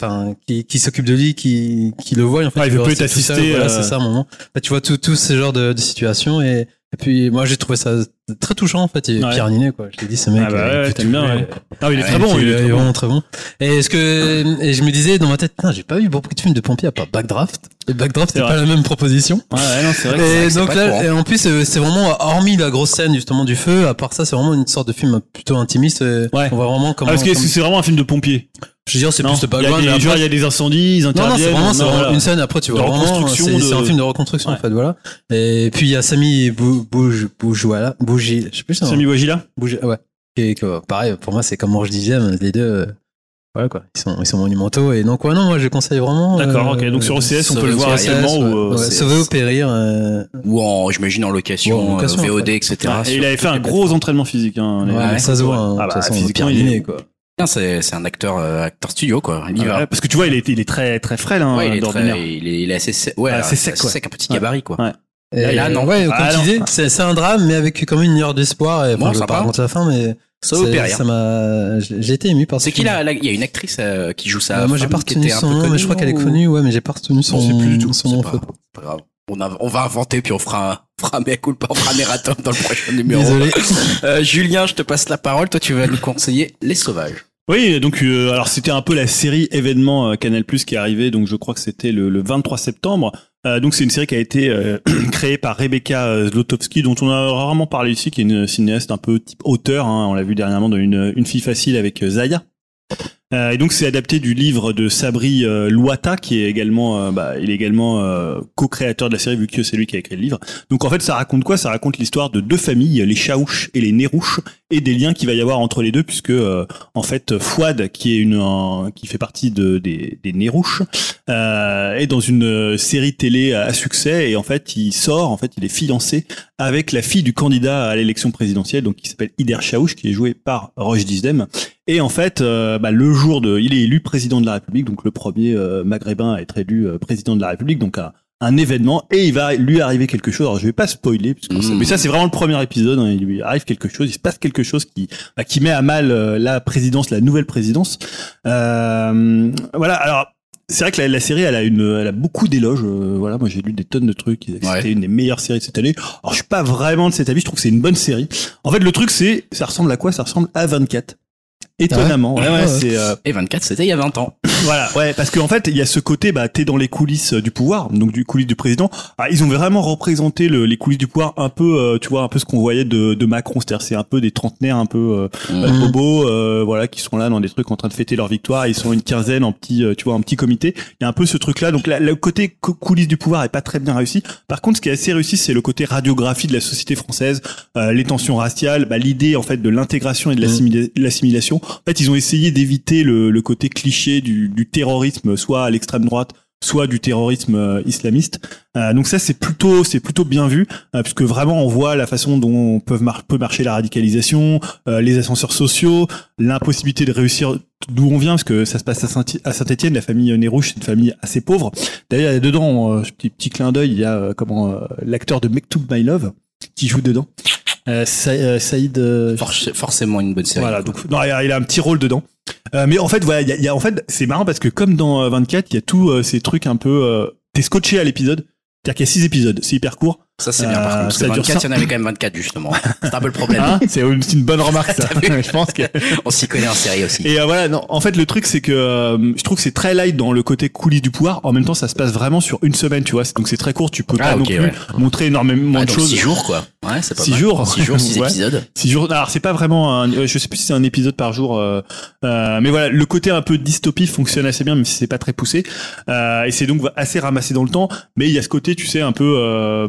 enfin, qui, qui s'occupent de lui, qui, qui le voient. En fait, Ouais, il veut plus assisté, Voilà, euh. c'est ça, à un moment. Bah, tu vois tout, tout ce genre de, de situations et, et puis moi j'ai trouvé ça très touchant en fait. Et Ouais. Pierre Ninet, quoi. Je t'ai dit, ce mec. Ah bah euh, ouais, bien, ouais. Ah, il est très bon, il est vraiment très bon. Et est-ce que et je me disais dans ma tête, j'ai pas vu beaucoup de films de pompiers à part Backdraft. Et Backdraft, C'est pas vrai. la même proposition. Ouais, ouais, non, c'est vrai. Et donc là, courant. et en plus, euh, c'est vraiment hormis la grosse scène justement du feu. À part ça, c'est vraiment une sorte de film plutôt intimiste. Ouais. On voit vraiment comment. Ah, parce que c'est vraiment un film de pompiers. Je veux dire, c'est Non, plus le background. il y a des incendies, ils non, non, interviennent. c'est vraiment, c'est non, vraiment voilà. une scène. Après, tu vois vraiment, reconstruction c'est de- c'est un film de reconstruction Ouais. en fait, voilà. Et puis il y a Bouge, Boujouala, Bougie, je sais plus. Sami Wajila Bouge, ouais. Et que, pareil, pour moi, c'est comme Ange dixième, les deux. euh, Voilà quoi, ils sont, ils sont monumentaux. Et donc, ouais, non, moi, je conseille vraiment. D'accord, euh, ok. Donc sur OCS, on peut le voir ouais, ou, euh, ouais, Sauver ou périr. euh, Ou en, j'imagine en location, Ouais, en location, euh, VOD, etc. Et il avait fait un gros entraînement physique. Hein, les- ouais, ça se voit, hein, Ah de bah, toute façon, physiquement, il est- quoi. C'est, c'est un acteur, euh, acteur studio, quoi. Il y Ah va. parce que tu vois, il est, il est très, très frêle, hein, Ouais, il est très, il est, il est assez, sec- ouais, Ah, assez c'est sec, sec, ouais. un petit gabarit, quoi. Ouais. Et là, non. Ouais, comme Ah, tu non. disais, c'est c'est un drame, mais avec quand même une lueur d'espoir. Et, enfin, Bon, je vais pas raconter la fin, mais Ça m'a, j'ai été ému par ce C'est qui là, il y a une actrice euh, qui joue ça. Euh, moi, j'ai pas retenu son nom, mais je crois qu'elle est connue, ouais, mais j'ai pas retenu son, Je sais plus du tout, son C'est nom. pas, faute. c'est pas grave. On, a- on va inventer puis on fera un, fera un mea culpa, on fera un erratum dans le prochain numéro. Désolé. Euh, Julien, je te passe la parole. Toi, tu vas nous conseiller Les Sauvages. Oui, donc euh, alors c'était un peu la série événement euh, Canal Plus qui est arrivée, donc je crois que c'était le, le 23 septembre. Euh, donc c'est une série qui a été euh, créée par Rebecca Zlotowski, dont on a rarement parlé ici, qui est une cinéaste un peu type auteur. hein, on l'a vu dernièrement dans une, une fille facile avec euh, Zaya. Euh, et donc c'est adapté du livre de Sabri euh, Louata, qui est également, euh, bah, il est également euh, co-créateur de la série vu que c'est lui qui a écrit le livre. Donc en fait ça raconte quoi? Ça raconte l'histoire de deux familles, les Chaouches et les Nérouches, et des liens qu'il va y avoir entre les deux, puisque en fait Fouad, qui est une un- qui fait partie de, des, des Nérouches, est dans une série télé à, succès et en fait il sort, en fait il est fiancé avec la fille du candidat à l'élection présidentielle, donc qui s'appelle Ider Chaouch, qui est joué par Roche Dizdem. Et en fait, euh, bah, le jour de, il est élu président de la République, donc le premier euh, maghrébin à être élu euh, président de la République, donc un, un événement, et il va lui arriver quelque chose. Alors je vais pas spoiler, puisque Mmh. mais ça c'est vraiment le premier épisode. hein, il lui arrive quelque chose, il se passe quelque chose qui, bah, qui met à mal euh, la présidence, la nouvelle présidence. Euh, voilà. Alors c'est vrai que la, la série, elle a une, elle a beaucoup d'éloges. euh, voilà, moi j'ai lu des tonnes de trucs. Ouais. C'était une des meilleures séries de cette année. Alors je suis pas vraiment de cet avis. Je trouve que c'est une bonne série. En fait, le truc c'est, ça ressemble à quoi? Ça ressemble à 24. Étonnamment, ouais, ouais, ouais. c'est euh, Et 24, c'était il y a 20 ans. Voilà, ouais, parce qu'en fait, il y a ce côté, bah, t'es dans les coulisses euh, du pouvoir, donc du coulisses du président. Ah, ils ont vraiment représenté le, les coulisses du pouvoir, un peu, euh, tu vois, un peu ce qu'on voyait de, de Macron, c'est-à-dire c'est un peu des trentenaires, un peu euh, Mmh. euh, bobos, euh, voilà, qui sont là dans des trucs en train de fêter leur victoire. Ils sont une quinzaine en petit, euh, tu vois, un petit comité. Il y a un peu ce truc-là. Donc là, le côté cou- coulisses du pouvoir est pas très bien réussi. Par contre, ce qui est assez réussi, c'est le côté radiographie de la société française, euh, les tensions raciales, bah, l'idée en fait de l'intégration et de l'assimila- l'assimilation. En fait, ils ont essayé d'éviter le, le côté cliché du, du terrorisme, soit à l'extrême droite, soit du terrorisme euh, islamiste. Euh, donc ça, c'est plutôt, c'est plutôt bien vu, euh, puisque vraiment on voit la façon dont mar- peut marcher la radicalisation, euh, les ascenseurs sociaux, l'impossibilité de réussir d'où on vient, parce que ça se passe à Saint- à Saint-Etienne, la famille Nérouche, c'est une famille assez pauvre. D'ailleurs, dedans, euh, petit, petit clin d'œil, il y a euh, comment l'acteur de Mektoub My Love qui joue dedans. Euh, Sa- euh, Saïd, euh, Forc- forcément une bonne série. voilà, donc non, il a, il a un petit rôle dedans. Euh, mais en fait, voilà, il y a, il y a- en fait, c'est marrant parce que comme dans euh, 24, il y a tous euh, ces trucs un peu, euh, t'es scotché à l'épisode. C'est-à-dire qu'il y a six épisodes, c'est hyper court. Ça, c'est bien, par Euh, contre. Parce ça que dure 24, il y en avait quand même 24, justement. C'est un peu le problème. Hein c'est une, bonne remarque ça. Je pense que. On s'y connaît en série aussi. Et euh, voilà, non, en fait, le truc c'est que euh, je trouve que c'est très light dans le côté coulisses du pouvoir. En même temps, ça se passe vraiment sur une semaine, tu vois. Donc c'est très court, tu peux Ah, pas non plus ouais. montrer énormément Ah, de choses. 6 jours, quoi. Ouais, c'est pas Six mal. jours. 6 jours, 6 Ouais. épisodes. Six jours. Alors c'est pas vraiment. Un, euh, je sais plus si c'est un épisode par jour. euh, mais voilà, le côté un peu dystopie fonctionne assez bien, même si c'est pas très poussé. Euh, et c'est donc assez ramassé dans le temps. Mais il y a ce côté, tu sais, un peu,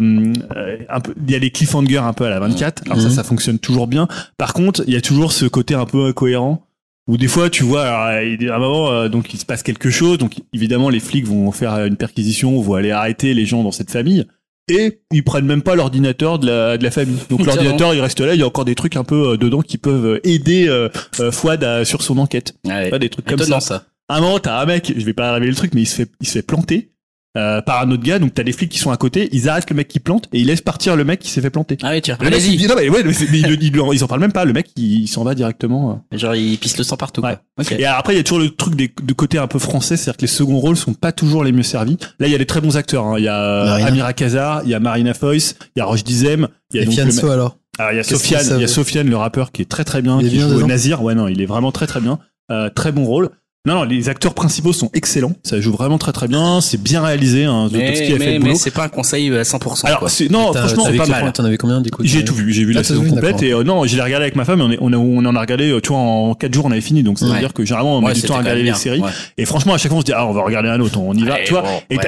un peu. Il y a les cliffhangers un peu à la 24. Alors ça, Mhm. ça fonctionne toujours bien. Par contre, il y a toujours ce côté un peu incohérent. Où des fois, tu vois, alors, y a un moment, euh, donc il se passe quelque chose. Donc évidemment, les flics vont faire une perquisition, vont aller arrêter les gens dans cette famille. Et ils prennent même pas l'ordinateur de la, de la famille. Donc l'ordinateur, il reste là. Il y a encore des trucs un peu euh, dedans qui peuvent aider euh, euh, Fouad à- sur son enquête. Ouais. Pas des trucs comme ça. À un moment, t'as un mec, je vais pas révéler le truc, mais il se fait, il se fait planter. Euh, par un autre gars. Donc t'as des flics qui sont à côté, ils arrêtent le mec qui plante et ils laissent partir le mec qui s'est fait planter. Ah oui, tiens. Le mec, il Allez-y. dit, non, mais ouais, mais, c'est- mais ils, ils- ils en parlent même pas. Le mec, il, il s'en va directement. euh. Genre, il pisse le sang partout. Ouais. Quoi. Ok. Et après, il y a toujours le truc des, de côté un peu français, c'est-à-dire que les seconds rôles sont pas toujours les mieux servis. Là, il y a des très bons acteurs. hein. Il y a euh, Marina. Amira Kazar, il y a Marina Foïs, il y a Roche Dizem, il y a Et donc le Fianso mec- alors alors, il y a Qu'est-ce Sofiane, il y a Sofiane, le rappeur, qui est très très bien, Il est qui bien joue dedans Nazir. Ouais, non, il est vraiment très très bien. Euh, très bon rôle. Non, non, les acteurs principaux sont excellents. Ça joue vraiment très très bien. C'est bien réalisé. Hein, Mais, a fait mais, le mais boulot. c'est pas un conseil à 100%. Alors, quoi. c'est- non, franchement, c'est pas mal. T'en avais combien du coup J'ai tout vu, j'ai vu Ah, la saison vu, complète et euh, non, je l'ai regardé avec ma femme et on, est, on, a- on en a regardé, euh, tu vois, en 4 jours on avait fini donc c'est à Ouais. dire que généralement on met du temps à regarder les bien. séries Ouais. et franchement à chaque fois on se dit ah on va regarder un autre, on y va, tu vois.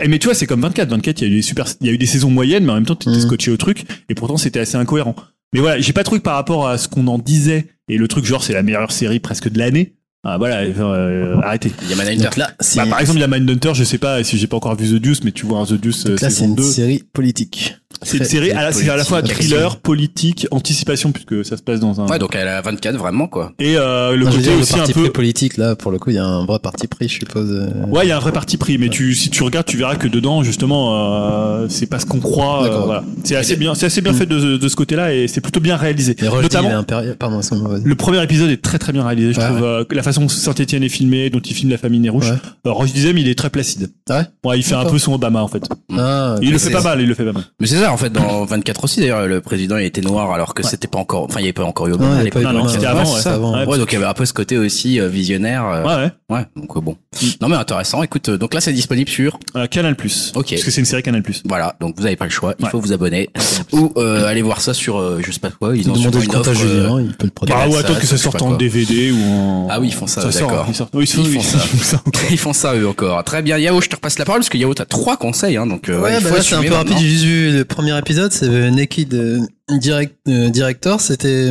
mais tu vois c'est comme 24, 24 il y a eu des super, il y a eu des saisons moyennes mais en même temps tu étais Mhm. scotché au truc et pourtant c'était assez incohérent. Mais voilà, j'ai pas trouvé par rapport à ce qu'on en disait et le truc genre c'est la meilleure série presque de l'année. Ah voilà, euh, arrêtez. Il y a Manhunter. Donc là, Bah, par exemple, il y a Mindhunter, je sais pas si j'ai pas encore vu The Deuce, mais tu vois un The Deuce euh, donc là, c'est une 2. série politique. C'est une série, à la, c'est à la fois thriller, politique, anticipation, puisque ça se passe dans un. Ouais, donc elle a 24 vraiment, quoi. Et euh, le Non, côté dire, le aussi un parti peu. pris politique, là, pour le coup, il y a un vrai parti pris, je suppose. euh. Ouais, il y a un vrai parti pris, mais tu, si tu regardes, tu verras que dedans, justement, euh, c'est pas ce qu'on croit. euh, voilà. C'est assez bien, c'est assez bien Mm. fait de, de ce côté-là et c'est plutôt bien réalisé. Et il est Notamment, impérial. Pardon, le premier épisode est très très bien réalisé. Je Ouais, trouve euh, la façon dont Saint-Etienne est filmé, dont il filme la famille Nérouche. Ouais. Roche Dizem, il est très placide. Ah ouais Ouais, il fait un peu son Obama en fait. Ah, Il le fait pas mal, il le fait pas mal. Mais c'est ça, en fait, dans 24 aussi, d'ailleurs, le président il était noir alors que Ouais. c'était pas encore, enfin, il y avait pas encore eu Obama à l'époque. Non, non, c'était avant, ouais. avant. Ouais. Ouais, donc il y avait un peu ce côté aussi euh, visionnaire. euh, Ouais, ouais. ouais, donc euh, bon. Non mais intéressant. Écoute, euh, donc là c'est disponible sur. Euh, Canal Plus. Ok. Parce que c'est une série Canal Plus. Voilà, donc vous avez pas le choix. Il Ouais. faut vous abonner ou euh, aller voir ça sur, euh, je sais pas quoi. Ils ont sûrement le compte à Julien, il peut le produire. Bah, Ouais, ou attendre que ça, sorte en. DVD ou en. Ah oui, font ça, d'accord. Ils, sortent- oui, Ils font ça. ils font ça encore. Ils font ça eux encore. Très bien, Yao, je te repasse la parole parce que Yao t'as trois conseils, hein, donc euh, Ouais, il bah là, c'est un peu rapide. J'ai juste vu le premier épisode, c'est Naked euh, direct, euh, Director. C'était.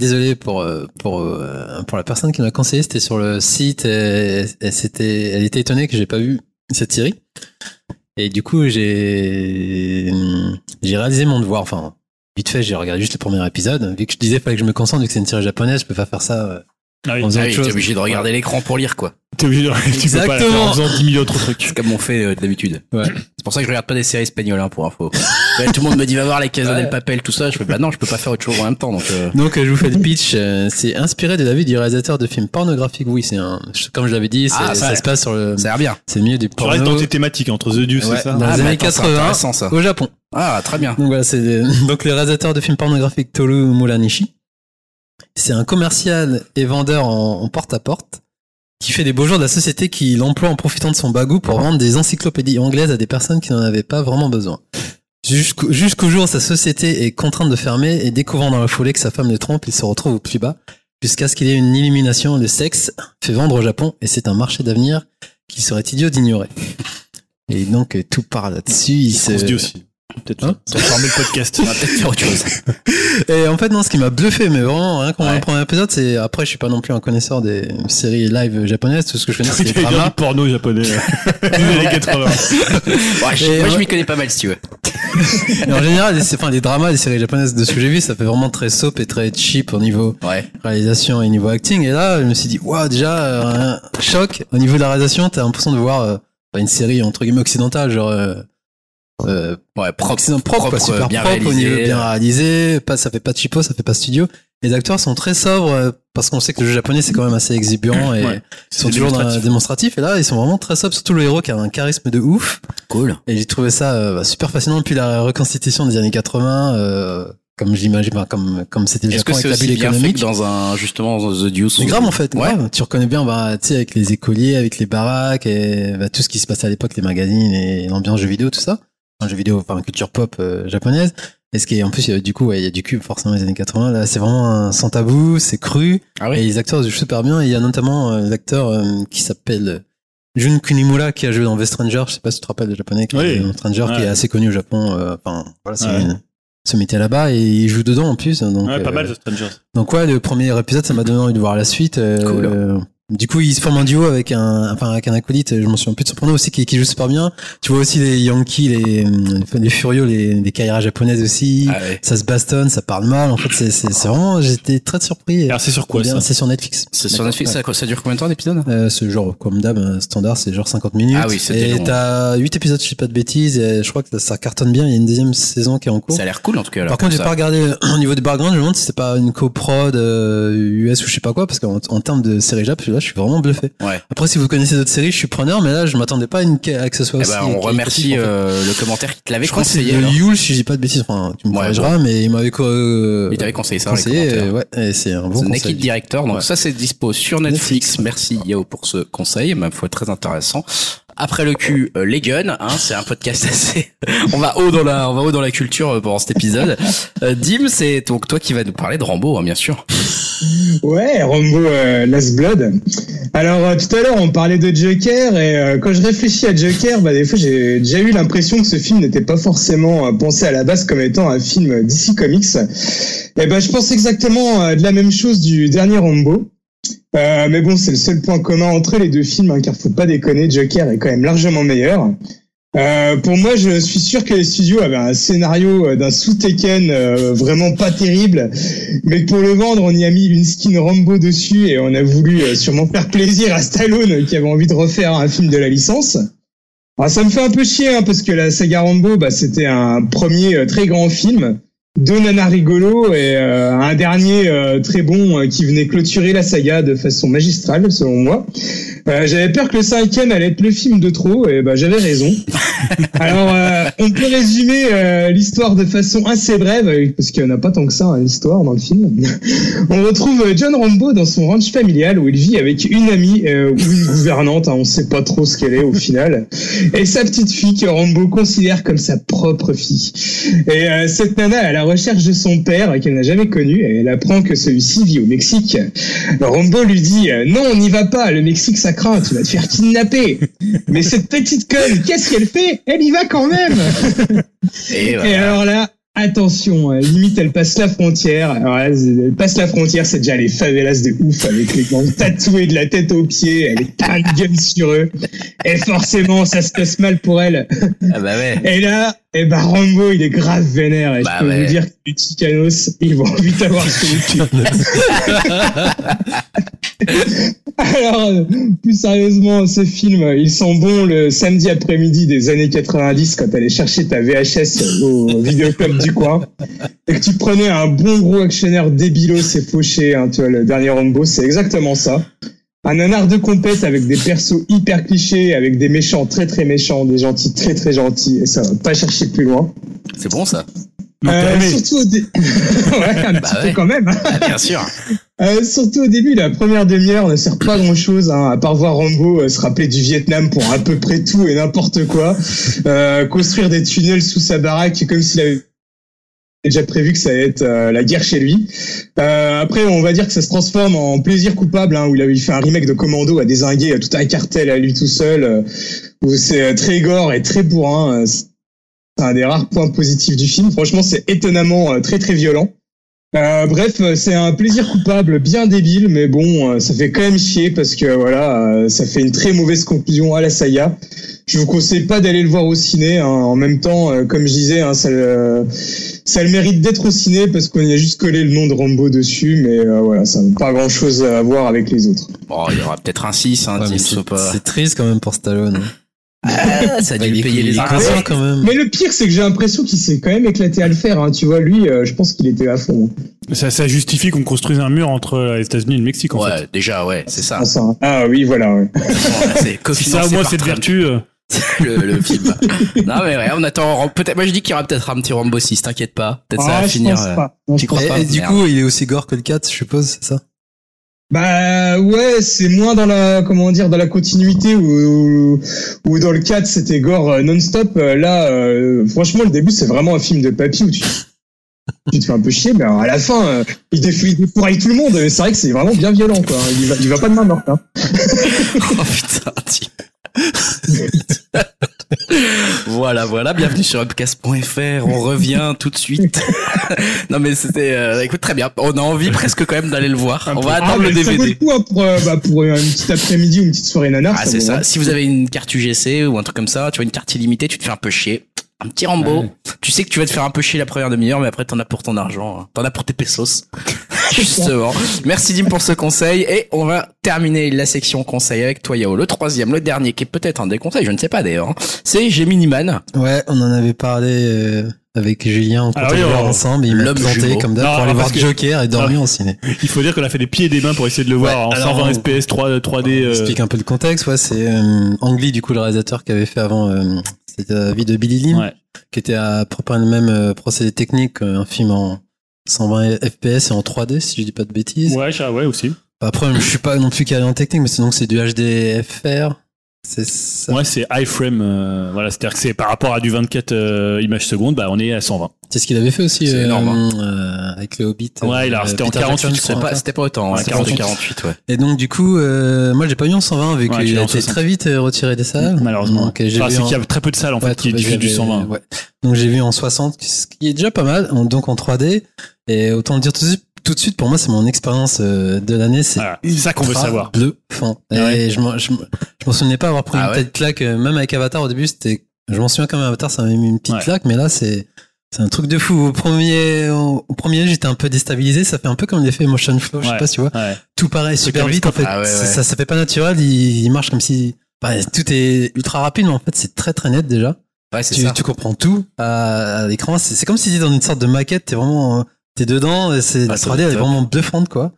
Désolé pour pour pour la personne qui m'a conseillé, c'était sur le site et, et c'était elle était étonnée que j'ai pas vu cette série. Et du coup, j'ai j'ai réalisé mon devoir enfin vite fait, j'ai regardé juste le premier épisode vu que je disais fallait que je me concentre vu que c'est une série japonaise, je peux pas faire ça Ah oui. Ah oui, t'es obligé de regarder l'écran pour lire quoi. T'es obligé de, tu peux pas Exactement. en faisant 10 000 autres trucs. C'est comme on fait euh, d'habitude. Ouais. C'est pour ça que je regarde pas des séries espagnoles hein, pour info. Ouais, tout le monde me dit va voir les Casa del Papel tout ça. Je fais bah non, je peux pas faire autre chose en même temps donc. euh, Donc euh, je vous fais le pitch. euh, c'est inspiré de la vie du réalisateur de films pornographiques. Oui, c'est un. Comme je l'avais dit, c'est- Ah, ça- ça, se passe sur le. Ça a l'air bien. C'est milieu du Tu restes porno dans tes thématiques entre The Deuce Ouais, et ça. dans Ah, les années attends, c'est 80 intéressant, ça. au Japon. Ah très bien. Donc voilà, c'est donc le réalisateur de films pornographiques Toru Mulanishi. C'est un commercial et vendeur en, en porte-à-porte qui fait des beaux jours de la société qui l'emploie en profitant de son bagou pour vendre des encyclopédies anglaises à des personnes qui n'en avaient pas vraiment besoin. Jusqu'au jusqu'au jour où sa société est contrainte de fermer et découvrant dans la foulée que sa femme le trompe, il se retrouve au plus bas jusqu'à ce qu'il y ait une illumination. Le sexe fait vendre au Japon et c'est un marché d'avenir qu'il serait idiot d'ignorer. Et donc euh, tout part là-dessus. Il se... aussi. Peut-être Hein transformer le podcast. On va peut-être faire autre chose. Et en fait, non, ce qui m'a bluffé, mais vraiment, rien qu'en Ouais. le premier épisode, c'est, après, je suis pas non plus un connaisseur des séries live japonaises, tout ce que je connais, c'est les dramas. porno japonais. des années 80. Ouais, je- moi je ouais. m'y connais pas mal si tu veux. Et en général, les, enfin, les dramas, les séries japonaises, de ce que j'ai vu, ça fait vraiment très soap et très cheap au niveau Ouais. réalisation et niveau acting. Et là, je me suis dit, waouh, déjà, euh, un choc. Au niveau de la réalisation, t'as l'impression de voir euh, une série, entre guillemets, occidentale, genre, euh, euh, Ouais, propre, Occident propre, quoi, super bien propre au réalisé. niveau bien réalisé, pas, ça fait pas de cheapo, ça fait pas studio. Les acteurs sont très sobres euh, parce qu'on sait que le jeu japonais c'est quand même assez exubérant et Ouais. ils sont C'est toujours dans- démonstratif. démonstratifs. Et là, ils sont vraiment très sobres, surtout le héros qui a un charisme de ouf. Cool. Et j'ai trouvé ça euh, bah, super fascinant depuis la reconstitution des années 80, euh, comme j'imagine, enfin, comme comme c'était le Est-ce que Japon c'est avec la bulle bien fait économique. que dans un justement dans The Deuce C'est grave en fait, Ouais. grave. Tu reconnais bien, bah, tu sais, avec les écoliers, avec les baraques, et bah, tout ce qui se passait à l'époque, les magazines et l'ambiance jeux vidéo, tout ça. Jeux vidéo, enfin, culture pop euh, japonaise. Et ce qui est, en plus, a- du coup, ouais, il y a du cube forcément les années 80. Là, c'est vraiment un sans tabou, c'est cru. Ah Et les acteurs jouent super bien. Et il y a notamment euh, l'acteur euh, qui s'appelle euh, Jun Kunimura qui a joué dans The Stranger. Je sais pas si tu te rappelles le japonais qui Oui. dans Stranger, qui est assez connu au Japon. euh, Enfin, voilà, c'est Ouais. une sommité là-bas et il joue dedans en plus. Donc, Ouais, pas euh, mal The Strangers. donc ouais, le premier épisode, ça m'a donné envie de voir la suite. euh, Cool. Euh, Du coup, il se forme un duo avec un, enfin, avec un acolyte, je m'en souviens plus de son prénom aussi, qui, qui joue super bien. Tu vois aussi les Yankees, les, les Furios, les, les Kaira japonaises aussi. Ah ouais. Ça se bastonne, ça parle mal. En fait, c'est, c'est, c'est vraiment, j'étais très surpris. Alors, c'est sur quoi, Bien, ça C'est sur Netflix. C'est sur Netflix, ça, ça dure combien de temps d'épisode Euh, ce genre, comme d'hab, standard, c'est genre 50 minutes. Ah oui, c'était Et long. t'as 8 épisodes, je sais pas de bêtises, et je crois que ça, cartonne bien. Il y a une deuxième saison qui est en cours. Ça a l'air cool en tout cas. alors, Par contre, j'ai pas regardé au niveau du background, je me demande si c'est pas une coprod euh, US ou je sais pas quoi, parce qu'en en termes de série Jap, là, je suis vraiment bluffé. Ouais. Après, si vous connaissez d'autres séries, je suis preneur, mais là, je m'attendais pas à, une, à que ce soit Eh aussi. ben, on remercie euh, le commentaire qui te l'avait Je crois que c'est conseillé. Yule, si je dis pas de bêtises. Enfin, tu me Ouais, corrigeras, mais il m'avait euh, Il t'avait conseillé ça conseillé. euh, ouais, et c'est un bon conseil. Naked Director. Donc Ouais. ça, c'est dispo sur Netflix. Netflix. Merci Yao pour ce conseil. Ma foi, très intéressant. Après le cul, euh, les guns, hein, c'est un podcast assez. on va haut dans la, on va haut dans la culture euh, pendant cet épisode. Euh, Dim, c'est donc toi qui vas nous parler de Rambo, hein, bien sûr. Ouais, Rambo Last Blood. Alors tout à l'heure on parlait de Joker et quand je réfléchis à Joker, bah des fois j'ai déjà eu l'impression que ce film n'était pas forcément pensé à la base comme étant un film DC Comics. Et ben je pense exactement de la même chose du dernier Rambo. Euh, mais bon, c'est le seul point commun entre les deux films, hein, car faut pas déconner, Joker est quand même largement meilleur. Euh, pour moi, je suis sûr que les studios avaient un scénario euh, d'un sous-Tekken euh, vraiment pas terrible, mais pour le vendre, on y a mis une skin Rambo dessus et on a voulu euh, sûrement faire plaisir à Stallone qui avait envie de refaire un film de la licence. Alors, ça me fait un peu chier hein, parce que la saga Rambo, bah, c'était un premier euh, très grand film, deux nanas rigolos et euh, un dernier euh, très bon euh, qui venait clôturer la saga de façon magistrale selon moi. J'avais peur que le cinquième allait être le film de trop, et bah j'avais raison. Alors, on peut résumer l'histoire de façon assez brève, parce qu'il n'y en a pas tant que ça, hein, l'histoire dans le film. on retrouve John Rambo dans son ranch familial où il vit avec une amie ou une gouvernante, hein, on sait pas trop ce qu'elle est au final, et sa petite fille que Rambo considère comme sa propre fille. Et cette nana est à la recherche de son père, qu'elle n'a jamais connu, et elle apprend que celui-ci vit au Mexique. Rambo lui dit euh, non, on n'y va pas, le Mexique ça craint, tu vas te faire kidnapper. Mais cette petite conne, qu'est-ce qu'elle fait? Elle y va quand même. Et, alors là, attention, euh, limite elle passe la frontière. Alors là, elle passe la frontière, c'est déjà les favelas de ouf avec les gants tatoués de la tête aux pieds, elle est plein de gueule sur eux. Et forcément, ça se passe mal pour elle. Ah bah ouais. Et là, eh ben Rambo, il est grave vénère. Et Bah je peux ouais. vous dire les Chicanos, ils vont vite avoir cul. Alors, plus sérieusement, ce film, ils sont bons le samedi après-midi des années 90 quand t'allais chercher ta VHS au vidéoclub du coin et que tu prenais un bon gros actionnaire débilos et fauché, hein, tu vois, le dernier Rambo, c'est exactement ça. Un nanar de compète avec des persos hyper clichés, avec des méchants très très méchants, des gentils très très gentils, et ça va pas chercher plus loin. C'est bon ça. Euh, surtout au dé- ouais, un petit ouais. peu quand même. Ah, bien sûr. Euh, surtout au début, la première demi-heure ne sert pas grand-chose, hein, à part voir Rambo euh, se rappeler du Vietnam pour à peu près tout et n'importe quoi, euh, construire des tunnels sous sa baraque comme s'il avait déjà prévu que ça allait être euh, la guerre chez lui. Euh, après, on va dire que ça se transforme en plaisir coupable, hein, où il avait fait un remake de Commando à désinguer tout un cartel à lui tout seul, euh, où c'est très gore et très bourrin. C'est un des rares points positifs du film. Franchement, c'est étonnamment euh, très très violent. Euh, bref, euh, c'est un plaisir coupable bien débile, mais bon, euh, ça fait quand même chier parce que voilà, euh, ça fait une très mauvaise conclusion à la saga. Je vous conseille pas d'aller le voir au ciné. hein. En même temps, euh, comme je disais, hein, ça, le, ça a le mérite d'être au ciné parce qu'on y a juste collé le nom de Rambo dessus, mais euh, voilà, ça n'a pas grand chose à voir avec les autres. Bon, il y aura peut-être un 6, hein, Ouais, c'est faut pas. c'est triste quand même pour Stallone. Ah, ça a dû lui payer les conscient quand même. Mais le pire, c'est que j'ai l'impression qu'il s'est quand même éclaté à le faire. Hein. Tu vois, lui, euh, je pense qu'il était à fond. Ça, ça justifie qu'on construise un mur entre les États-Unis et le Mexique, en Ouais, fait. déjà, ouais, c'est ça. Ah, ça, hein. Ah oui, voilà. Ouais. c'est Si ça, au moins, cette Trump, vertu. euh, le, le film. non, mais ouais, on attend. Peut-être. Moi, je dis qu'il y aura peut-être un petit Rambo 6. T'inquiète pas. Peut-être ça Ah, va je finir. pense euh, pas. Et, pas et du coup, il est aussi gore que le 4, je suppose, c'est ça? Bah ouais, c'est moins dans la comment dire dans la continuité ou dans le 4 c'était gore euh, non-stop. Euh, Là, euh, franchement, le début c'est vraiment un film de papy où tu tu te fais un peu chier, mais à la fin, euh, il, déf- il défouraille tout le monde. C'est vrai que c'est vraiment bien violent, quoi. Il va, il va pas de main morte. Hein. Oh putain. Voilà, voilà, bienvenue sur upcast.fr, on revient tout de suite. non mais c'était, euh, écoute, très bien, on a envie presque quand même d'aller le voir. On va Ah, attendre mais le Ça vaut DVD. le coup hein, pour, euh, bah, pour une petite après-midi ou une petite soirée nanar. Ah c'est ça, vraiment- si vous avez une carte UGC ou un truc comme ça, tu vois une carte illimitée, tu te fais un peu chier. Un petit Rambo. Tu sais que tu vas te faire un peu chier la première demi-heure, mais après t'en as pour ton argent. hein. T'en as pour tes pesos. Justement. Merci Dim pour ce conseil. Et on va terminer la section conseil avec toi Yao. Le troisième, le dernier, qui est peut-être un des conseils, je ne sais pas d'ailleurs. hein. C'est Gemini Man. Ouais, on en avait parlé euh, avec Julien, on oui, voir on- ensemble, il m'a l'homme planté jumeau. comme d'hab pour aller voir Joker et dormir Non. au ciné. Il faut dire qu'on a fait des pieds et des mains pour essayer de le voir Ouais, en alors, 120 on- FPS 3, 3D. On euh, explique un peu le contexte, ouais, c'est euh, Ang Lee, du coup, le réalisateur qui avait fait avant euh, c'était la vie de Billy Lynn, Ouais. qui était à peu près le même euh, procédé technique, euh, un film en 120 FPS et en 3D, si je dis pas de bêtises. Ouais, ouais, aussi. Après, je suis pas non plus calé en technique, mais sinon c'est du HDFR. C'est ça. Ouais, c'est iframe. euh, voilà, c'est-à-dire que c'est par rapport à du 24 euh, images secondes, bah on est à 120. C'est ce qu'il avait fait aussi euh, énorme, hein. euh, avec le Hobbit. Ouais, il a- euh, c'était en Peter 48, Jackson, je C'est crois. pas, c'était pas autant, ouais, C'était 40 pas 48, ouais. Et donc du coup, euh, moi j'ai pas eu en 120 vu Ouais, qu'il a en été 60. très vite euh, retiré des salles. Malheureusement. Donc, euh, j'ai Enfin, vu c'est en- qu'il y a très peu de salles en fait Ouais, qui diffusent du j'avais- 120. ouais. Donc j'ai vu en 60, ce qui est déjà pas mal, donc en 3D. Et autant le dire tout de suite, tout de suite pour moi c'est mon expérience euh, de l'année. C'est Voilà, c'est ça qu'on veut savoir. Bluffant. Et Ouais. je m'en je m'en- je m'en souvenais pas avoir pris Ah une ouais telle claque, euh, même avec Avatar au début c'était. Je m'en souviens quand même Avatar ça m'a mis une petite Ouais. claque, mais là c'est c'est un truc de fou. Au premier, au, au premier j'étais un peu déstabilisé. Ça fait un peu comme l'effet motion flow, je sais Ouais. pas si tu vois. Ouais. Tout pareil super vite en fait. Ah ouais, ouais. Ça, ça fait pas naturel. Il, il marche comme si. bah, tout est ultra rapide, mais en fait c'est très très net déjà Ouais, tu, ça. tu comprends tout à, à l'écran. C'est c'est comme si t'étais dans une sorte de maquette. T'es vraiment, euh, t'es dedans. C'est la Ah, ça 3D, doit elle être est top. vraiment bluffante, quoi.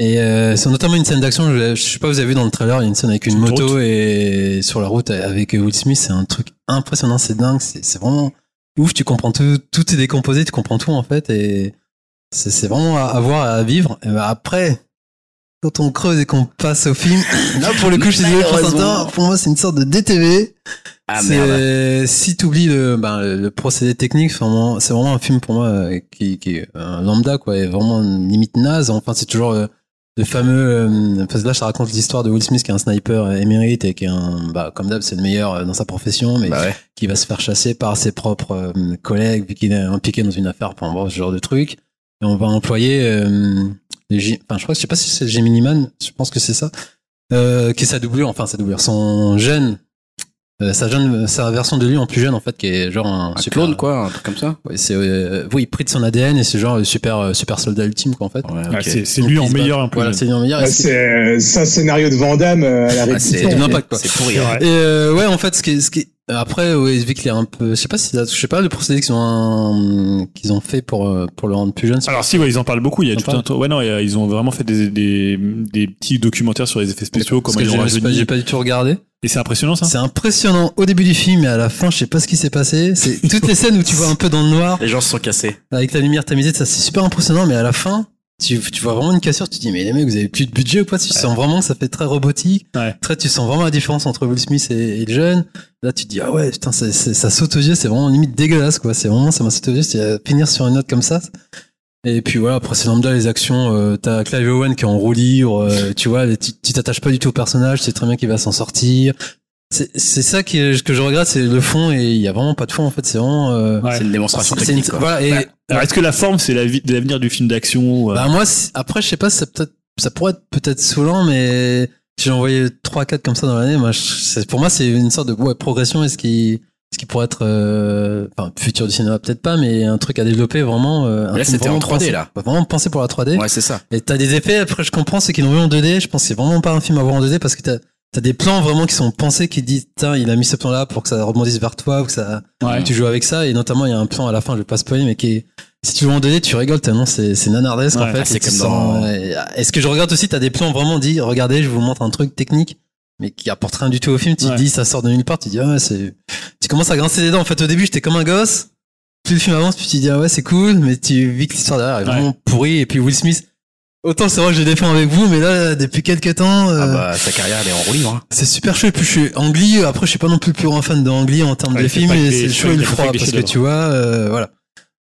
Et euh, c'est notamment une scène d'action. Je, je sais pas, vous avez vu dans le trailer, il y a une scène avec une moto route. et sur la route avec Will Smith. C'est un truc impressionnant. C'est dingue. C'est vraiment ouf. Tu comprends tout. Tout est décomposé. Tu comprends tout en fait. Et c'est vraiment à, à voir, à vivre. Et ben après. Quand on creuse et qu'on passe au film, là pour le coup, je suis désolé pour moi c'est une sorte de DTV. Ah C'est- merde. Si tu oublies le, ben, le le procédé technique, c'est vraiment, c'est vraiment un film pour moi euh, qui, qui est un lambda, quoi, et vraiment une limite naze. Enfin, c'est toujours euh, le fameux. euh, parce que là, ça raconte l'histoire de Will Smith qui est un sniper émérite et qui est un, bah, comme d'hab, c'est le meilleur dans sa profession, mais Bah ouais. qui va se faire chasser par ses propres collègues vu qu'il est impliqué dans une affaire, enfin, bon, ce genre de truc. Et on va employer euh, G- enfin, je crois je sais pas si c'est le Gemini Man, je pense que c'est ça, euh, qui est sa doublure, enfin sa doublure, son jeune, euh, sa jeune, sa version de lui en plus jeune en fait, qui est genre un, Un super clone, quoi, un truc comme ça. Ouais, c'est euh, oui, il pris de son ADN et c'est genre le super euh, super soldat ultime quoi en fait. Ouais, Ouais, ok. c'est c'est lui en meilleur un peu. Voilà, c'est lui en meilleur. Ouais, qui- C'est c'est un scénario de Vandame à la Ah, c'est répétition. de l'impact, quoi. C'est pourri. C'est hein. Et euh, ouais, en fait, ce qui, est- ce qui est- après, ouais, vu qu'il est un peu, je sais pas si, je sais pas le procédé qu'ils ont, un- qu'ils ont fait pour euh, pour le rendre plus jeune. Alors si, ouais, ils en parlent beaucoup. Il y a tout un tour. Ouais, non, il a- ils ont vraiment fait des, des, des petits documentaires sur les effets spéciaux, comment ils ont j'ai j'ai pas, rajeuni. j'ai pas du tout regardé. Et c'est impressionnant ça. C'est impressionnant au début du film et à la fin, je sais pas ce qui s'est passé. C'est toutes les scènes où tu vois un peu dans le noir Les gens se sont cassés. avec la lumière tamisée, ça c'est super impressionnant. Mais à la fin, tu, tu vois vraiment une cassure. Tu te dis mais les mecs, vous avez plus de budget ou quoi Tu sens vraiment que ça fait très robotique. Ouais. Très, tu sens vraiment la différence entre Will Smith et, et le jeune. Là, tu te dis ah ouais, putain, ça, ça, ça saute aux yeux. C'est vraiment limite dégueulasse quoi. C'est vraiment ça m'a sauté aux yeux. C'est euh, finir sur une note comme ça. Et puis voilà, après c'est lambda les actions. Euh, T'as Clive Owen qui est en roue libre. euh, tu vois, tu tu t'attaches pas du tout au personnage. C'est très bien qu'il va s'en sortir. C'est c'est ça qui est- que je regrette, c'est le fond et il y a vraiment pas de fond en fait. C'est vraiment. euh, Ouais. C'est une démonstration une- technique, quoi. voilà, et, Ouais. Alors est-ce que la forme c'est la vie- de l'avenir du film d'action euh, bah moi, c'est- après, je sais pas, ça peut-être, ça pourrait être peut-être saoulant, mais si j'en voyais 3 4 comme ça dans l'année, moi, je- c'est- pour moi, c'est une sorte de ouais, progression et ce qui, ce qui pourrait être, euh, enfin, futur du cinéma peut-être pas, mais un truc à développer vraiment. euh, un Là, film c'était en vraiment 3D, pensé- là. Vraiment pensé pour la 3D. Ouais, c'est ça. Et t'as des effets, après, je comprends ceux qui l'ont vu en 2D. Je pense que c'est vraiment pas un film à voir en 2D parce que t'as, t'as des plans vraiment qui sont pensés qui disent, tiens, il a mis ce plan là pour que ça rebondisse vers toi ou que ça, Ouais. tu joues avec ça. Et notamment il y a un plan à la fin je vais pas spoiler mais qui est si tu veux en donner tu rigoles tellement c'est c'est nanardesque en fait c'est comme dans- et- est-ce que je regarde aussi t'as des plans vraiment dit regardez je vous montre un truc technique mais qui apporte rien du tout au film. Tu Ouais. te dis ça sort de nulle part tu te dis ah ouais c'est tu commences à grincer des dents. En fait au début j'étais comme un gosse. Plus le film avance plus tu te dis ah ouais c'est cool. Mais tu vis que l'histoire derrière est vraiment pourrie. Et puis Will Smith autant c'est vrai que je défends avec vous mais là depuis quelques temps euh, Ah bah, sa carrière, elle est en roue libre. hein. c'est super chaud. Et puis je suis Angli. Après, je suis pas non plus le plus grand fan de Angli en termes Ouais, de il fait film, pas que mais c'est le chaud et le froid parce que tu vois, euh, voilà.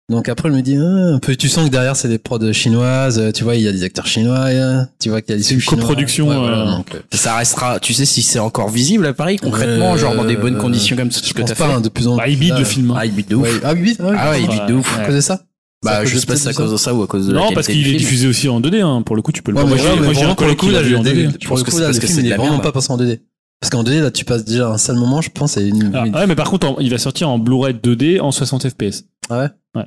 Donc après, elle me dit, ah, un peu, tu sens que derrière, c'est des prods chinoises, euh, tu vois, il y a des acteurs chinois, euh, tu vois qu'il y a des C'est une sous chinois. coproduction, Ouais, voilà, euh, donc, euh, Ça restera, tu sais si c'est encore visible à Paris concrètement, Euh, genre dans des bonnes euh, conditions comme ce que t'as fait. hein, de plus en Bah, il bide le film. hein. Ah, il bite de ouf. Ah, il bide, Ah ouais, il bide de ouf. De ça? À Bah, je sais pas si c'est à cause de ça ou à cause de Non, parce qu'il est diffusé aussi en 2D. Hein. Pour le coup, tu peux le Ouais, voir. Moi, j'ai- ouais, moi, mais j'ai un vraiment, pour le collègue coup, qui là, l'a vu le en 2D, 2D. Je pour pense le que coup, c'est là, parce le que film, c'est vraiment pas passé en 2D. Parce qu'en 2D, là, tu passes déjà un sale moment, je pense, et une, Ah, une- ouais, mais par contre, en- il va sortir en Blu-ray 2D en 60 FPS. Ah ouais? Ouais.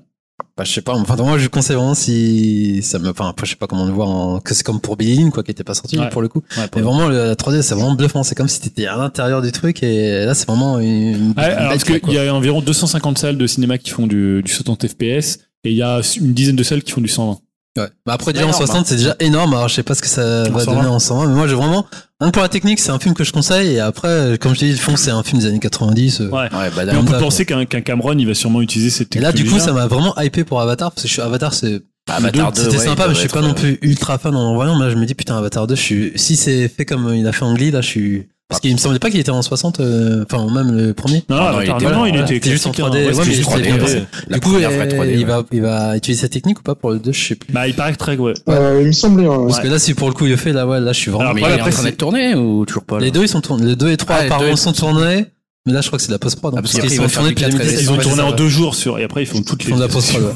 Bah, je sais pas, enfin, moi, je conseille vraiment si ça me, enfin, après, je sais pas comment le voir en, que c'est comme pour Billy Lynn, quoi, qui était pas sorti, Ouais. pour le coup. Ouais, pour Mais vraiment, le- la 3D, c'est vraiment bluffant. C'est comme si t'étais à l'intérieur du truc, et là, c'est vraiment une, une Ouais, alors, belle parce qu'il y a environ 250 salles de cinéma qui font du, du 60 FPS et il y a une dizaine de salles qui font du 120. Ouais. Bah après, déjà en énorme, 60, c'est déjà énorme. Alors, je sais pas ce que ça En va 120. donner en 120, mais moi, j'ai vraiment, que pour la technique, c'est un film que je conseille. Et après, comme je t'ai dit, le fond, c'est un film des années 90. euh. Ouais. Ouais, bah, Mais on peut penser qu'un qu'un Cameron, il va sûrement utiliser cette Et là, du coup, ça m'a vraiment hypé pour Avatar, parce que je suis Avatar, c'est, Avatar 2, c'était ouais, sympa, mais je suis pas non être, plus ultra fan en voyant. Mais là, je me dis, putain, Avatar 2, je suis, si c'est fait comme il a fait Angli, là, je suis, parce qu'il me semblait pas qu'il était en 60, euh, enfin, même le premier. Non, Non, non, non, il était non, non, il était c'était juste en classique, hein. 3D. Ouais, Ouais, juste c'était 3D, bien ouais. pensé. La du coup, première vraie euh, 3D, il va, il va utiliser cette technique ou pas pour le 2, je sais plus. Bah, il paraît que très, ouais. Euh, il me semblait. ouais. Parce que là, si pour le coup il le fait, là, ouais, là, je suis vraiment. Alors, Mais après, il est en train d'être tourné ou toujours pas là Les deux, ils sont tournés. Les deux et trois, Ah, apparemment, sont tournés. Mais là, je crois que c'est de la post-prod. hein, Ah, parce qu'ils ils sont tournés du depuis 4 2017. Ils ont tourné en deux jours sur, et après, ils font toutes Ils les. font de la post-prod, ouais.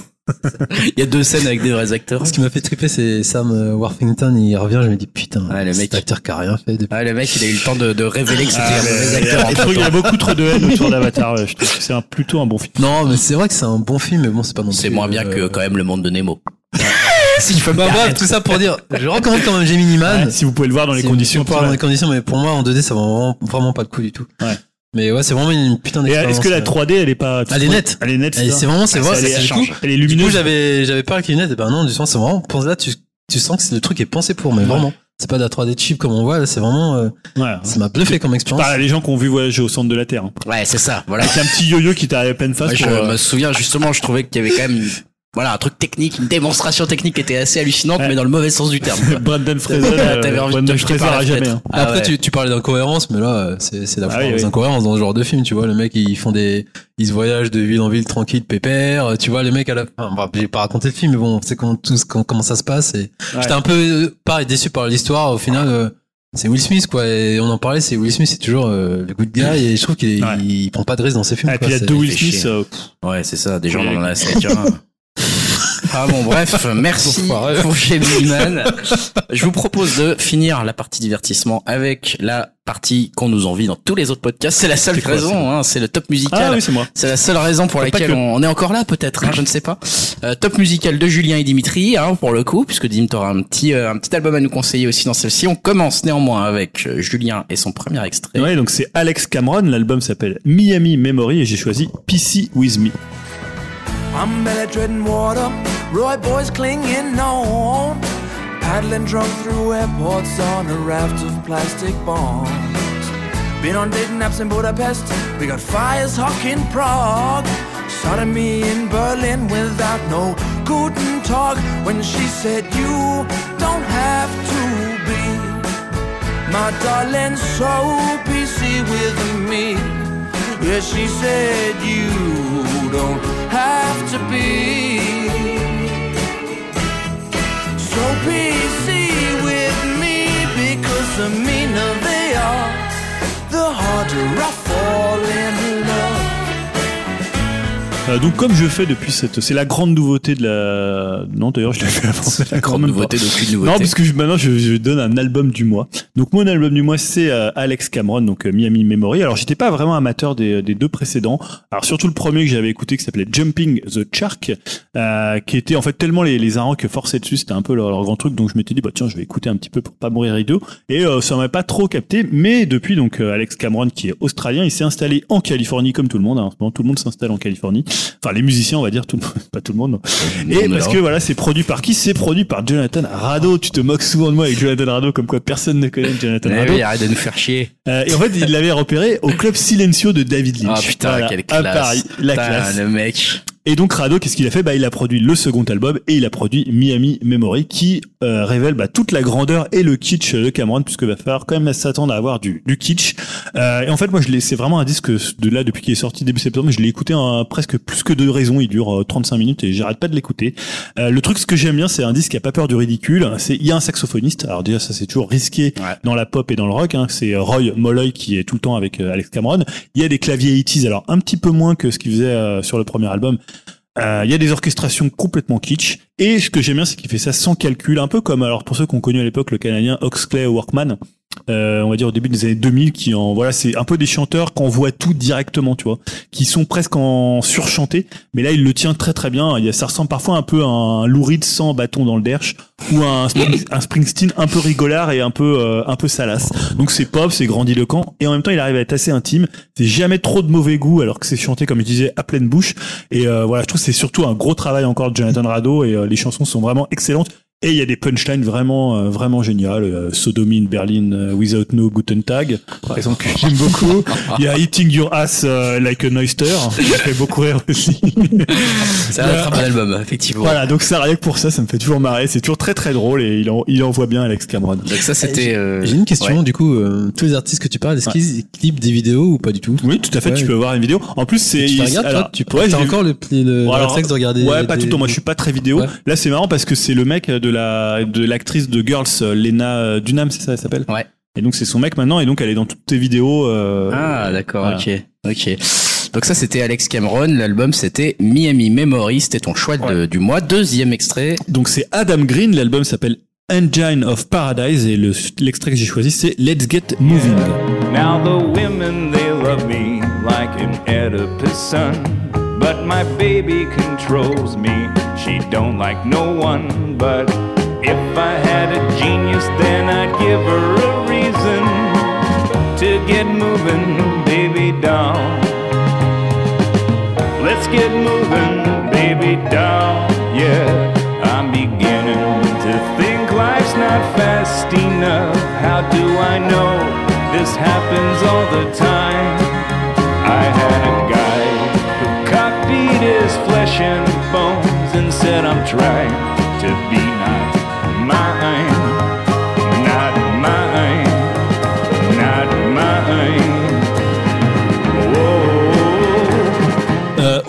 Il y a deux scènes avec des vrais acteurs. Ce qui m'a fait triper, c'est Sam euh, Worthington. Il revient, je me dis, putain, Ouais, le cet mec. acteur qui a rien fait depuis. Ah, le mec, il a eu le temps de, de révéler que c'était Ah, un mauvais acteur. qu'il y a beaucoup trop de haine autour d'Avatar. ouais. Je trouve que c'est un- plutôt un bon film. Non, mais c'est vrai que c'est un bon film, mais bon, c'est pas non plus. C'est moins bien que euh, quand même le monde de Nemo. si je peux Bah, bref, tout ça pour dire, je recommande quand même Gemini Man. Ouais, si vous pouvez le voir dans les Si- conditions. si on parle dans les conditions, mais pour moi, en 2D, ça va vraiment, vraiment pas le coup du tout. Ouais. Mais ouais, c'est vraiment une putain d'expérience. est-ce que la euh. 3D, elle est pas. Elle est nette. Elle est nette. C'est vraiment, c'est Ah, vrai, elle, c'est est, du coup, elle est Du coup, lumineuse. j'avais, j'avais peur avec les lunettes, et ben non, du sens, c'est vraiment, pense là, tu, tu sens que c'est- le truc est pensé pour, mais Ouais. vraiment. C'est pas de la 3D cheap comme on voit, là, c'est vraiment, euh, Ouais. ça m'a bluffé comme expérience. les gens qui ont vu voyager au centre de la Terre. hein. Ouais, c'est ça. Voilà. Avec un petit yo-yo qui t'a à peine face je euh, me souviens justement, je trouvais qu'il y avait quand même voilà un truc technique, une démonstration technique qui était assez hallucinante, Ouais. mais dans le mauvais sens du terme. Brandon Fraser, T'avais euh, envie de Brandon jeter par la à jamais. hein. Ah Après, ouais. tu, tu parlais d'incohérence, mais là, c'est, c'est la Ah fois oui, des oui. incohérences dans ce genre de film, tu vois. Le mec, ils font des, ils se voyagent de ville en ville tranquille, pépère. Tu vois, les mecs à la, enfin, bah, j'ai pas raconté le film, mais bon, c'est comment, tout, comment, comment ça se passe. Et Ouais. j'étais un peu, euh, pareil, déçu par l'histoire. Au final, euh, c'est Will Smith, quoi. Et on en parlait, c'est Will Smith, c'est toujours euh, le good guy. Et je trouve qu'il Ouais. il, prend pas de risque dans ses films. Ah, et quoi. puis il y a deux Will. Smith. euh, Ouais, c'est ça. Des gens dans la. Ah bon, bref, merci pour Man. Je vous propose de finir la partie divertissement avec la partie qu'on nous envie dans tous les autres podcasts. C'est la seule quoi, raison, hein, c'est le top musical. Ah oui, c'est moi. C'est la seule raison pour laquelle que. on, on est encore là, peut-être, hein, je ne sais pas. Euh, top musical de Julien et Dimitri, hein, pour le coup, puisque Dim, t'auras un petit, euh, un petit album à nous conseiller aussi dans celle-ci. On commence néanmoins avec euh, Julien et son premier extrait. Ouais, donc c'est Alex Cameron. L'album s'appelle Miami Memory et j'ai choisi PC With Me. I'm belly treading water, Roy boys clinging on, paddling drunk through airports on a raft of plastic bombs. Been on dating apps in Budapest, we got fires hawk in Prague, sodomy in Berlin without no guten talk When she said you don't have to be my darling, so PC with me. Yeah, she said you don't have to be so PC with me because the meaner they are, the harder I fall in love. Euh, donc comme je fais depuis cette, c'est la grande nouveauté de la. Non d'ailleurs je l'ai fait avant. C'est la grande nouveauté d'aucune nouveauté. Non, parce que je- maintenant je, je donne un album du mois. Donc mon album du mois c'est euh, Alex Cameron, donc euh, Miami Memory. Alors j'étais pas vraiment amateur des, des deux précédents. Alors surtout le premier que j'avais écouté qui s'appelait Jumping the Shark, euh, qui était en fait tellement les, les arranges que forçaient dessus, c'était un peu leur, leur grand truc. Donc je m'étais dit bah tiens je vais écouter un petit peu pour pas mourir idiot. Et euh, ça m'a pas trop capté. Mais depuis donc euh, Alex Cameron qui est australien, il s'est installé en Californie comme tout le monde. hein. En ce moment tout le monde s'installe en Californie. Enfin les musiciens on va dire tout le monde, pas tout le monde. non. Et parce que voilà, c'est produit par qui? C'est produit par Jonathan Rado. Tu te moques souvent de moi avec Jonathan Rado, comme quoi personne ne connaît Jonathan Eh Rado. oui, arrête de nous faire chier. Euh, et en fait, il l'avait repéré au club Silencio de David Lynch. Ah putain, Voilà, quelle À classe. Paris, la Putain, classe. le mec. Et donc Rado, qu'est-ce qu'il a fait? Bah, il a produit le second album et il a produit Miami Memory, qui euh, révèle bah, toute la grandeur et le kitsch de Cameron, puisque va falloir quand même s'attendre à avoir du, du kitsch. Euh, et en fait, moi, je c'est vraiment un disque de là depuis qu'il est sorti début septembre. Je l'ai écouté en presque plus que deux raisons. Il dure euh, 35 minutes et j'arrête pas de l'écouter. Euh, le truc, ce que j'aime bien, c'est un disque qui a pas peur du ridicule. C'est il y a un saxophoniste. Alors déjà, ça c'est toujours risqué Ouais. dans la pop et dans le rock. Hein. C'est Roy Molloy qui est tout le temps avec euh, Alex Cameron. Il y a des claviers 80s, alors un petit peu moins que ce qu'il faisait euh, sur le premier album. Euh, Il y a des orchestrations complètement kitsch. Et ce que j'aime bien, c'est qu'il fait ça sans calcul, un peu comme alors pour ceux qui ont connu à l'époque le Canadien Oxley Workman. Euh, on va dire au début des années 2000 qui en voilà c'est un peu des chanteurs qu'on voit tout directement tu vois qui sont presque en surchanté mais là il le tient très très bien. Il y a, ça ressemble parfois un peu à un Lou Reed sans bâton dans le derche ou à un, Spring- un Springsteen un peu rigolard et un peu euh, un peu salace. Donc c'est pop c'est grandiloquent et en même temps il arrive à être assez intime. C'est jamais trop de mauvais goût alors que c'est chanté comme je disais à pleine bouche. Et euh, voilà je trouve c'est surtout un gros travail encore de Jonathan Rado et euh, les chansons sont vraiment excellentes et il y a des punchlines vraiment euh, vraiment géniales. Euh, Sodomie in Berlin euh, without no Guten Tag, par exemple, que j'aime beaucoup. Il y a Eating Your Ass euh, like an oyster, ça fait beaucoup rire aussi. C'est un très bon album, effectivement. voilà, donc ça rien que pour ça, ça me fait toujours marrer. C'est toujours très très drôle et il, en, il envoie bien Alex Cameron. Donc ça, c'était. euh, J'ai une question, ouais. du coup, euh, tous les artistes que tu parles, est-ce Ouais. qu'ils clipent des vidéos ou pas du tout? Oui, tout à fait. Ouais. Tu peux voir une vidéo. En plus, c'est Tu il- regardes, alors, toi Tu ouais, as j'ai- encore le, le, Bon, alors, réflexe de regarder Ouais, pas des- tout le temps. Moi, je suis pas très vidéo. Ouais. Là, c'est marrant parce que c'est le mec de la de l'actrice de Girls, euh, Lena euh, Dunham, c'est ça, elle s'appelle. Ouais. Et donc c'est son mec maintenant, et donc elle est dans toutes tes vidéos. euh, Ah, d'accord, voilà. ok. Ok. Donc ça, c'était Alex Cameron. L'album, c'était Miami Memory. C'était ton choix de- du mois. Deuxième extrait. Donc c'est Adam Green, l'album s'appelle Engine of Paradise et le- l'extrait que j'ai choisi c'est Let's Get Moving. Now the women they love me like an Oedipus son, but my baby controls me. She don't like no one, but if I had a genius, then I'd give her a reason to get moving, baby down. Let's get moving, baby down. Yeah, I'm beginning to think life's not fast enough. How do I know this happens all the time? I had a guy who copied his flesh and said, I'm trying to be not mine, not mine, not mine. Whoa. Euh,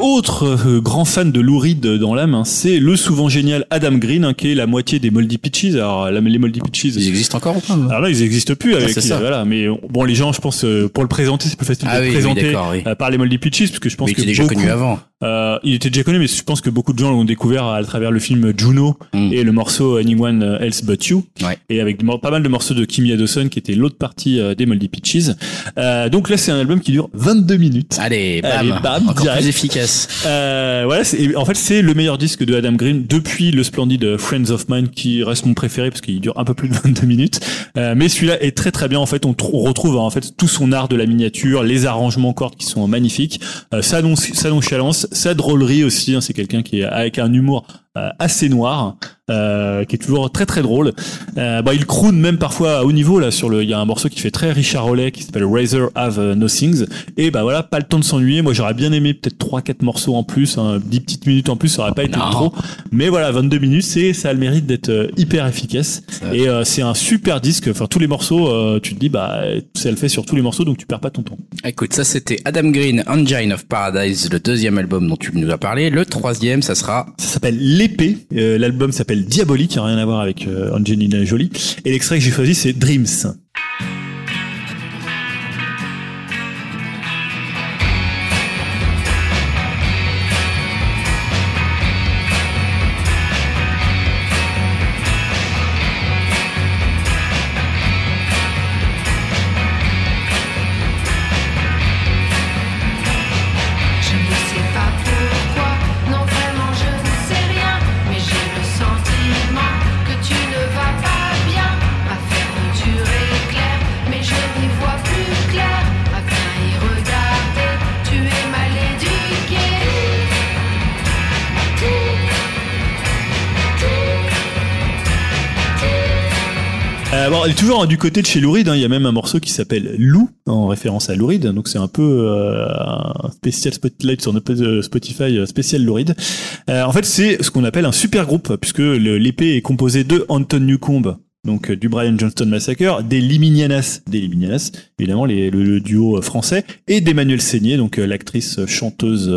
euh, grand fan de Lou Reed dans l'âme, hein, c'est le souvent génial Adam Green, hein, qui est la moitié des Moldy Peaches. Alors les Moldy Peaches, Ils existent encore ou pas alors là ils existent plus avec il- voilà mais euh, bon les gens je pense euh, pour le présenter c'est plus facile Ah de oui, le oui, présenter oui. euh, par les Moldy Peaches parce que je pense Mais que qui est déjà connu avant. Euh, il était déjà connu, mais je pense que beaucoup de gens l'ont découvert à travers le film Juno Mm. et le morceau Anyone Else But You, Ouais. et avec pas mal de morceaux de Kimia Dawson qui était l'autre partie euh, des Moldy Peaches. Euh, donc là, c'est un album qui dure 22 minutes. Allez, bam. Allez, bam, Encore direct. plus efficace. Euh, voilà, en fait, c'est le meilleur disque de Adam Green depuis le splendide Friends of Mine qui reste mon préféré parce qu'il dure un peu plus de 22 minutes. Euh, mais celui-là est très très bien. En fait, on, tr- on retrouve en fait tout son art de la miniature, les arrangements cordes qui sont magnifiques, euh, sa, sa nonchalance, sa drôlerie aussi. hein, c'est quelqu'un qui est avec un humour assez noir, euh, qui est toujours très très drôle. Euh, bah, il croune même parfois à haut niveau là sur le. Il y a un morceau qui fait très Richard Rollet qui s'appelle Razor Have euh, No Things. Et bah voilà, pas le temps de s'ennuyer. Moi j'aurais bien aimé peut-être trois quatre morceaux en plus, hein, 10 petites minutes en plus, ça aurait pas été Non. trop. Mais voilà, 22 minutes, c'est ça a le mérite d'être euh, hyper efficace. Et euh, c'est un super disque. Enfin tous les morceaux, euh, tu te dis bah ça le fait sur tous les morceaux, donc tu perds pas ton temps. Écoute, ça c'était Adam Green, Engine of Paradise, le deuxième album dont tu nous as parlé. Le troisième, ça sera Ça s'appelle L'épée. Euh, L'album s'appelle Diabolique, n'a rien à voir avec euh, Angelina Jolie. Et l'extrait que j'ai choisi, c'est Dreams. Toujours du côté de chez Louride, hein, il y a même un morceau qui s'appelle Lou, en référence à Louride. Donc c'est un peu euh, un spécial spotlight sur euh, Spotify euh, spécial Louride. Euh, en fait, c'est ce qu'on appelle un super groupe, puisque l'épée est composée de Anton Newcomb, donc euh, du Brian Johnston Massacre, des Liminianas, des Liminianas, évidemment le, duo français, et d'Emmanuel Seigné, donc l'actrice chanteuse.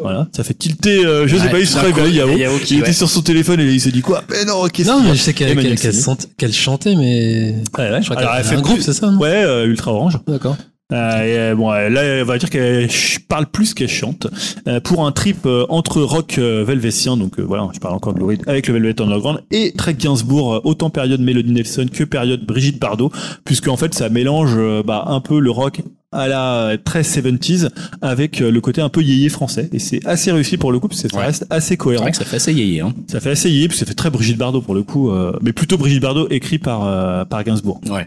Voilà, ça fait tilter. euh, je sais pas, il se réveille, Yao. Yao qui, Il ouais. était sur son téléphone et il s'est dit quoi Mais non, qu'est-ce Non, mais je sais qu'elle qu'elle- qu'elle qu'elle chantait, mais. Ouais, ouais. Je crois qu'elle Alors, elle avait fait un groupe, c'est ça, non Ouais, euh, Ultra Orange. D'accord. Euh, et, euh, bon, euh, là, on va dire qu'elle parle plus qu'elle chante. Euh, pour un trip euh, entre rock euh, velvétien, donc euh, voilà, je parle encore de Lou avec le Velvet Underground, et Trek Gainsbourg, euh, autant période Melody Nelson que période Brigitte Bardot, puisque en fait ça mélange euh, bah, un peu le rock à la très 70s avec euh, le côté un peu yéyé français et c'est assez réussi pour le coup parce que ça Ouais. reste assez cohérent vrai que ça fait assez yéyé, hein. ça fait assez yéyé puis ça fait très Brigitte Bardot pour le coup euh, mais plutôt Brigitte Bardot écrit par euh, par Gainsbourg Ouais.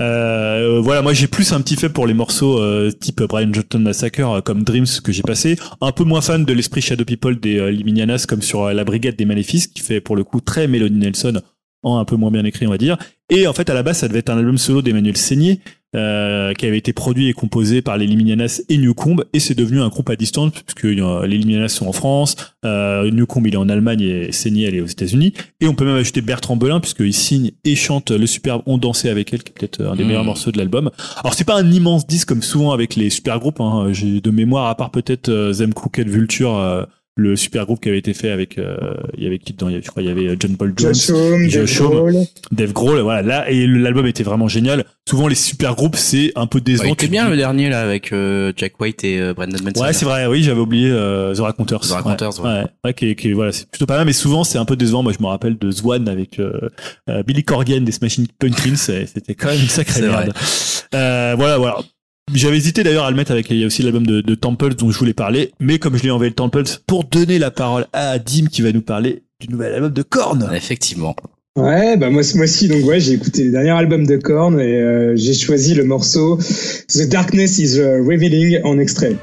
euh, voilà, moi j'ai plus un petit fait pour les morceaux euh, type Brian Johnson Massacre euh, comme Dreams que j'ai passé. Un peu moins fan de l'esprit Shadow People des euh, Liminianas comme sur euh, La Brigade des Maléfices qui fait pour le coup très Melody Nelson en un peu moins bien écrit on va dire. Et en fait à la base ça devait être un album solo d'Emmanuel Seigné euh, qui avait été produit et composé par les Liminianas et Newcomb et c'est devenu un groupe à distance puisque euh, les Liminianas sont en France, euh, Newcomb il est en Allemagne et Seigné elle est aux États-Unis et on peut même ajouter Bertrand Belin puisqu'il signe et chante le superbe On dansait avec elle qui est peut-être un des Mhm. meilleurs morceaux de l'album. Alors c'est pas un immense disque comme souvent avec les super groupes hein. j'ai de mémoire à part peut-être euh, Them Crooked Vulture euh, le super groupe qui avait été fait avec euh, il y avait qui dedans? Il y avait, je crois il y avait euh, John Paul Jones Josh Homme, Dave. Grohl. Dave Grohl, voilà, là, et l'album était vraiment génial. Souvent, les super groupes, c'est un peu décevant. Ouais, était bien dis- le dernier là avec euh, Jack White et euh, Brendan Manson. Ouais, c'est vrai, oui, j'avais oublié euh, The Raconteurs. The Raconteurs, ouais. Ouais, ouais, qui, est- qui est- voilà, c'est plutôt pas mal, mais souvent, c'est un peu décevant. Moi, je me rappelle de Zwan avec euh, euh, Billy Corgan des Smashing Pumpkins, c'était quand même une sacrée merde. Euh, voilà, voilà. J'avais hésité d'ailleurs à le mettre avec, il y a aussi l'album de, de Temples dont je voulais parler, mais comme je l'ai envoyé le Temples, pour donner la parole à Dim qui va nous parler du nouvel album de Korn. Effectivement. Ouais, bah moi ce mois-ci, donc ouais, j'ai écouté le dernier album de Korn et euh, j'ai choisi le morceau The Darkness is uh, Revealing en extrait.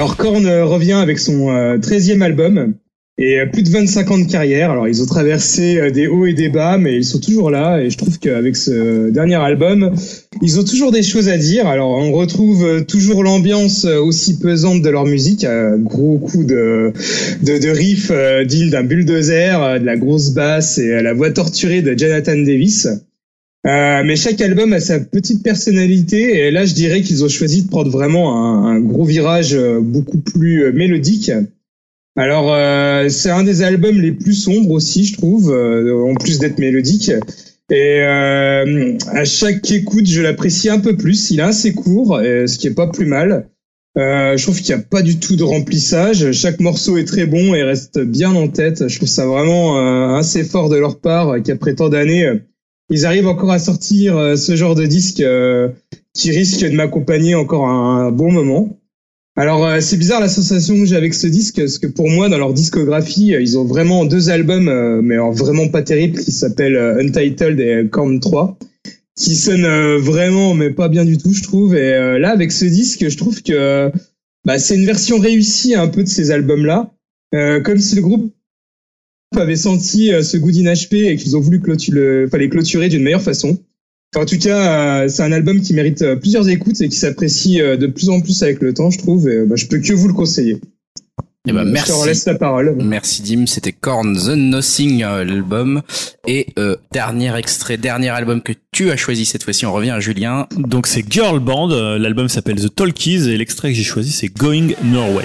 Alors Korn euh, revient avec son euh, 13e album et euh, plus de 25 ans de carrière. Alors ils ont traversé euh, des hauts et des bas, mais ils sont toujours là et je trouve qu'avec ce dernier album, ils ont toujours des choses à dire. Alors on retrouve euh, toujours l'ambiance euh, aussi pesante de leur musique, gros coup de de, de riff euh, digne d'un bulldozer, euh, de la grosse basse et euh, la voix torturée de Jonathan Davis. Euh, mais chaque album a sa petite personnalité et là je dirais qu'ils ont choisi de prendre vraiment un, gros virage euh, beaucoup plus euh, mélodique. Alors euh, c'est un des albums les plus sombres aussi je trouve, en plus d'être mélodique. Et euh, à chaque écoute je l'apprécie un peu plus. Il est assez court, ce qui est pas plus mal. Je trouve qu'il n'y a pas du tout de remplissage. Chaque morceau est très bon et reste bien en tête. Je trouve ça vraiment assez fort de leur part qu'après tant d'années, ils arrivent encore à sortir euh, ce genre de disque euh, qui risque de m'accompagner encore un, bon moment. Alors euh, c'est bizarre la sensation que j'ai avec ce disque, parce que pour moi dans leur discographie, ils ont vraiment deux albums, mais vraiment pas terribles, qui s'appellent Untitled et Korn 3, qui sonnent vraiment, mais pas bien du tout, je trouve. Et là avec ce disque, je trouve que bah, c'est une version réussie un peu de ces albums-là, comme si le groupe avait senti euh, ce goût d'inachevé et qu'ils ont voulu clôturer, le, fallait clôturer d'une meilleure façon. Enfin, en tout cas, euh, c'est un album qui mérite euh, plusieurs écoutes et qui s'apprécie euh, de plus en plus avec le temps, je trouve. Et, euh, bah, je peux que vous le conseiller. Eh ben, Je merci. te relaisse la parole. Merci Dim, c'était Korn The Nothing l'album et euh, dernier extrait, dernier album que tu as choisi cette fois-ci. On revient à Julien. Donc c'est Girl Band, l'album s'appelle The Talkies et l'extrait que j'ai choisi c'est Going Norway.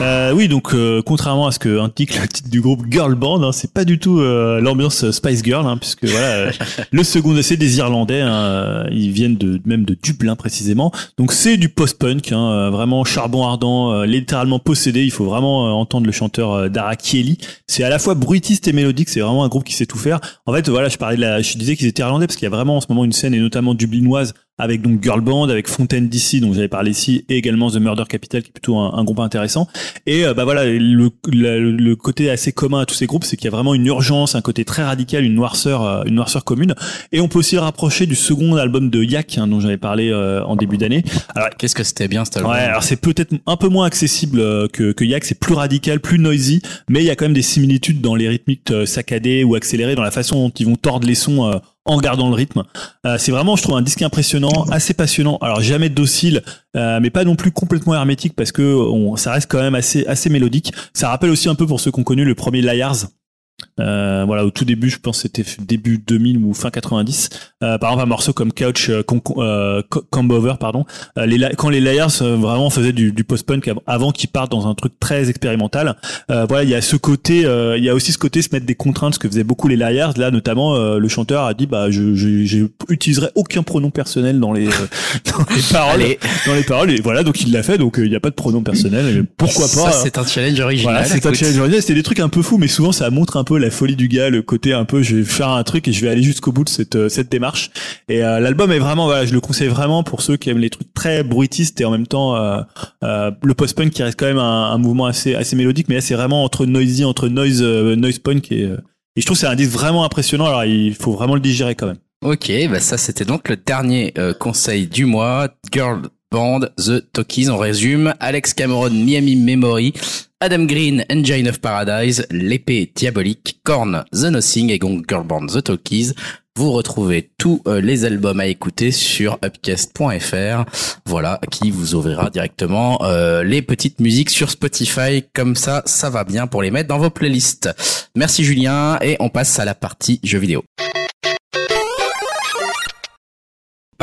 Euh, oui, donc euh, contrairement à ce que indique le titre du groupe Girl Band, hein, c'est pas du tout euh, l'ambiance Spice Girl, hein, puisque voilà, euh, le second essai des Irlandais, hein, ils viennent de même de Dublin précisément. Donc c'est du post-punk, hein, euh, vraiment charbon ardent, euh, littéralement possédé. Il faut vraiment euh, entendre le chanteur euh, Dara Kelly. C'est à la fois bruitiste et mélodique. C'est vraiment un groupe qui sait tout faire. En fait, voilà, je parlais de la, je disais qu'ils étaient irlandais parce qu'il y a vraiment en ce moment une scène et notamment dublinoise avec donc Girl Band, avec Fontaine DC, dont j'avais parlé ici, et également The Murder Capital, qui est plutôt un, un groupe intéressant. Et euh, bah voilà, le, le, le côté assez commun à tous ces groupes, c'est qu'il y a vraiment une urgence, un côté très radical, une noirceur, euh, une noirceur commune. Et on peut aussi le rapprocher du second album de Yak, hein, dont j'avais parlé euh, en début d'année. Alors Qu'est-ce que c'était bien cet album Ouais, alors c'est peut-être un peu moins accessible euh, que, que Yak, c'est plus radical, plus noisy, mais il y a quand même des similitudes dans les rythmiques saccadés ou accélérés, dans la façon dont ils vont tordre les sons euh, en gardant le rythme. Euh, c'est vraiment, je trouve, un disque impressionnant, assez passionnant. Alors jamais docile, euh, mais pas non plus complètement hermétique parce que ça reste quand même assez assez mélodique. Ça rappelle aussi un peu pour ceux qui ont connu le premier Liars. Euh, voilà, au tout début, je pense que c'était début 2000 ou fin 90. Euh, par exemple, un morceau comme Couch euh, Con- euh, pardon. Euh, les, quand les Layers euh, vraiment faisaient du, du post-punk av- avant qu'ils partent dans un truc très expérimental. Euh, voilà, il y a ce côté, euh, il y a aussi ce côté se mettre des contraintes, ce que faisaient beaucoup les Layers. Là, notamment, euh, le chanteur a dit, bah, je, je, je utiliserai aucun pronom personnel dans les, euh, dans les paroles, Allez. dans les paroles. Et voilà, donc il l'a fait. Donc il n'y a pas de pronom personnel. Pourquoi pas Ça, c'est un challenge original. voilà, c'est un challenge original. C'était des trucs un peu fous, mais souvent ça montre un peu la folie du gars, le côté un peu je vais faire un truc et je vais aller jusqu'au bout de cette euh, cette démarche. Et euh, l'album est vraiment, voilà, je le conseille vraiment pour ceux qui aiment les trucs très bruitistes et en même temps euh, le post-punk qui reste quand même un, mouvement assez assez mélodique, mais là c'est vraiment entre noisy, entre noise noise punk et je trouve c'est un disque vraiment impressionnant. Alors il faut vraiment le digérer quand même. Ok, bah ça c'était donc le dernier conseil du mois. Girl Band, The Talkies. On résume. Alex Cameron, Miami Memory. Adam Green, Engine of Paradise. L'épée diabolique. Korn, The Nothing. Et donc Girl Band, The Talkies. Vous retrouvez tous euh, les albums à écouter sur upcast.fr. Voilà, qui vous ouvrira directement euh, les petites musiques sur Spotify. Comme ça, ça va bien pour les mettre dans vos playlists. Merci Julien et on passe à la partie jeux vidéo.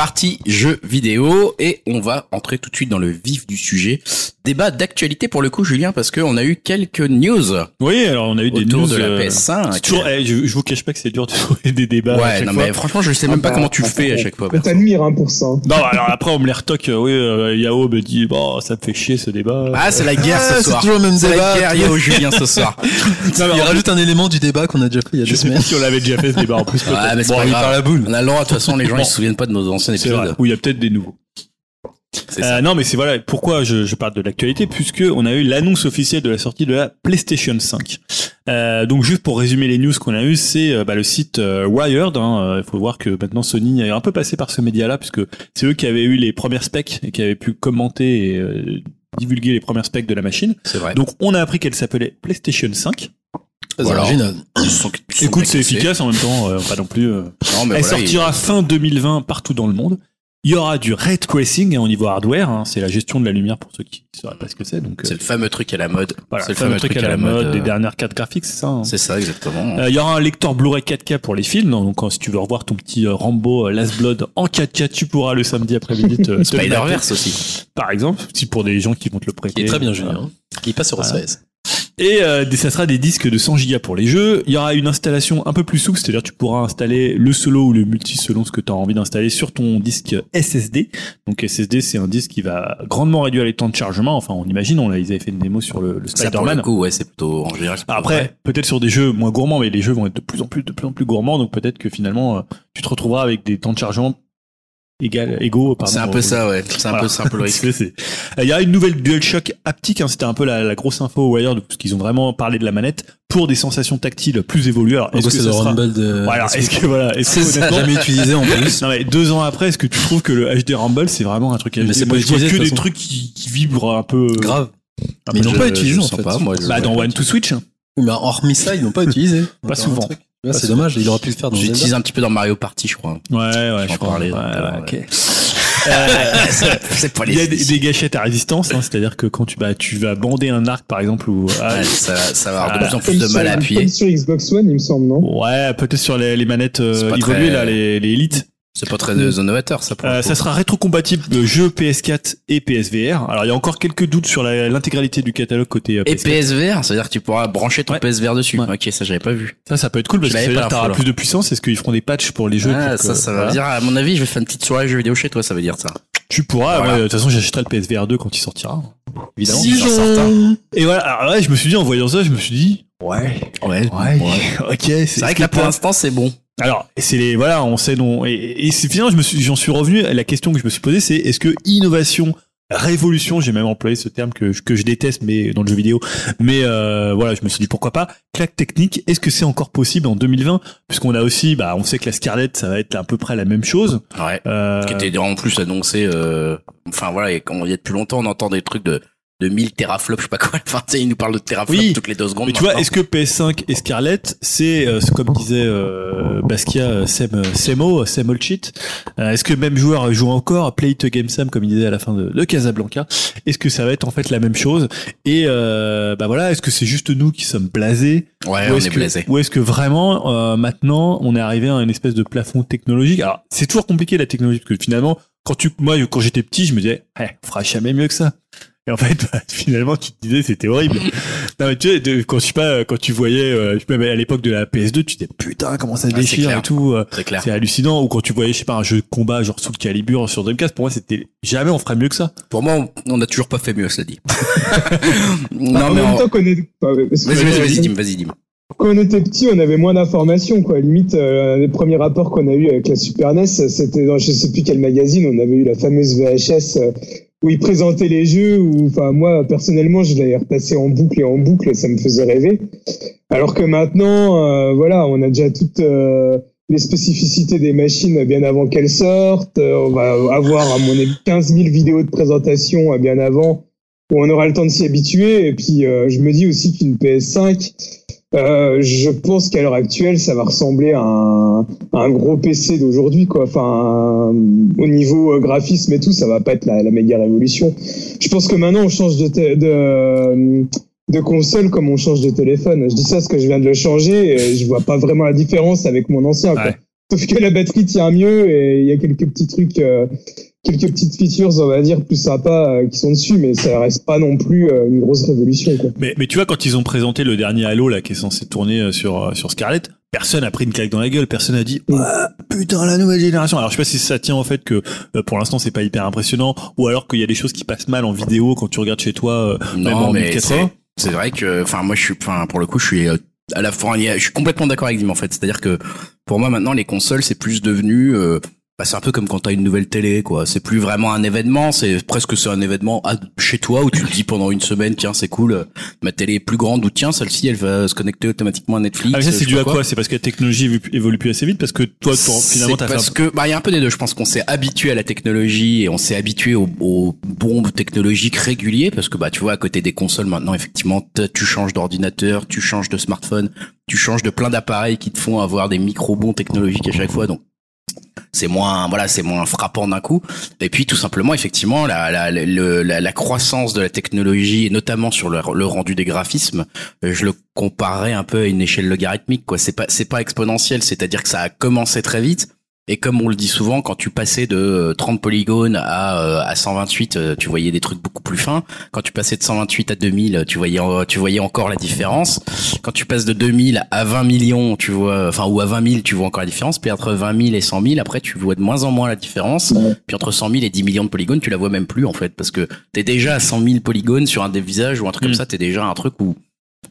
Partie jeux vidéo et on va entrer tout de suite dans le vif du sujet. Débat d'actualité pour le coup Julien parce qu'on a eu quelques news Oui, alors on a eu des news de la euh, PS5. c'est toujours, eh, je, je vous cache pas que c'est dur de trouver des débats. à ouais, chaque non fois. mais franchement je sais même Ah pas bah, comment tu on- fais à chaque fois. On perso. t'admire hein, pour ça. Non, alors après on me les retoque. euh, Oui, euh, Yao me dit bon, ça me fait chier ce débat. Ah c'est la guerre Ah, ce c'est toujours le même C'est débat. la guerre Yao Julien ce soir. Non, mais Il rajoute un élément du débat qu'on a déjà fait il y a je deux sais pas semaines. si on l'avait déjà fait ce débat en plus. Ouais, mais c'est pas grave. à boule. On a le droit de toute façon les gens ils se souviennent pas de nos anciens Vrai. épisodes. Ou il y a peut-être des nouveaux. Euh, non, mais c'est voilà pourquoi je, je parle de l'actualité, puisque on a eu l'annonce officielle de la sortie de la PlayStation 5. Euh, donc juste pour résumer les news qu'on a eu, c'est euh, bah, le site Wired. hein. Il faut voir que maintenant Sony est un peu passé par ce média-là, puisque c'est eux qui avaient eu les premières specs et qui avaient pu commenter et divulguer les premières specs de la machine. C'est vrai. Donc on a appris qu'elle s'appelait PlayStation 5. Très Voilà. original. Écoute, c'est efficace en même temps, euh, pas non plus. euh, Non, mais Elle voilà, sortira fin 2020 partout dans le monde. Il y aura du ray tracing hein, au niveau hardware, hein, c'est la gestion de la lumière pour ceux qui ne sauraient pas ce que c'est. Donc, C'est euh, le fameux truc à la mode. voilà, c'est le fameux truc à la mode, des dernières cartes graphiques, c'est ça. hein. C'est ça exactement. Euh, Il y aura un lecteur Blu-ray 4K pour les films, donc quand, si tu veux revoir ton petit euh, Rambo euh, Last Blood en 4K, tu pourras le samedi après-midi te, Spider-Verse aussi. par exemple, si pour des gens qui vont te le prêter. Qui est très bien. Julien. Qui passe sur Voilà. Et euh, ça sera des disques de 100 Go pour les jeux. Il y aura une installation un peu plus souple, c'est-à-dire tu pourras installer le solo ou le multi selon ce que tu as envie d'installer sur ton disque SSD. Donc SSD, c'est un disque qui va grandement réduire les temps de chargement. Enfin, on imagine, on l'a, ils avaient fait une démo sur le, le Ça pour le Spider-Man. coup, ouais, c'est plutôt en général. Après, peut-être sur des jeux moins gourmands, mais les jeux vont être de plus en plus, de plus en plus gourmands, donc peut-être que finalement, euh, tu te retrouveras avec des temps de chargement égal, égaux. pardon, c'est un peu ça, ouais. C'est un Voilà. peu, c'est un peu le risque. C'est- c'est- Euh, Il y a une nouvelle DualShock haptique, hein, c'était un peu la, la grosse info au Wired, parce qu'ils ont vraiment parlé de la manette pour des sensations tactiles plus évoluées. Alors, est-ce que c'est ça le sera... Rumble de. Voilà, est-ce que voilà, est-ce que C'est ça, honnêtement- jamais utilisé en plus. non mais deux ans après, est-ce que tu trouves que le HD Rumble c'est vraiment un truc HD Mais c'est Moi, pas je vois utilisé, que de des façon. trucs qui, qui vibrent un peu. Grave. un Mais peu- ils n'ont pas utilisé en fait. pas, moi, Bah dans One to Switch. hein. Mais hormis ça, ils n'ont pas utilisé. Pas souvent. Ouais, c'est dommage, il aurait pu le faire dans J'utilise un petit peu dans Mario Party, je crois. Ouais, ouais, je crois. parlais, Ouais, ouais, ok. c'est pas Il y a des, des gâchettes à résistance, hein, c'est-à-dire que quand tu, bah, tu vas bander un arc par exemple ou ah, Ouais, ça, ça va avoir de Ah, plus en plus de mal à appuyer. sur Xbox One, il me semble, non? Ouais, peut-être sur les, les manettes euh, évoluées très- là, les, les élites. C'est pas très novateur, ça. Pour Euh, ça sera rétrocompatible de jeux PS4 et PSVR. Alors il y a encore quelques doutes sur l'intégralité du catalogue côté euh, Et PS4. PSVR, c'est-à-dire que tu pourras brancher ton Ouais. PSVR dessus. Ouais. Ok, ça j'avais pas vu. Ça, ça peut être cool parce que ça veut dire t'auras plus de puissance. Est-ce qu'ils feront des patchs pour les jeux Ah, pour ça, que- ça va dire, à mon avis, je vais faire une petite soirée jeux vidéo chez toi, ça veut dire ça. Tu pourras. Voilà. ouais, de toute façon, j'achèterai le PSVR 2 quand il sortira. Évidemment. Si. Et voilà. Alors là, je me suis dit en voyant ça, je me suis dit, ouais, Ouais. ouais, ok. C'est vrai que là, pour l'instant, c'est bon. Alors, c'est les voilà, on sait non. Et, et c'est finalement, je me suis, j'en suis revenu. La question que je me suis posée, c'est est-ce que innovation, révolution, j'ai même employé ce terme que je- que je déteste, mais dans le jeu vidéo. Mais euh, voilà, je me suis dit pourquoi pas. Claque technique, est-ce que c'est encore possible en 2020 Puisqu'on a aussi, bah, on sait que la Scarlett, ça va être à peu près la même chose. Ouais. Euh, Qui était en plus annoncé, euh, enfin voilà, et quand il y a depuis longtemps, on entend des trucs de, de 1000 teraflops, je sais pas quoi. Enfin, tu sais, ils nous parlent de teraflops Oui. toutes les deux secondes. Mais tu vois, est-ce que PS5 et Scarlett, c'est euh, comme disait euh, Basquiat, euh, Sem, Semo, Sem All Cheat. Euh, est-ce que même joueur joue encore Play to Game Sam comme il disait à la fin de, de Casablanca Est-ce que ça va être en fait la même chose? Et euh, bah voilà, est-ce que c'est juste nous qui sommes blasés? Ouais, ou on est que, blasé. ou est-ce que vraiment euh, maintenant on est arrivé à une espèce de plafond technologique? Alors c'est toujours compliqué la technologie parce que finalement quand tu moi quand j'étais petit je me disais eh, on fera jamais mieux que ça. Et en fait bah, finalement tu te disais c'était horrible. non mais tu sais de- quand je sais pas quand tu voyais euh, même à l'époque de la PS2 tu disais putain comment ça Ouais, c'est déchire et tout. euh, C'est clair. c'est hallucinant ou quand tu voyais je sais pas un jeu de combat genre sous le calibre sur Dreamcast pour moi c'était jamais on ferait mieux que ça. Pour moi, on- on a toujours pas fait mieux, cela dit. non, mais même en- temps qu'on est. enfin, parce que- Vas-y, vas-y, vas-y, dis vas-y, dis Quand on était petit, on avait moins d'informations, quoi. Limite, euh, un des premiers rapports qu'on a eu avec la Super NES, c'était dans je sais plus quel magazine, on avait eu la fameuse VHS euh, où ils présentaient les jeux, où, enfin, moi, personnellement, je l'avais repassé en boucle et en boucle, ça me faisait rêver. Alors que maintenant, euh, voilà, on a déjà toutes euh, les spécificités des machines bien avant qu'elles sortent. Euh, on va avoir, à mon avis, 15 000 vidéos de présentation bien avant où on aura le temps de s'y habituer. Et puis, je me dis aussi qu'une PS5, euh, je pense qu'à l'heure actuelle, ça va ressembler à un, à un gros PC d'aujourd'hui, quoi. Enfin, un- au niveau euh, graphisme et tout, ça va pas être la, la méga révolution. Je pense que maintenant, on change de, té- de, de console comme on change de téléphone. Je dis ça parce que je viens de le changer et je vois pas vraiment la différence avec mon ancien, quoi. Ouais. Sauf que la batterie tient mieux et il y a quelques petits trucs, euh, quelques petites features, on va dire, plus sympas euh, qui sont dessus, mais ça reste pas non plus euh, une grosse révolution, quoi. Mais, mais tu vois, quand ils ont présenté le dernier Halo là, qui est censé tourner euh, sur euh, sur Scarlett, personne a pris une claque dans la gueule. Personne a dit Mm. Putain la nouvelle génération. Alors je sais pas si ça tient au fait que euh, pour l'instant c'est pas hyper impressionnant, ou alors qu'il y a des choses qui passent mal en vidéo quand tu regardes chez toi, euh, même Non, en mais 1080. c'est vrai que, enfin, moi, je suis, enfin, pour le coup, je suis euh, à la fois, je suis complètement d'accord avec Dim en fait. C'est-à-dire que pour moi maintenant, les consoles, c'est plus devenu, euh, bah, c'est un peu comme quand t'as une nouvelle télé, quoi. C'est plus vraiment un événement, c'est presque c'est un événement à- chez toi où tu te dis pendant une semaine, tiens, c'est cool, euh, ma télé est plus grande ou tiens, celle-ci, elle va se connecter automatiquement à Netflix. Ah mais ça c'est dû à quoi? C'est parce que la technologie évolue- plus assez vite parce que toi finalement t'as fait parce que bah il y a un peu des deux. Je pense qu'on s'est habitué à la technologie et on s'est habitué aux, aux bombes technologiques réguliers parce que bah tu vois à côté des consoles maintenant effectivement tu changes d'ordinateur, tu changes de smartphone, tu changes de plein d'appareils qui te font avoir des micro bons technologiques à chaque fois donc c'est moins voilà c'est moins frappant d'un coup. Et puis tout simplement effectivement la la, la, croissance de la technologie et notamment sur le, rendu des graphismes euh, je le comparerais un peu à une échelle logarithmique quoi. C'est pas c'est pas exponentiel c'est-à-dire que ça a commencé très vite Et comme on le dit souvent, quand tu passais de euh, 30 polygones à, euh, à 128, euh, tu voyais des trucs beaucoup plus fins. Quand tu passais de 128 à 2000, tu voyais, tu voyais encore la différence. Quand tu passes de 2000 à 20 millions, tu vois, enfin, ou à 20 000, tu vois encore la différence. Puis entre 20 000 et 100 000, après, tu vois de moins en moins la différence. Puis entre 100 000 et 10 millions de polygones, tu la vois même plus, en fait, parce que t'es déjà à 100 000 polygones sur un des visages ou un truc Mm. comme ça, t'es déjà à un truc où,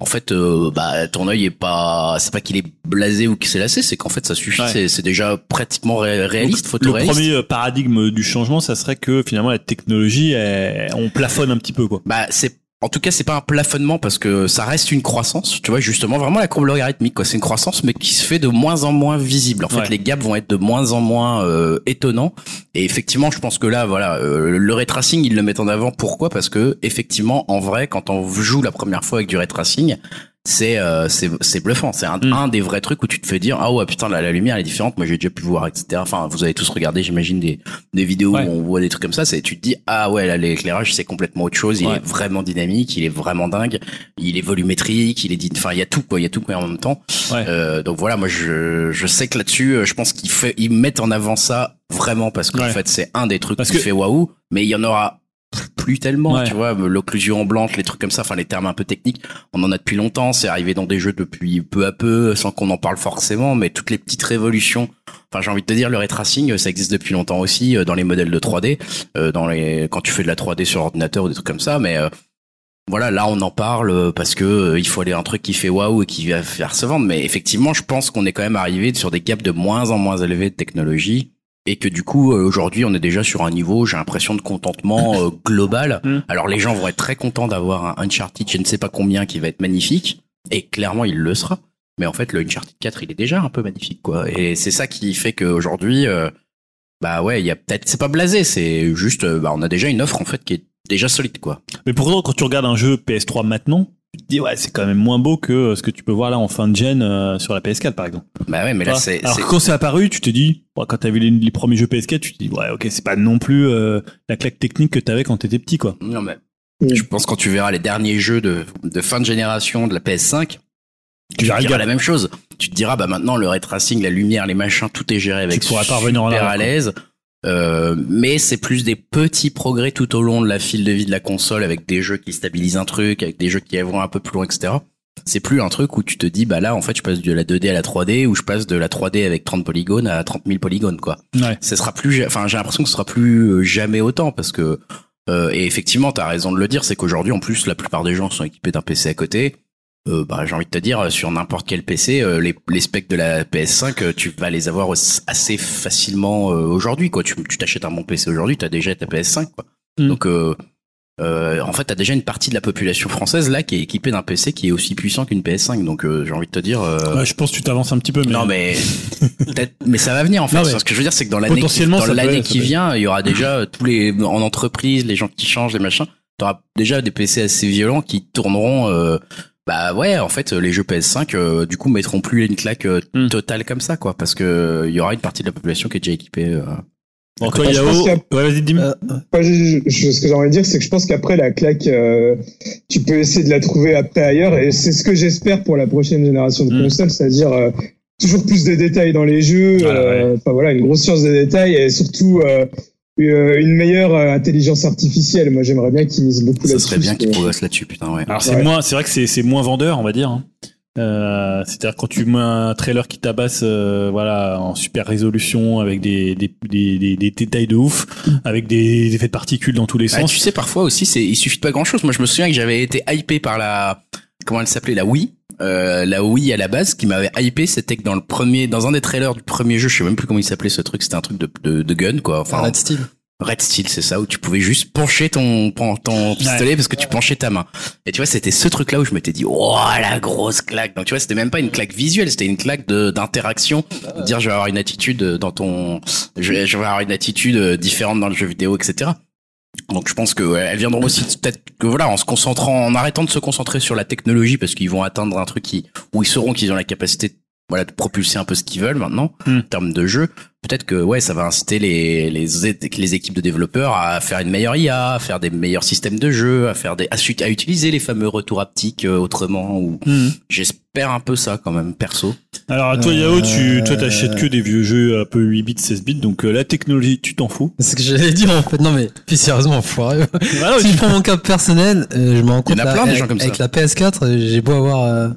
en fait, euh, bah, ton œil est pas, c'est pas qu'il est blasé ou qu'il s'est lassé, c'est qu'en fait, ça suffit, Ouais. c'est, déjà pratiquement ré- réaliste, Donc. Le premier euh, paradigme du changement, ça serait que finalement la technologie, elle- on plafonne un petit peu quoi. Bah, c'est, en tout cas, c'est pas un plafonnement parce que ça reste une croissance, tu vois, justement, vraiment la courbe logarithmique, quoi. C'est une croissance, mais qui se fait de moins en moins visible. En fait, les gaps vont être de moins en moins euh, étonnants. Et effectivement, je pense que là, voilà, euh, le ray tracing, ils le mettent en avant. Pourquoi? Parce que effectivement, en vrai, quand on joue la première fois avec du ray tracing, c'est euh, c'est bluffant. C'est un, Mm. un des vrais trucs où tu te fais dire ah ouais putain la, la lumière elle est différente. Moi j'ai déjà pu voir etc. Enfin vous avez tous regardé j'imagine des des vidéos Ouais. où on voit des trucs comme ça. C'est tu te dis ah ouais là l'éclairage c'est complètement autre chose. Il Ouais. est vraiment dynamique, il est vraiment dingue. Il est volumétrique, il est dit enfin il y a tout quoi, il y a tout quoi en même temps. Ouais. Euh, donc voilà moi je je sais que là-dessus euh, je pense qu'ils fait ils mettent en avant ça vraiment parce qu'en fait c'est un des trucs Parce qui que- fait waouh. Mais il y en aura plus tellement, Ouais. tu vois, l'occlusion blanche, les trucs comme ça, enfin les termes un peu techniques, on en a depuis longtemps, c'est arrivé dans des jeux depuis peu à peu, sans qu'on en parle forcément, mais toutes les petites révolutions, enfin j'ai envie de te dire, le ray tracing, ça existe depuis longtemps aussi, euh, dans les modèles de 3D, euh, dans les, quand tu fais de la 3D sur ordinateur ou des trucs comme ça, mais euh, voilà, là on en parle euh, parce que euh, il faut aller un truc qui fait waouh et qui va faire se vendre, mais effectivement, je pense qu'on est quand même arrivé sur des gaps de moins en moins élevés de technologie et que du coup euh, aujourd'hui on est déjà sur un niveau j'ai l'impression de contentement euh, global. Mm. alors les gens vont être très contents d'avoir un Uncharted je ne sais pas combien qui va être magnifique. Et clairement il le sera. Mais en fait le Uncharted 4 il est déjà un peu magnifique quoi. Et c'est ça qui fait qu'aujourd'hui euh, bah ouais il y a peut-être c'est pas blasé c'est juste euh, bah on a déjà une offre en fait qui est déjà solide quoi. Mais pourtant, quand tu regardes un jeu PS3 maintenant, te dis ouais, c'est quand même moins beau que euh, ce que tu peux voir là en fin de gen euh, sur la PS4 par exemple. bah ouais mais là c'est Alors quand c'est apparu, tu te dis, quand t'as vu les, les premiers jeux PS4, tu te dis ouais, ok, c'est pas non plus euh, la claque technique que t'avais quand t'étais petit quoi. non mais Mm. je pense quand tu verras les derniers jeux de, de fin de génération de la PS5 tu gap. la même chose. Tu te diras, bah maintenant le ray tracing, la lumière, les machins, tout est géré avec Tu pourras pas revenir en arrière, à quoi. l'aise. Euh, mais c'est plus des petits progrès tout au long de la file de vie de la console avec des jeux qui stabilisent un truc, avec des jeux qui vont un peu plus loin, etc. C'est plus un truc où tu te dis, bah là, en fait, je passe de la 2D à la 3D ou je passe de la 3D avec 30 polygones à 30 000 polygones, quoi Ouais. ce sera plus enfin j'ai l'impression que ce sera plus euh, jamais autant parce que euh, et effectivement t'as raison de le dire c'est qu'aujourd'hui en plus la plupart des gens sont équipés d'un PC à côté euh, bah j'ai envie de te dire sur n'importe quel PC euh, les, les specs de la PS5 euh, tu vas les avoir assez facilement euh, aujourd'hui quoi tu tu t'achètes un bon PC aujourd'hui t'as déjà ta PS5 quoi Mm. donc euh, euh, en fait, t'as déjà une partie de la population française là qui est équipée d'un PC qui est aussi puissant qu'une PS5. Donc, euh, j'ai envie de te dire. euh, Ouais, je pense que tu t'avances un petit peu, mais non mais mais ça va venir en fait. Non, Ce que je veux dire c'est que dans l'année qui, dans l'année qui vient, il y aura déjà euh, tous les en entreprise, les gens qui changent, les machins. T'auras déjà des PC assez violents qui tourneront. Euh, bah ouais, en fait, les jeux PS5 euh, du coup mettront plus une claque euh, Hmm. totale comme ça quoi, parce que euh, il y aura une partie de la population qui est déjà équipée. euh. Bon, toi, Je Yao, ouais, vas-y, dis-moi. Euh, Moi, je- je- ce que j'ai envie de dire, c'est que je pense qu'après la claque, euh, tu peux essayer de la trouver après ailleurs, et c'est ce que j'espère pour la prochaine génération de Mm. consoles, c'est-à-dire euh, toujours plus de détails dans les jeux, Voilà, euh, enfin voilà, une grosse science des détails et surtout euh, euh, une meilleure euh, intelligence artificielle. Moi, j'aimerais bien qu'ils misent beaucoup Ça là-dessus. serait bien qu'ils progressent là-dessus, putain ouais. Alors c'est Ouais. moins, c'est vrai que c'est c'est moins vendeur, on va dire. hein. Euh, C'est-à-dire quand tu mets un trailer qui tabasse, euh, voilà, en super résolution avec des des, des, des, des détails de ouf, avec des effets de particules dans tous les Ah, sens. tu sais, parfois aussi, c'est, il suffit de pas grand chose. Moi, je me souviens que j'avais été hypé par la, comment elle s'appelait, la Wii. Euh, la Wii à la base, qui m'avait hypé, c'était que dans le premier, dans un des trailers du premier jeu, je sais même plus comment il s'appelait ce truc, c'était un truc de, de, de gun, quoi. Enfin, Red Steel. Red Steel, c'est ça, où tu pouvais juste pencher ton, ton, pistolet parce que tu penchais ta main. Et tu vois, c'était ce truc-là où je m'étais dit, oh, la grosse claque. Donc, tu vois, c'était même pas une claque visuelle, c'était une claque de, d'interaction. De dire, je vais avoir une attitude dans ton, je vais, je vais avoir une attitude euh, différente dans le jeu vidéo, etc. Donc, je pense que elles viendront aussi peut-être que voilà, en se concentrant, en arrêtant de se concentrer sur la technologie parce qu'ils vont atteindre un truc qui, où ils sauront qu'ils ont la capacité voilà de propulser un peu ce qu'ils veulent maintenant Hmm. en termes de jeu. Peut-être que ouais, ça va inciter les les les équipes de développeurs à faire une meilleure IA, à faire des meilleurs systèmes de jeu, à faire des à, utiliser les fameux retours haptiques euh, autrement. Ou Hmm. j'espère un peu ça quand même perso. Alors toi Yao, tu Euh, toi t'achètes que des vieux jeux un peu 8 bits, 16 bits, donc euh, la technologie, tu t'en fous. C'est ce que j'allais dire en fait. Non mais puis sérieusement, foiré. Ah non, si tu- je prends mon cas personnel, euh, je me rends compte Il y en a là, plein, des avec, gens comme ça. avec la PS4, euh, j'ai beau avoir euh,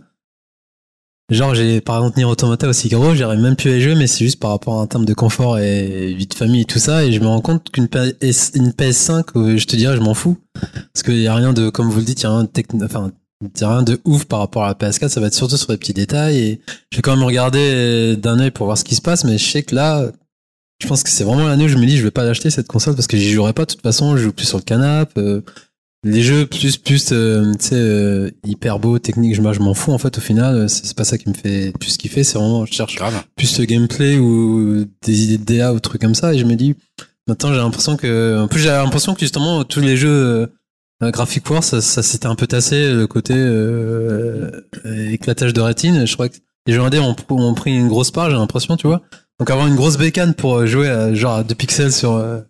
genre j'ai par exemple Nier Automata aussi gros, j'arrive même plus à y jouer mais c'est juste par rapport à un terme de confort et vie de famille et tout ça et je me rends compte qu'une PS, une PS5 euh, je te dirais je m'en fous parce qu'il y a rien de comme vous le dites, il y a rien de techno enfin il y a rien de ouf par rapport à la PS4, ça va être surtout sur les petits détails et je vais quand même regarder euh, d'un œil pour voir ce qui se passe mais je sais que là je pense que c'est vraiment l'année où je me dis je vais pas l'acheter cette console parce que j'y jouerai pas de toute façon, je joue plus sur le canapé. euh, les jeux plus plus euh, tu sais euh, hyper beau technique, je, m'en fous en fait au final, euh, c'est pas ça qui me fait plus kiffer, c'est vraiment je cherche Grave. plus le gameplay ou des idées de DA ou trucs comme ça et je me dis maintenant j'ai l'impression que en plus j'ai l'impression que justement tous les jeux euh, euh, Graphic Wars ça, ça s'était un peu tassé le côté euh, éclatage de rétine, je crois que les jeux indés ont, ont pris une grosse part, j'ai l'impression, tu vois. Donc avoir une grosse bécane pour jouer à, genre à 2 pixels sur euh,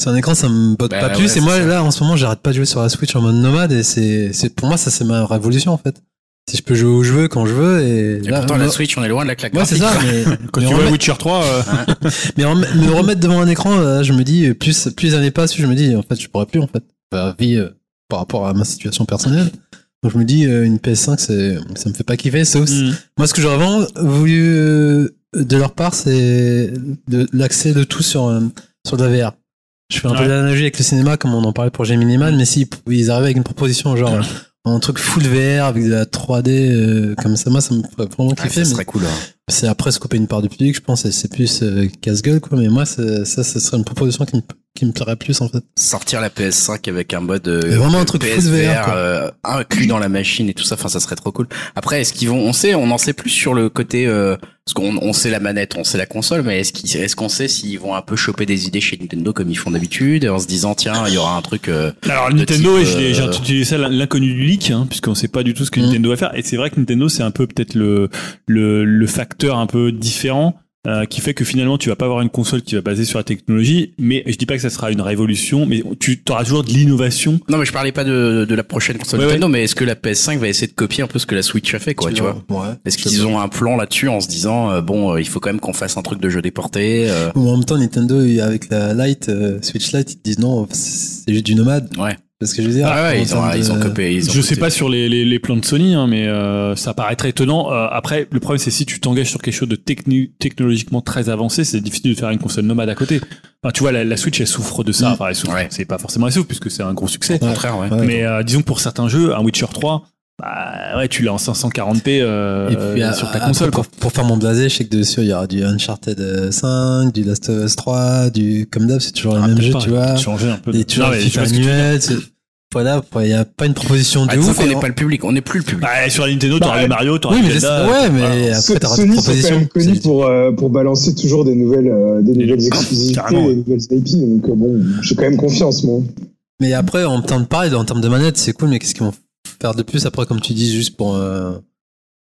sur un écran, ça me botte Bah pas plus. et moi ça. là en ce moment, j'arrête pas de jouer sur la Switch en mode nomade et c'est c'est pour moi ça c'est ma révolution en fait. Si je peux jouer où je veux quand je veux et, Et là, pourtant, la Switch, on est loin de la claque Ouais, c'est ça, mais, quand mais tu vois remettre- Witcher 3, euh, mais rem- me remettre devant un écran, euh, je me dis, plus, plus les années passent, plus je me dis, en fait, je pourrais plus, en fait. Enfin, vie, euh, par rapport à ma situation personnelle. Donc, je me dis, euh, une PS5, c'est, ça me fait pas kiffer, sauf hmm. moi, ce que j'aurais vraiment voulu, euh, de leur part, c'est de l'accès de tout sur, euh, sur de la VR. Je fais un Ouais. peu l'analogie avec le cinéma, comme on en parlait pour Gemini Man, mais si ils arrivaient avec une proposition, genre, euh, un truc full VR avec de la 3D, euh, comme ça, moi, ça me ferait vraiment Ah, kiffer. ça mais- serait cool. hein. c'est après se couper une part du public, je pense, et c'est plus euh, casse-gueule, quoi. Mais moi, ça, ce serait une proposition qui me, qui me plairait plus, en fait. Sortir la PS5 avec un mode euh, vraiment un truc full VR, PSVR euh, inclus dans la machine et tout ça. Enfin, ça serait trop cool. Après, est-ce qu'ils vont On sait, on en sait plus sur le côté. Euh, parce qu'on on sait la manette, on sait la console, mais est-ce qu'ils, est-ce qu'on sait s'ils vont un peu choper des idées chez Nintendo comme ils font d'habitude, en se disant tiens, il y aura un truc. euh, Alors de Nintendo, j'ai euh, utilisé ça l'inconnu du leak, hein, puisqu'on sait pas du tout ce que Mm. Nintendo va faire. Et c'est vrai que Nintendo, c'est un peu peut-être le, le le facteur un peu différent. Euh, qui fait que finalement tu vas pas avoir une console qui va baser sur la technologie mais je dis pas que ça sera une révolution mais tu auras toujours de l'innovation Non, mais je parlais pas de, de la prochaine console Ouais, Nintendo, mais est-ce que la PS5 va essayer de copier un peu ce que la Switch a fait, quoi, tu vois Ouais. Est-ce qu'ils ont un plan là-dessus en se disant euh, bon, euh, il faut quand même qu'on fasse un truc de jeu déporté euh, Ou en même temps, Nintendo, avec la Lite, euh, Switch Lite, ils te disent non, c'est juste du nomade. Ouais. C'est ce que je veux dire. Ah ouais, ils ont, ils. Ils ont je sais pas sur les, les, les plans de Sony, hein, mais euh, ça paraît très étonnant. Euh, après, le problème, c'est si tu t'engages sur quelque chose de techni- technologiquement très avancé, c'est difficile de faire une console nomade à côté. Enfin, tu vois, la, la Switch, elle souffre de ça. Mm. Enfin, elle souffre. Ouais. C'est pas forcément elle souffre, puisque c'est un gros succès. Au contraire, ouais. Ouais. Mais euh, disons que pour certains jeux, un Witcher 3, bah ouais, tu l'as en 540p euh, Et puis, sur à- ta après, console. pour, pour faire mon blasé, je sais que dessus, il y aura du Uncharted euh, 5, du Last of Us 3, du, comme d'hab, c'est toujours les Ah, mêmes peut-être jeux, pas, tu vois. Changer un peu. Et toujours c'est- Voilà, il y a pas une proposition de Ah, ouf. et n'est on- pas le public, on n'est plus le public. Bah, sur la Nintendo, Bah, t'auras le Mario, t'auras Oui, le mais, Zelda. ouais, mais voilà. après, t'auras Sony sont quand même connus C'est- pour, euh, pour balancer toujours des nouvelles, euh, des nouvelles exclusivités, des nouvelles IP. Donc euh, bon, j'ai quand même confiance, moi. Mais après, en termes de pareil, en termes de manette, c'est cool, mais qu'est-ce qu'ils vont de plus après, comme tu dis, juste pour, euh,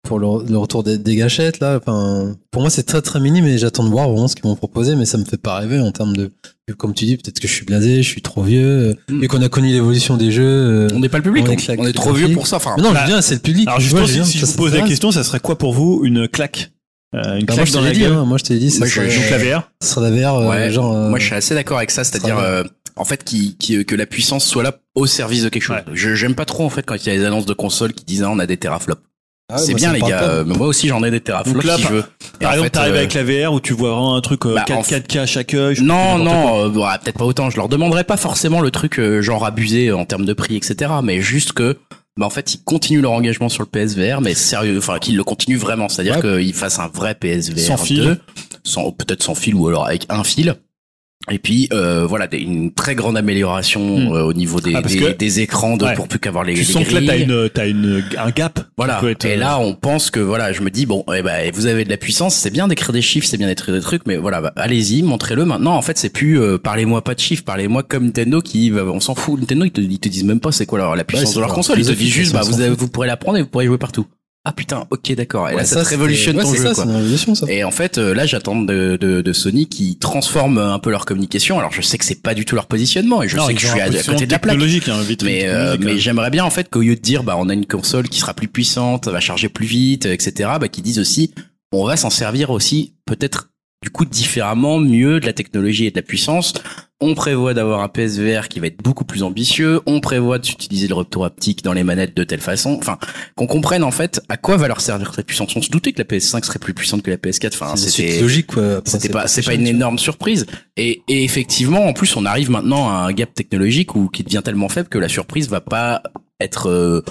pour le, le retour des, des gâchettes, là? Enfin, pour moi, c'est très très mini, mais j'attends de voir vraiment ce qu'ils vont proposer, mais ça me fait pas rêver en termes de, comme tu dis, peut-être que je suis blasé, je suis trop vieux, Mm. vu qu'on a connu l'évolution des jeux. euh, On n'est pas le public, on est on, claque- on est trop vieux pour ça. Enfin, Mais non, Bah, je veux dire, c'est le public. Alors justement, si, si je ça vous pose la question, ça serait quoi pour vous une claque Euh, Une Bah, moi, claque je dans la dit, gueule hein, moi, je t'ai dit, serait, Donc la VR ça serait la VR, euh, Ouais, genre, euh, moi je suis assez d'accord avec ça, c'est-à-dire euh, en fait qui, qui, que la puissance soit là au service de quelque chose. Ouais. Je j'aime pas trop en fait quand il y a des annonces de consoles qui disent ah, on a des teraflops. ah ouais, c'est moi, bien les gars, euh, mais moi aussi j'en ai des teraflops Donc là, si par- je veux. Et Par exemple, t'arrives euh, avec la VR où tu vois vraiment un truc euh, bah, 4, en 4K à chaque œil. Non, non, euh, bah, peut-être pas autant. Je leur demanderais pas forcément le truc euh, genre abusé en termes de prix, etc. Mais juste que, bah, en fait, ils continuent leur engagement sur le PSVR, mais sérieux, enfin, qu'ils le continuent vraiment. C'est-à-dire Ouais. qu'ils fassent un vrai PSVR Sans fil. 2, sans, peut-être sans fil ou alors avec un fil. Et puis euh, voilà, des- une très grande amélioration Hmm. euh, au niveau des, Ah, des, des écrans de, Ouais. pour plus qu'avoir les, Tu les sens que là, t'as une, t'as une, un gap. Voilà. être, Et euh, là, on pense que voilà, je me dis bon, eh ben, vous avez de la puissance, c'est bien d'écrire des chiffres, c'est bien d'écrire des trucs, mais voilà, bah, allez-y, montrez-le. Maintenant, en fait, c'est plus euh, parlez-moi pas de chiffres, parlez-moi comme Nintendo qui, va- on s'en fout. Nintendo, ils te, ils te disent même pas c'est quoi leur, la puissance de leur console. Ils te disent juste, bah, vous avez, vous pourrez la prendre et vous pourrez jouer partout. Ah putain, ok, d'accord. Et là, Ouais, ça, te c'était- révolutionne ouais, ton c'est jeu, ça, quoi. Une ça. Et en fait, euh, là, j'attends de, de, de Sony qui transforme un peu leur communication. Alors, je sais que c'est pas du tout leur positionnement et je Non, sais que je suis à, côté de la plaque. hein, vitrine Mais, euh, mais hein. j'aimerais bien en fait qu'au lieu de dire bah on a une console qui sera plus puissante, va charger plus vite, etc. Bah qu'ils disent aussi on va s'en servir aussi peut-être du coup différemment, mieux de la technologie et de la puissance. On prévoit d'avoir un PSVR qui va être beaucoup plus ambitieux. On prévoit d'utiliser le retour haptique dans les manettes de telle façon. Enfin, qu'on comprenne en fait à quoi va leur servir cette puissance. On se doutait que la PS5 serait plus puissante que la PS4. Enfin, C'est c'était logique, c'était pas, c'est pas une énorme surprise. Et, et effectivement, en plus, on arrive maintenant à un gap technologique où qui devient tellement faible que la surprise va pas être euh,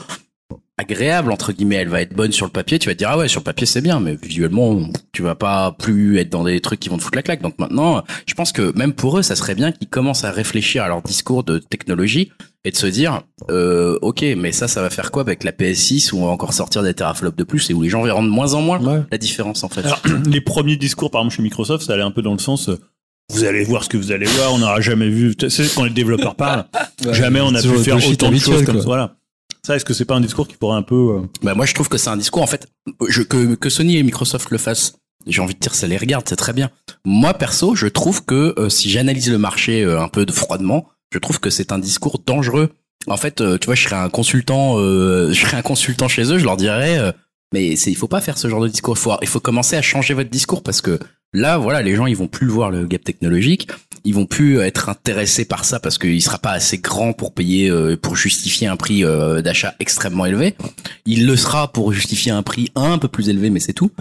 agréable entre guillemets. Elle va être bonne sur le papier. Tu vas te dire ah ouais sur le papier c'est bien, mais visuellement tu vas pas plus être dans des trucs qui vont te foutre la claque. Donc maintenant, je pense que même pour eux, ça serait bien qu'ils commencent à réfléchir à leur discours de technologie et de se dire euh, ok, mais ça, ça va faire quoi avec la PS6 où on va encore sortir des teraflops de plus et où les gens verront de moins en moins Ouais. la différence en fait. Alors, les premiers discours, par exemple, chez Microsoft, ça allait un peu dans le sens. euh, Vous allez voir ce que vous allez voir, on n'aura jamais vu. Tu sais, quand les développeurs parlent, Ouais, jamais on a c'est pu faire autant de choses comme ça. Voilà. Ça, est-ce que c'est pas un discours qui pourrait un peu. euh, Bah moi je trouve que c'est un discours en fait que Sony et Microsoft le fassent. J'ai envie de dire ça les regarde, c'est très bien. Moi perso, je trouve que euh, si j'analyse le marché euh, un peu de froidement, je trouve que c'est un discours dangereux. En fait, tu vois, je serais un consultant je serais un consultant chez eux, je leur dirais mais il faut pas faire ce genre de discours, il faut il faut commencer à changer votre discours parce que là voilà, les gens ils vont plus voir le gap technologique, ils vont plus être intéressés par ça parce qu'il sera pas assez grand pour payer euh, pour justifier un prix euh, d'achat extrêmement élevé. Il le sera pour justifier un prix un peu plus élevé, mais c'est tout.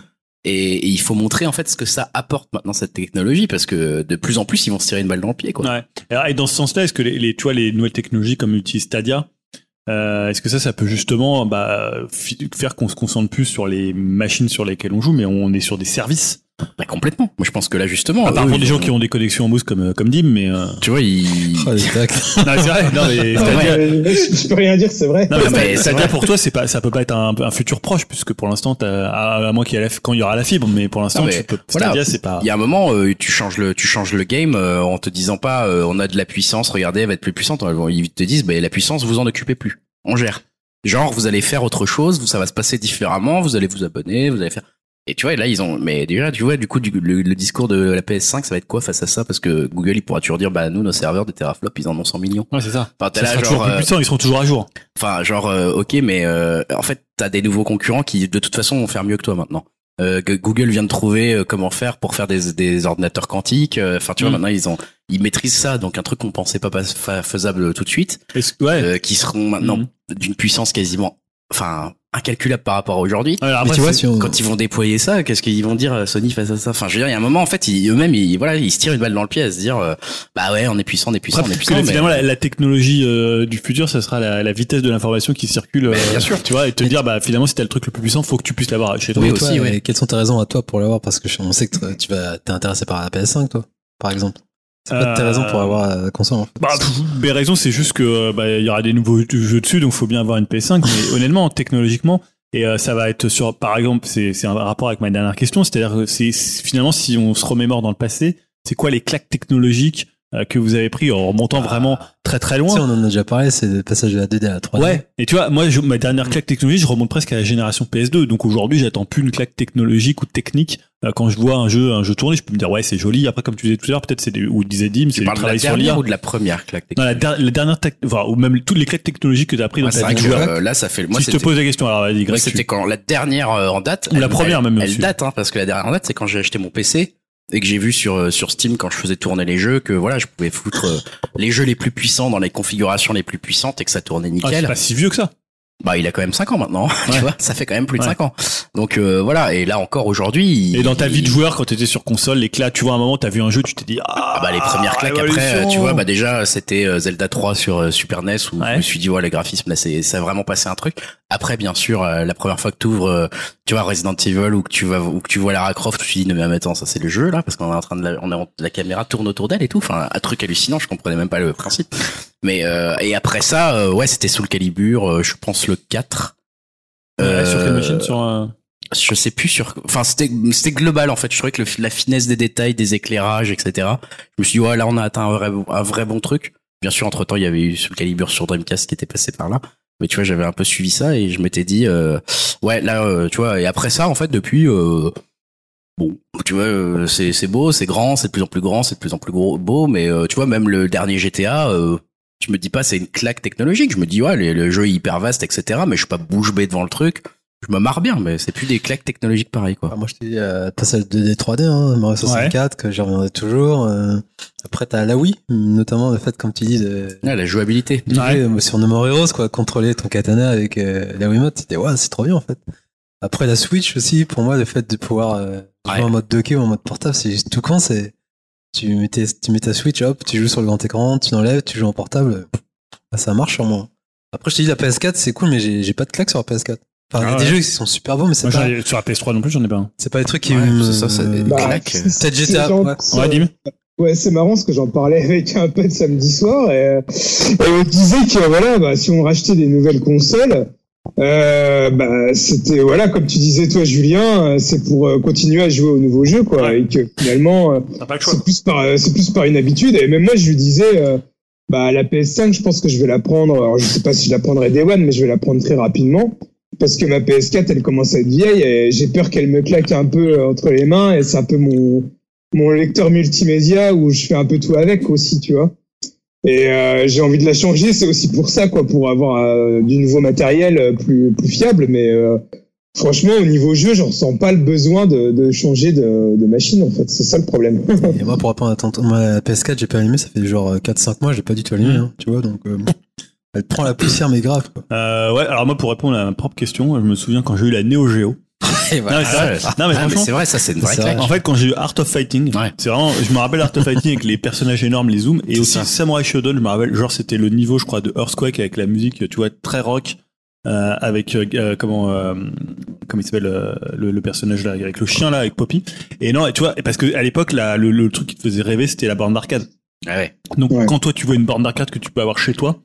Et, il faut montrer en fait ce que ça apporte maintenant cette technologie parce que de plus en plus ils vont se tirer une balle dans le pied quoi. Ouais. Et dans ce sens-là, est-ce que les, tu vois, les nouvelles technologies comme utilise Stadia, euh, est-ce que ça, ça peut justement bah, faire qu'on se concentre plus sur les machines sur lesquelles on joue, mais on est sur des services Bah, complètement. Moi je pense que là justement. À part pour des gens qui ont des connexions en mousse comme, euh, comme Dim, mais. euh, tu vois ils. Oh. Non, mais c'est vrai, non, mais Stadia. Euh, je, peux rien dire, c'est vrai. Non, mais, mais pour toi, c'est pas, ça peut pas être un, un futur proche, puisque pour l'instant, t'as- à, à moins qu'il y ait la, quand il y aura la fibre, mais pour l'instant, Non, mais tu peux, voilà. Stadia, c'est pas. Il y a un moment, euh, tu changes le, tu changes le game euh, en te disant pas, euh, on a de la puissance, regardez, elle va être plus puissante. Ils te disent, bah, la puissance, vous en occupez plus, on gère. Genre, vous allez faire autre chose, vous- ça va se passer différemment, vous allez vous abonner, vous allez faire. Et tu vois, là, ils ont, mais déjà, tu vois, du coup, du- le, le discours de la PS5, ça va être quoi face à ça? Parce que Google, il pourra toujours dire, bah, nous, nos serveurs de teraflop, ils en ont 100 millions. Ouais, c'est ça. Enfin, Ça là, sera genre, toujours plus euh, puissant, ils seront toujours à jour. Enfin, genre, euh, ok, mais euh, en fait, t'as des nouveaux concurrents qui, de toute façon, vont faire mieux que toi maintenant. Euh, Google vient de trouver euh, comment faire pour faire des, des ordinateurs quantiques. euh, Enfin, tu vois, Mm. maintenant ils ont, ils maîtrisent ça, donc un truc qu'on pensait pas pas- fa- faisable tout de suite, ouais. euh, qui seront maintenant Mhm. d'une puissance quasiment, enfin, incalculable par rapport à aujourd'hui. Tu vois, c'est- si on... Quand ils vont déployer ça, qu'est-ce qu'ils vont dire Sony face à ça? Enfin, je veux dire, il y a un moment, en fait, ils- eux-mêmes, ils, voilà, ils se tirent une balle dans le pied à se dire, euh, bah ouais, on est puissant, on est puissant, Après, on est parce puissant. que mais- finalement, la, la technologie euh, du futur, ça sera la, la vitesse de l'information qui circule. Euh, bien sûr. Tu vois, et te Mais dire, bah, finalement, si t'as le truc le plus puissant, faut que tu puisses l'avoir chez toi. Oui, toi, aussi, ouais. Quelles sont tes raisons à toi pour l'avoir? Parce que je- on sait que tu vas, t'es intéressé par la PS5, toi, par exemple. C'est pas tes Euh, raisons pour avoir la console, en fait. Bah, mes raisons, c'est juste que euh, bah, il y aura des nouveaux jeux dessus, donc faut bien avoir une PS5. Mais honnêtement, technologiquement, et euh, ça va être sur, par exemple, c'est un rapport avec ma dernière question, c'est-à-dire que c'est finalement si on se remémore dans le passé, c'est quoi les claques technologiques euh, que vous avez pris en remontant vraiment très très Tu loin? Sais, on en a déjà parlé, c'est le passage de la 2D à la 3D. Ouais, et tu vois, moi, je- ma dernière claque technologique, je remonte presque à la génération PS2. Donc aujourd'hui, j'attends plus une claque technologique ou technique. Euh, Quand je vois un jeu, un jeu tourner, je peux me dire ouais, c'est joli. Après, comme tu disais tout à l'heure, peut-être c'est des, ou disait Dim, c'est du travail sur l'IA. ou de la première claque Non, la, der- la dernière, enfin, ou même toutes les claques technologiques que tu as appris dans c'est ta vie que euh, là, ça fait. Moi, si je te pose la question, alors vas-y, c'était tu- quand la dernière euh, en date. Ou la première elle- même Elle date, hein, parce que la dernière en date, c'est quand j'ai acheté mon PC et que j'ai vu sur euh, sur Steam quand je faisais tourner les jeux que voilà, je pouvais foutre euh, les jeux les plus puissants dans les configurations les plus puissantes et que ça tournait Ah, c'est nickel. pas si vieux que ça. Bah, il a quand même 5 ans maintenant. Ouais. tu vois, ça fait quand même plus de Ouais. 5 ans. Donc euh, voilà, et là encore aujourd'hui. Et dans ta il- vie de joueur, quand tu étais sur console, les claques, tu vois, à un moment, t'as vu un jeu, tu t'es dit, ah, Ah bah les premières claques après euh, tu vois bah déjà c'était euh, Zelda 3 sur euh, Super NES où Ouais. je me suis dit ouais les graphismes là c'est ça a vraiment passé un truc après bien sûr la première fois que tu ouvres tu vois Resident Evil ou que tu vas ou que tu vois Lara Croft tu te dis non mais attends ça c'est le jeu là parce qu'on est en train de la, on la caméra tourne autour d'elle et tout enfin un truc hallucinant je comprenais même pas le principe mais euh, et après ça euh, ouais c'était Soul Calibur euh, je pense le 4 Ouais, sur quelle Euh, machine Sur un- je sais plus sur enfin c'était c'était global en fait. Je trouvais que le- la finesse des détails des éclairages etc je me suis dit ouais là on a atteint un vrai un vrai bon truc. Bien sûr entre temps il y avait eu Soul Calibur sur Dreamcast qui était passé par là. Mais tu vois, j'avais un peu suivi ça et je m'étais dit, euh, ouais, là, euh, tu vois, et après ça, en fait, depuis, euh, bon, tu vois, euh, c'est c'est beau, c'est grand, c'est de plus en plus grand, c'est de plus en plus gros, beau, mais euh, tu vois, même le dernier GTA, euh, je me dis pas c'est une claque technologique. Je me dis ouais, le, le jeu est hyper vaste, etc. Mais je suis pas bouche bée devant le truc. Je me marre bien, mais c'est plus des claques technologiques pareil quoi. Ah, moi, je t'ai dit, euh, t'as celle 2D 3D, hein, Mario 64, que j'y reviendrai toujours. euh, après, t'as la Wii, notamment le fait, comme tu dis, de, Ouais, la jouabilité. de jouer, euh, sur No More Heroes, quoi, contrôler ton katana avec euh, la Wiimote, c'était, ouais, c'est trop bien, en fait. Après, la Switch aussi, pour moi, le fait de pouvoir euh, jouer Ouais. en mode docké ou en mode portable, c'est juste tout con, c'est, tu mets, tes- tu mets ta Switch, hop, tu joues sur le grand écran, tu l'enlèves, tu joues en portable, bah, ça marche sur moi. Après, je te dis, la PS4, c'est cool, mais j'ai pas de claque sur la PS4. Enfin, il y a Ah des ouais. jeux qui sont super beaux, mais c'est pas, sur la PS3 non plus, j'en ai pas un. c'est pas des trucs qui Ouais, me- c'est ça, c'est des- Bah, claque. c'est- Peut-être c'est GTA, genre- ouais. c'est- Ouais, Dim Ouais, c'est marrant parce que j'en parlais avec un pote samedi soir et, et on disait que voilà, bah, si on rachetait des nouvelles consoles, euh, bah, c'était voilà, comme tu disais toi, Julien, euh, c'est pour euh, continuer à jouer aux nouveaux jeux, quoi, Ouais. et que finalement, euh, c'est plus par c'est plus par une habitude. Et même moi, je lui disais, bah la PS5, je pense que je vais la prendre. Alors, je sais pas si je la prendrai Day One, mais je vais la prendre très rapidement. Parce que ma PS4, elle commence à être vieille et j'ai peur qu'elle me claque un peu entre les mains et c'est un peu mon, mon lecteur multimédia où je fais un peu tout avec aussi, tu vois. Et euh, j'ai envie de la changer, c'est aussi pour ça, quoi, pour avoir euh, du nouveau matériel euh, plus, plus fiable. Mais euh, franchement, au niveau jeu, je ressens pas le besoin de, de changer de, de machine, en fait. C'est ça le problème. Et moi, pour répondre à ton, moi, la PS4, j'ai pas allumé, ça fait genre 4-5 mois, j'ai pas du tout allumé, hein, tu vois, donc, euh, elle prend la poussière, mais grave, quoi. Euh, ouais, alors moi, pour répondre à ma propre question, je me souviens quand j'ai eu la Neo Geo. Non, mais c'est vrai. Ah, Non, mais ah, franchement, c'est vrai, ça c'est une vraie claque. En fait, quand j'ai eu Art of Fighting, Ouais. c'est vraiment, je me rappelle Art of Fighting avec les personnages énormes, les zooms, et aussi ça. Samurai Shodown, je me rappelle, genre c'était le niveau, je crois, de Earthquake avec la musique, tu vois, très rock, euh, avec euh, euh, comment, euh, comment il s'appelle euh, le, le personnage là, avec le chien là, avec Poppy. Et non, et tu vois, parce que à l'époque, là, le, le truc qui te faisait rêver, c'était la borne d'arcade. Ah ouais. Donc Ouais. quand toi tu vois une borne d'arcade que tu peux avoir chez toi,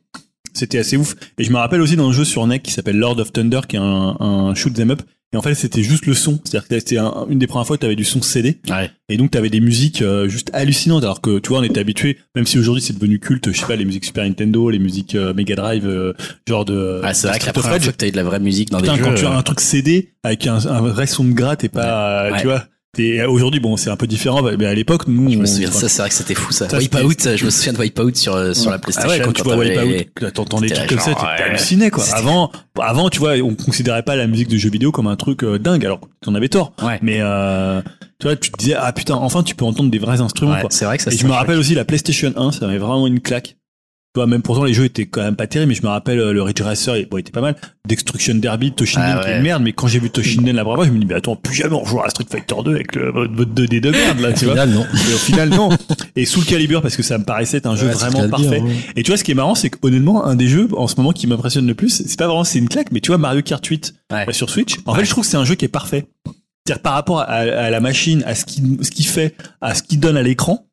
c'était assez ouf. Et je me rappelle aussi dans un jeu sur NEC qui s'appelle Lord of Thunder, qui est un, un shoot them up. Et en fait, c'était juste le son. C'est-à-dire que c'était un- une des premières fois où tu avais du son CD. Ouais. Et donc, tu avais des musiques euh, juste hallucinantes. Alors que, tu vois, on était habitué, même si aujourd'hui c'est devenu culte, je sais pas, les musiques Super Nintendo, les musiques euh, Mega Drive, euh, genre de. Ah, c'est vrai que la première fois que t'as eu de la vraie musique dans Putain, des jeux. quand tu as euh, un truc CD avec un, un vrai son de gratte et pas, Ouais. tu vois. T'es- Aujourd'hui, bon, c'est un peu différent, mais à l'époque, nous, Je me souviens de ça, c'est vrai que c'était fou ça. Wipeout, je me souviens de Wipeout sur, euh, sur la PlayStation. Ah ouais, quand tu vois Wipeout, t'entends des trucs comme ça, t'es halluciné quoi. Avant, avant, tu vois, on considérait pas la musique de jeux vidéo comme un truc euh, dingue, alors qu'on avait tort. Ouais. Mais euh, tu vois, tu te disais ah putain, enfin tu peux entendre des vrais instruments Ouais, quoi. c'est vrai que ça Et je me rappelle aussi la PlayStation 1, ça avait vraiment une claque. Tu vois, même pourtant les jeux étaient quand même pas terribles, mais je me rappelle euh, le Ridge Racer, il bon, il était pas mal. Destruction Derby, Toshinden Ah qui est une merde, mais quand j'ai vu Toshinden la première fois, je me dis mais attends, plus jamais on jouera à Street Fighter 2 avec le, votre, votre 2D de merde là, tu vois. Final, non. Et au final non. Et sous le calibre parce que ça me paraissait être un jeu Ouais, vraiment parfait. ouais. Et tu vois, ce qui est marrant, c'est qu'honnêtement, un des jeux en ce moment qui m'impressionne le plus, c'est pas vraiment c'est une claque, mais tu vois Mario Kart 8 Ouais. euh, sur Switch. En Ouais. fait, je trouve que c'est un jeu qui est parfait. C'est-à-dire par rapport à, à la machine, à ce qu'il ce qu'il fait, à ce qu'il donne à l'écran.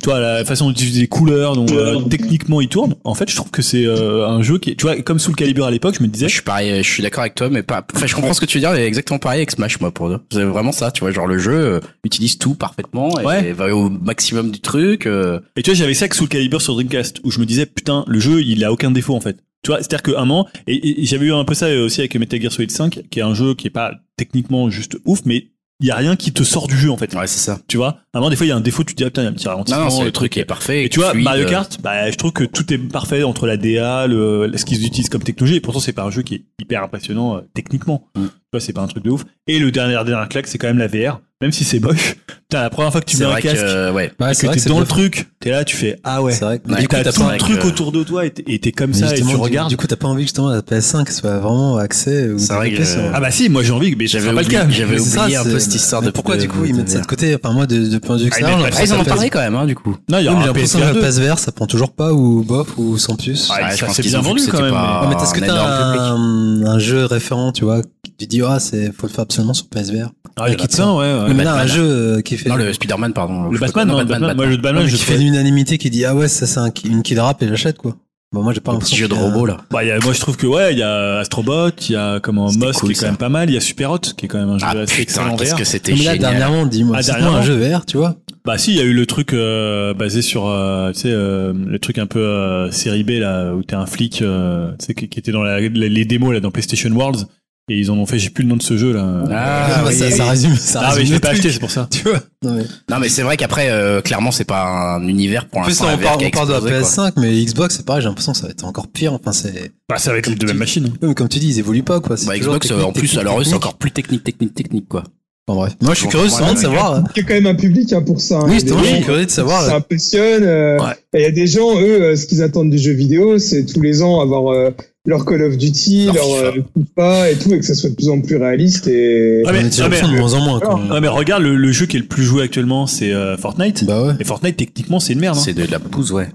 Tu vois, la façon d'utiliser les couleurs, dont euh, techniquement il tourne. En fait, je trouve que c'est euh, un jeu qui est, tu vois, comme sous le calibre à l'époque, je me disais, Je suis pareil, je suis d'accord avec toi, mais pas. Enfin, je comprends ce que tu veux dire, mais exactement pareil avec Smash, moi, pour deux. C'est vraiment ça, tu vois, genre le jeu euh, utilise tout parfaitement et, Ouais. va au maximum du truc. euh, Et tu vois, j'avais ça que sous le calibre sur Dreamcast, où je me disais, putain, le jeu, il a aucun défaut, en fait. Tu vois, c'est-à-dire qu'à un moment, et, et j'avais eu un peu ça euh, aussi avec Metal Gear Solid 5, qui est un jeu qui est pas techniquement juste ouf, mais il y a rien qui te sort du jeu, en fait. Ouais, c'est ça. Tu vois, moment, des fois, il y a un défaut, tu te dis, ah, putain, il y a un petit ralentissement. Non, non, le truc est parfait. Et tu vois, fluide, Mario Kart, bah, je trouve que tout est parfait entre la DA, le, ce qu'ils utilisent comme technologie, et pourtant, c'est pas un jeu qui est hyper impressionnant euh, techniquement. Mm. Tu vois, c'est pas un truc de ouf. Et le dernier, dernier claque, c'est quand même la VR, même si c'est moche. Putain, la première fois que tu mets un casque, que, euh, ouais. Et c'est que t'es dans le truc, t'es là, tu fais, ah ouais. C'est vrai que Ouais, Et t'as tout pas le truc euh, autour de toi et t'es- comme Mais ça et tu du- regardes. Du coup, t'as pas envie que justement la PS5 soit vraiment accès ou C'est vrai que- sur- Ah bah si, moi j'ai envie, mais J'avais pas le oublié- cas. j'avais oublié ça, un peu cette histoire mais de- Pourquoi du coup ils mettent ça de côté Enfin moi de, point de vue Ah, ils extérieur, Ah, ils en ont parlé quand même, du coup. Non, il y j'ai l'impression que PSVR 2. la PSVR ça prend toujours pas ou bof ou sans plus. Ah, c'est qu'ils bien ont vu vendu quand même. mais est-ce que t'as un, jeu référent, tu vois, qui tu dis ah c'est faut le faire absolument sur PSVR. Ah, il y a ouais. Oui, mais là un Batman. jeu euh, qui fait Non, le Spider-Man, pardon. Le Batman, non, le Batman, moi le Ouais, Batman, mais je qui fait fais. l'unanimité qui dit ah ouais ça c'est un, une kill rap et j'achète quoi. Bon, moi, j'ai pas Le petit jeu de robot là. Bah, il y a, moi, je trouve que ouais, il y a Astrobot, il y a comment Moss cool, qui est ça. quand même pas mal, il y a Superhot qui est quand même un jeu Ah assez putain, excellent qu'est-ce que c'était Mais là, génial. dernièrement, dis-moi, Ah, c'est un jeu VR, tu vois. Bah si, il y a eu le truc euh, basé sur, euh, tu sais, euh, le truc un peu euh, série B là, où t'es un flic, euh, tu sais, qui, qui était dans la- les, les démos là dans PlayStation Worlds, et ils en ont fait, j'ai plus le nom de ce jeu là. Ah, Ouais, oui, ça, ça résume, ça Ah résume oui, je l'ai pas acheté, c'est pour ça. Tu vois. Non, mais... Non mais c'est vrai qu'après euh, clairement c'est pas un univers pour En plus, l'instant. on parle, on de la explosé, quoi. PS5, mais Xbox, c'est pareil, j'ai l'impression que ça va être encore pire. Enfin, c'est. Bah ça va être de la même machine. Oui, mais comme tu dis, ils évoluent pas, quoi. C'est Bah, Xbox en plus alors eux c'est encore plus technique technique technique quoi. Enfin, bref. Moi, je suis curieux de mais- savoir. hein. Il y a quand même un public hein, pour ça. hein. Oui, justement, je suis curieux de savoir. là. s'impressionnent. euh, Ouais. Et il y a des gens, eux, euh, ce qu'ils attendent du jeu vidéo, c'est tous les ans avoir euh, leur Call of Duty, Leur leur, FIFA. et tout, et que ça soit de plus en plus réaliste. Et Ah, mais- ah, mais- de moins en moins, quand même. Ouais, mais regarde, le, le jeu qui est le plus joué actuellement, c'est euh, Fortnite. Bah ouais. Et Fortnite, techniquement, c'est une merde. hein. C'est de la pousse ouais.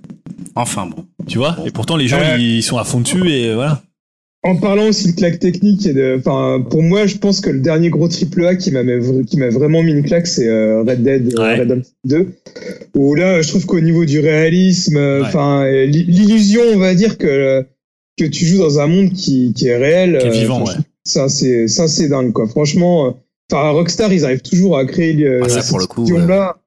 Enfin bon. Tu vois? Et pourtant, les gens, Ouais. ils sont à fond dessus et voilà. En parlant aussi de claque technique, et de, enfin, pour moi, je pense que le dernier gros triple A qui m'a qui m'a vraiment mis une claque, c'est euh, Red Dead euh, Ouais. Redemption 2. Où là, je trouve qu'au niveau du réalisme, Ouais. l'illusion, on va dire que que tu joues dans un monde qui, qui est réel, Qui est euh, vivant, ouais. ça c'est ça c'est dingue quoi. Franchement, euh, enfin Rockstar, ils arrivent toujours à créer euh, Ah, ça, cette pour le coup, illusion-là.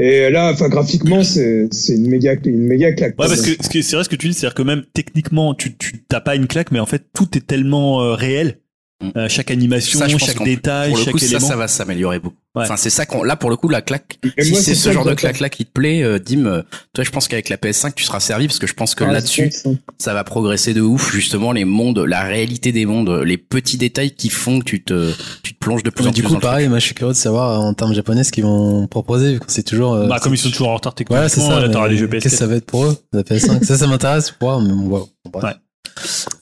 Et là, enfin graphiquement, c'est c'est une méga une méga claque. Ouais, parce que ce que- c'est vrai ce que tu dis, c'est-à-dire que même techniquement, tu tu t'as pas une claque, mais en fait, tout est tellement euh, réel. Mm. Euh, chaque animation, Ça, chaque détail, Pour le chaque coup ça élément. ça va s'améliorer beaucoup. Ouais. Enfin c'est ça qu'on là pour le coup la claque. Et Si c'est ce genre de claque là qui te plaît, euh, Dim, euh, toi je pense qu'avec la PS5 tu seras servi parce que je pense que Ah, là-dessus ça. va progresser de ouf justement les mondes, la réalité des mondes, les petits détails qui font que tu te tu te plonges de plus Mais en du plus coup, dans le pareil, moi, je suis curieux de savoir euh, en termes japonais ce qu'ils vont proposer, vu que c'est toujours. euh, Bah, comme ils sont toujours en retard techniquement, Ouais, c'est ça. jeux Qu'est-ce que PS4. ça va être pour eux, la PS5 Ça, ça m'intéresse voir, mais bon, bref. Ouais.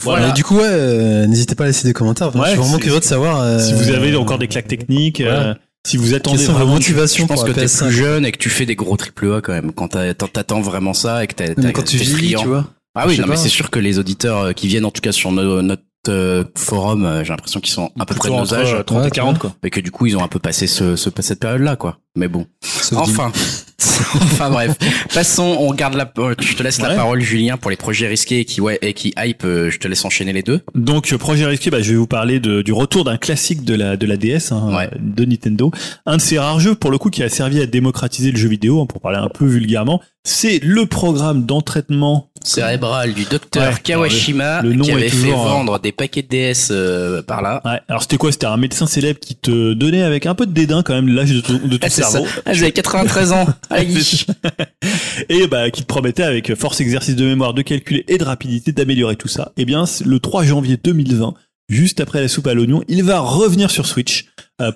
Voilà. Mais du coup, ouais, euh, n'hésitez pas à laisser des commentaires. Enfin, Ouais, je suis vraiment curieux de savoir. euh, Si vous avez encore des claques techniques, euh, si vous attendez vraiment motivations Je pense que t'es PS5 plus jeune et que tu fais des gros triple A quand même. Quand t'attends vraiment ça et que t'as- quand tu t'es vis, tu vois. Ah oui, non, mais c'est sûr que les auditeurs euh, qui viennent en tout cas sur no- notre euh, forum, euh, j'ai l'impression qu'ils sont à peu près de nos âges, euh, 30 Ouais, et 40, quoi. et que du coup ils ont un peu passé ce, ce cette période-là, quoi. Mais bon. Sauf Enfin, enfin bref. Passons, on garde la. euh, Je te laisse la parole, Julien, pour les projets risqués et qui ouais et qui hype. euh, Je te laisse enchaîner les deux. Donc euh, projet risqué, bah, je vais vous parler de- du retour d'un classique de la de la DS, hein, Ouais. euh, de Nintendo. Un de ces rares jeux pour le coup qui a servi à démocratiser le jeu vidéo, hein, pour parler un peu vulgairement. C'est le programme d'entraînement. Cérébral du docteur Ouais, Kawashima le nom qui avait fait euh, vendre des paquets de DS euh, par là. Ouais. Alors c'était quoi? C'était un médecin célèbre qui te donnait avec un peu de dédain quand même l'âge de ton, de ton Ah, cerveau. Ah, j'avais 93 ans. Et bah qui te promettait avec force exercice de mémoire, de calcul et de rapidité d'améliorer tout ça. Eh bien, le 3 janvier 2020, juste après la soupe à l'oignon, il va revenir sur Switch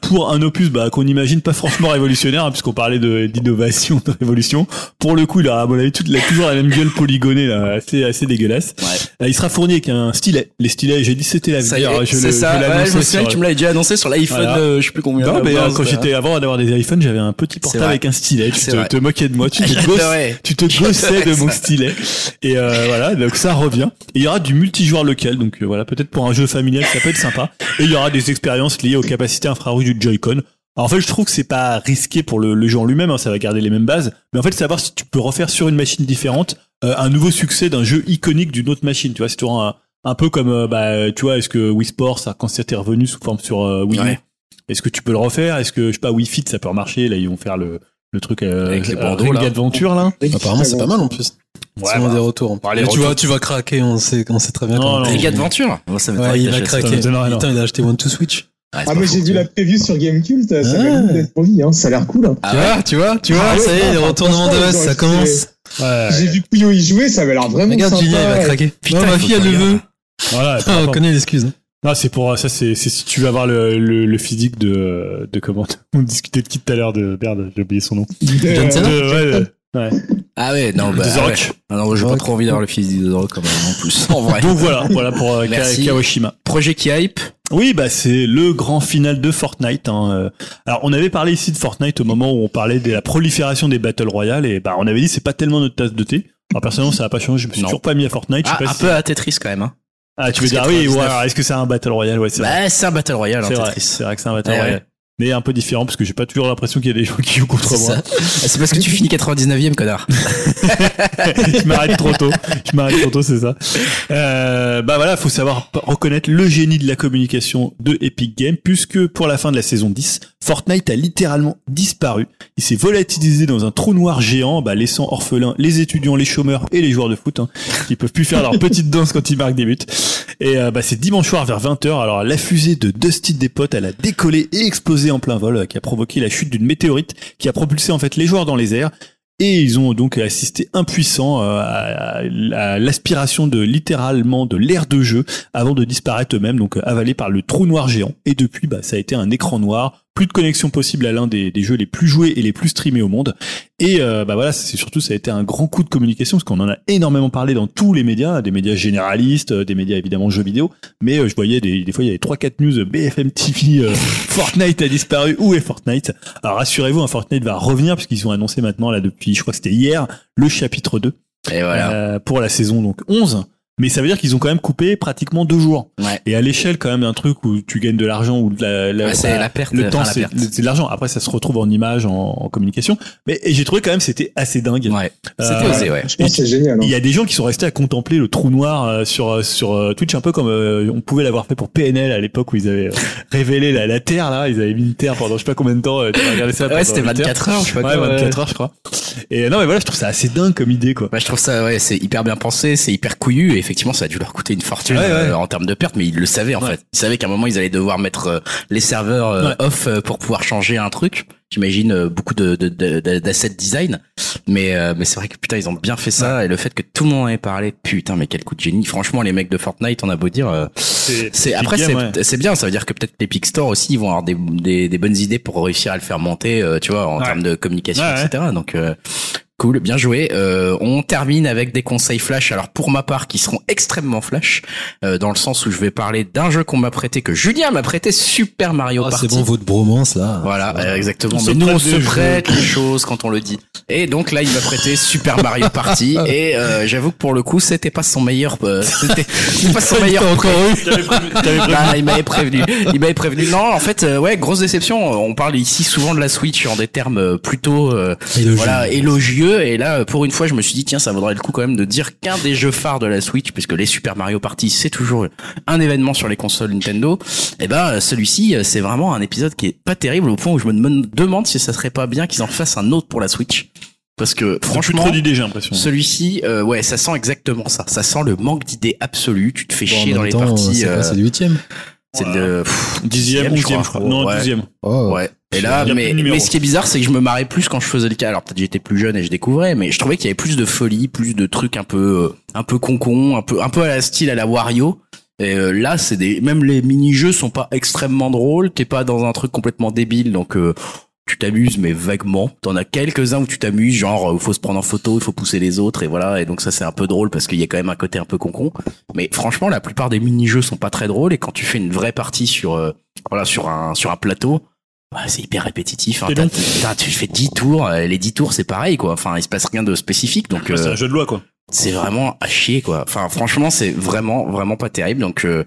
pour un opus bah, qu'on imagine pas franchement révolutionnaire, hein, puisqu'on parlait de- d'innovation, de, révolution. Pour le coup, il a, à mon avis, toute, il a toujours la même gueule polygonée, là, assez, assez dégueulasse. Ouais. Euh, il sera fourni avec un stylet. Les stylets, j'ai dit c'était est, je c'est le- ça. je Ouais, je me souviens sur- que tu me l'avais déjà annoncé sur l'iPhone, Voilà. euh, je sais plus combien. non, mais euh, Non, quand j'étais avant d'avoir des iPhones, j'avais un petit portable avec un stylet. Tu te, moquais de moi, tu te gosses, tu te gossais de mon stylet. Et euh, voilà, donc ça revient. Et il y aura du multijoueur local, donc euh, voilà, peut-être pour un jeu familial, ça peut être sympa. Et il y aura des expériences liées aux capacités infrarouges du Joy-Con. Alors, en fait, je trouve que c'est pas risqué pour le, le jeu en lui-même, hein, ça va garder les mêmes bases. Mais en fait, savoir si tu peux refaire sur une machine différente euh, un nouveau succès d'un jeu iconique d'une autre machine. Tu vois, c'est toujours un, un peu comme, euh, bah, tu vois, est-ce que Wii Sports, ça, quand c'était revenu sous forme sur euh, Wii Ouais. est-ce que tu peux le refaire? Est-ce que, je sais pas, Wii Fit, ça peut remarcher Là, ils vont faire le, le truc euh, Avec les bandeaux, là. Adventure, là. Apparemment, c'est pas mal en plus. Ouais, bah, des retours. Les Mais tu retours. vois, tu vas craquer, on sait, on sait très bien. Non, non, Ring Adventure? Ça Ouais, il va craquer. non. Putain, il a acheté One to Switch. Ah, moi faux. j'ai vu la preview sur Gamecult, ça Ah. m'a donné envie, hein, ça a l'air cool. hein. Ah tu ouais vois, tu vois, tu vois, Ah ouais, ça y est, enfin, retournements de ont ça commence. Ouais. J'ai vu Puyo y jouer, ça avait l'air vraiment Regarde, sympa. Julien, il va craquer. Putain, Non, ma fille, elle le veut. Voilà, Ah, on connaît l'excuse. hein. Non, c'est pour ça, c'est si tu veux avoir le, le, le physique de de comment on discutait de qui tout à l'heure de merde, j'ai oublié son nom. De- John Cena De- ouais, de- ouais. Ah ouais, non, bah, ah Rock. ouais. Ah non, j'ai pas trop envie d'avoir le physique de The Rock quand même, en plus. En vrai. Donc voilà, voilà pour euh. Kawashima. Projet qui hype. Oui, bah c'est le grand final de Fortnite. Hein. euh. Alors on avait parlé ici de Fortnite au moment où on parlait de la prolifération des battle royale et bah on avait dit c'est pas tellement notre tasse de thé. Alors personnellement ça a pas changé, je me suis Non. toujours pas mis à Fortnite. Je sais Ah, pas un si- peu à Tetris quand même, hein. Ah tu veux dire que oui, 99. ouais, est-ce que c'est un battle royale? Ouais, c'est. Bah, c'est un Battle Royale, hein, C'est vrai, Tetris. c'est vrai que c'est un battle Ouais, royale. Mais un peu différent parce que j'ai pas toujours l'impression qu'il y a des gens qui jouent contre moi. Ah, C'est parce que tu finis 99e, connard. je m'arrête trop tôt. Je m'arrête trop tôt, c'est ça. Euh, bah voilà, faut savoir reconnaître le génie de la communication de Epic Games, puisque pour la fin de la saison 10, Fortnite a littéralement disparu. Il s'est volatilisé dans un trou noir géant, bah, laissant orphelins les étudiants, les chômeurs et les joueurs de foot, hein, qui peuvent plus faire leur petite danse quand ils marquent des buts. Et euh, bah, c'est dimanche soir vers 20h. Alors la fusée de Dusty Depot, elle a décollé et explosé en plein vol, euh, qui a provoqué la chute d'une météorite qui a propulsé en fait les joueurs dans les airs. Et ils ont donc assisté impuissants euh, à, l'aspiration de littéralement de l'air de jeu avant de disparaître eux-mêmes, donc euh, avalés par le trou noir géant. Et depuis, bah, ça a été un écran noir, plus de connexion possible à l'un des, des jeux les plus joués et les plus streamés au monde. Et euh, bah voilà, c'est surtout ça a été un grand coup de communication parce qu'on en a énormément parlé dans tous les médias, des médias généralistes, euh, des médias évidemment jeux vidéo. Mais euh, je voyais des, des fois il y avait trois quatre news BFM TV, euh, Fortnite a disparu. Où est Fortnite? Alors rassurez-vous, un Fortnite va revenir puisqu'ils ont annoncé maintenant là depuis, je crois que c'était hier, le chapitre 2 Et voilà. pour la saison donc 11. Mais ça veut dire qu'ils ont quand même coupé pratiquement deux jours. Ouais. Et à l'échelle quand même d'un truc où tu gagnes de l'argent ou de la, la- Ouais, c'est bah, la perte, le temps la c'est perte. c'est de l'argent. Après ça se retrouve en images, en, en communication. Mais et j'ai trouvé quand même c'était assez dingue. Ouais. C'était Euh, osé, ouais. Je pense que c'est génial. hein. Il y a des gens qui sont restés à contempler le trou noir euh, sur euh, sur euh, Twitch un peu comme euh, on pouvait l'avoir fait pour PNL à l'époque où ils avaient euh, révélé la, la Terre là, ils avaient mis une Terre pendant je sais pas combien de temps. euh, tu as regardé ça Ouais, c'était huit heures. 24 heures, je sais pas Ouais, quoi, 24 heures je crois. Et non mais voilà, je trouve ça assez dingue comme idée quoi. Bah, je trouve ça, ouais, c'est hyper bien pensé, c'est hyper couillu, et effectivement, ça a dû leur coûter une fortune Ouais, ouais. euh, en termes de pertes, mais ils le savaient, en Ouais. fait. Ils savaient qu'à un moment, ils allaient devoir mettre euh, les serveurs euh, off euh, pour pouvoir changer un truc. J'imagine euh, beaucoup de, de, de, de- d'assets design. Mais, euh, mais c'est vrai que putain, ils ont bien fait ça, et le fait que tout le monde en ait parlé, putain, mais quel coup de génie. Franchement, les mecs de Fortnite, on a beau dire, euh, c'est, après, c'est, c'est bien, ça veut dire que peut-être l'Epic Store aussi, ils vont avoir des, des, des bonnes idées pour réussir à le faire monter, euh, tu vois, en termes de communication, etc. Donc, euh, Cool, bien joué. Euh, on termine avec des conseils flash. Alors pour ma part, qui seront extrêmement flash, euh, dans le sens où je vais parler d'un jeu qu'on m'a prêté, que Julien m'a prêté, Super Mario Ah, Party. c'est bon, votre bromance là. Voilà, euh, exactement. On Mais nous, on se jeux. prête les choses quand on le dit. Et donc là, il m'a prêté Super Mario Party. et euh, j'avoue que pour le coup, c'était pas son meilleur. euh, c'était pas son meilleur. prévu- Bah, il m'avait prévenu. Il m'avait prévenu. Non, en fait, euh, ouais, grosse déception. On parle ici souvent de la Switch en des termes euh, plutôt euh, Élogieux. Et là, pour une fois, je me suis dit tiens, ça vaudrait le coup quand même de dire qu'un des jeux phares de la Switch, puisque les Super Mario Party, c'est toujours un événement sur les consoles Nintendo. Et ben, euh, celui-ci, euh, c'est vraiment un épisode qui est pas terrible au point où je me dem- demande si ça serait pas bien qu'ils en fassent un autre pour la Switch. Parce que franchement, trop d'idées, j'ai l'impression. celui-ci, euh, ouais, ça sent exactement ça. Ça sent le manque d'idées absolu. Tu te fais Bon, chier dans les temps, parties. C'est euh, le huitième. c'est le pff, Dixième, onzième, je crois. Non, ouais. douzième. Oh. Ouais. Et là, mais, mais ce qui est bizarre, c'est que je me marrais plus quand je faisais le cas. Alors peut-être j'étais plus jeune et je découvrais, mais je trouvais qu'il y avait plus de folie, plus de trucs un peu, euh, un peu concon, un peu, un peu à la style à la Wario. Et euh, là, c'est des, même les mini-jeux sont pas extrêmement drôles. T'es pas dans un truc complètement débile, donc euh, tu t'amuses, mais vaguement. T'en as quelques-uns où tu t'amuses, genre, il faut se prendre en photo, il faut pousser les autres, et voilà. Et donc ça, c'est un peu drôle parce qu'il y a quand même un côté un peu concon. Mais franchement, la plupart des mini-jeux sont pas très drôles. Et quand tu fais une vraie partie sur, euh, voilà, sur un, sur un plateau, bah, c'est hyper répétitif. Hein. C'est T'as- tu fais 10 tours, euh, les 10 tours, c'est pareil, quoi. Enfin, il se passe rien de spécifique, donc C'est euh, un jeu de loi, quoi. c'est vraiment à chier, quoi. Enfin, franchement, c'est vraiment, vraiment pas terrible. Donc euh,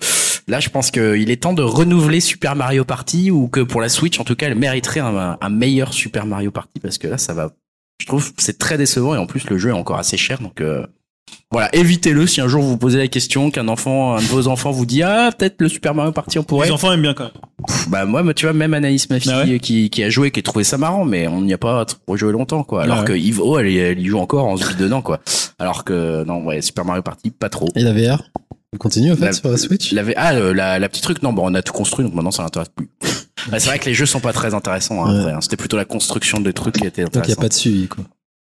là, je pense qu'il est temps de renouveler Super Mario Party ou que pour la Switch, en tout cas, elle mériterait un, un meilleur Super Mario Party parce que là, ça va. Je trouve que c'est très décevant et en plus le jeu est encore assez cher, donc. euh, voilà, évitez-le si un jour vous vous posez la question qu'un enfant, un de vos enfants vous dit ah peut-être le Super Mario Party on pourrait. Les enfants aiment bien quand même. Pff, Bah moi, tu vois, même Anaïs, ma fille, Ah ouais qui, qui a joué, qui a trouvé ça marrant, mais on n'y a pas trop joué longtemps, quoi. Alors Ah ouais. que Yves O, elle, y- elle y joue encore, on se dedans, quoi. Alors que non, ouais, Super Mario Party, pas trop. Et la VR On continue en fait La- sur la Switch? La, ah, euh, la, la petite truc, non, bon, on a tout construit, donc maintenant ça l'intéresse plus. Bah, c'est vrai que les jeux sont pas très intéressants, hein, Ouais. après, hein. C'était plutôt la construction des trucs qui était Donc il n'y a intéressant. pas de suivi quoi.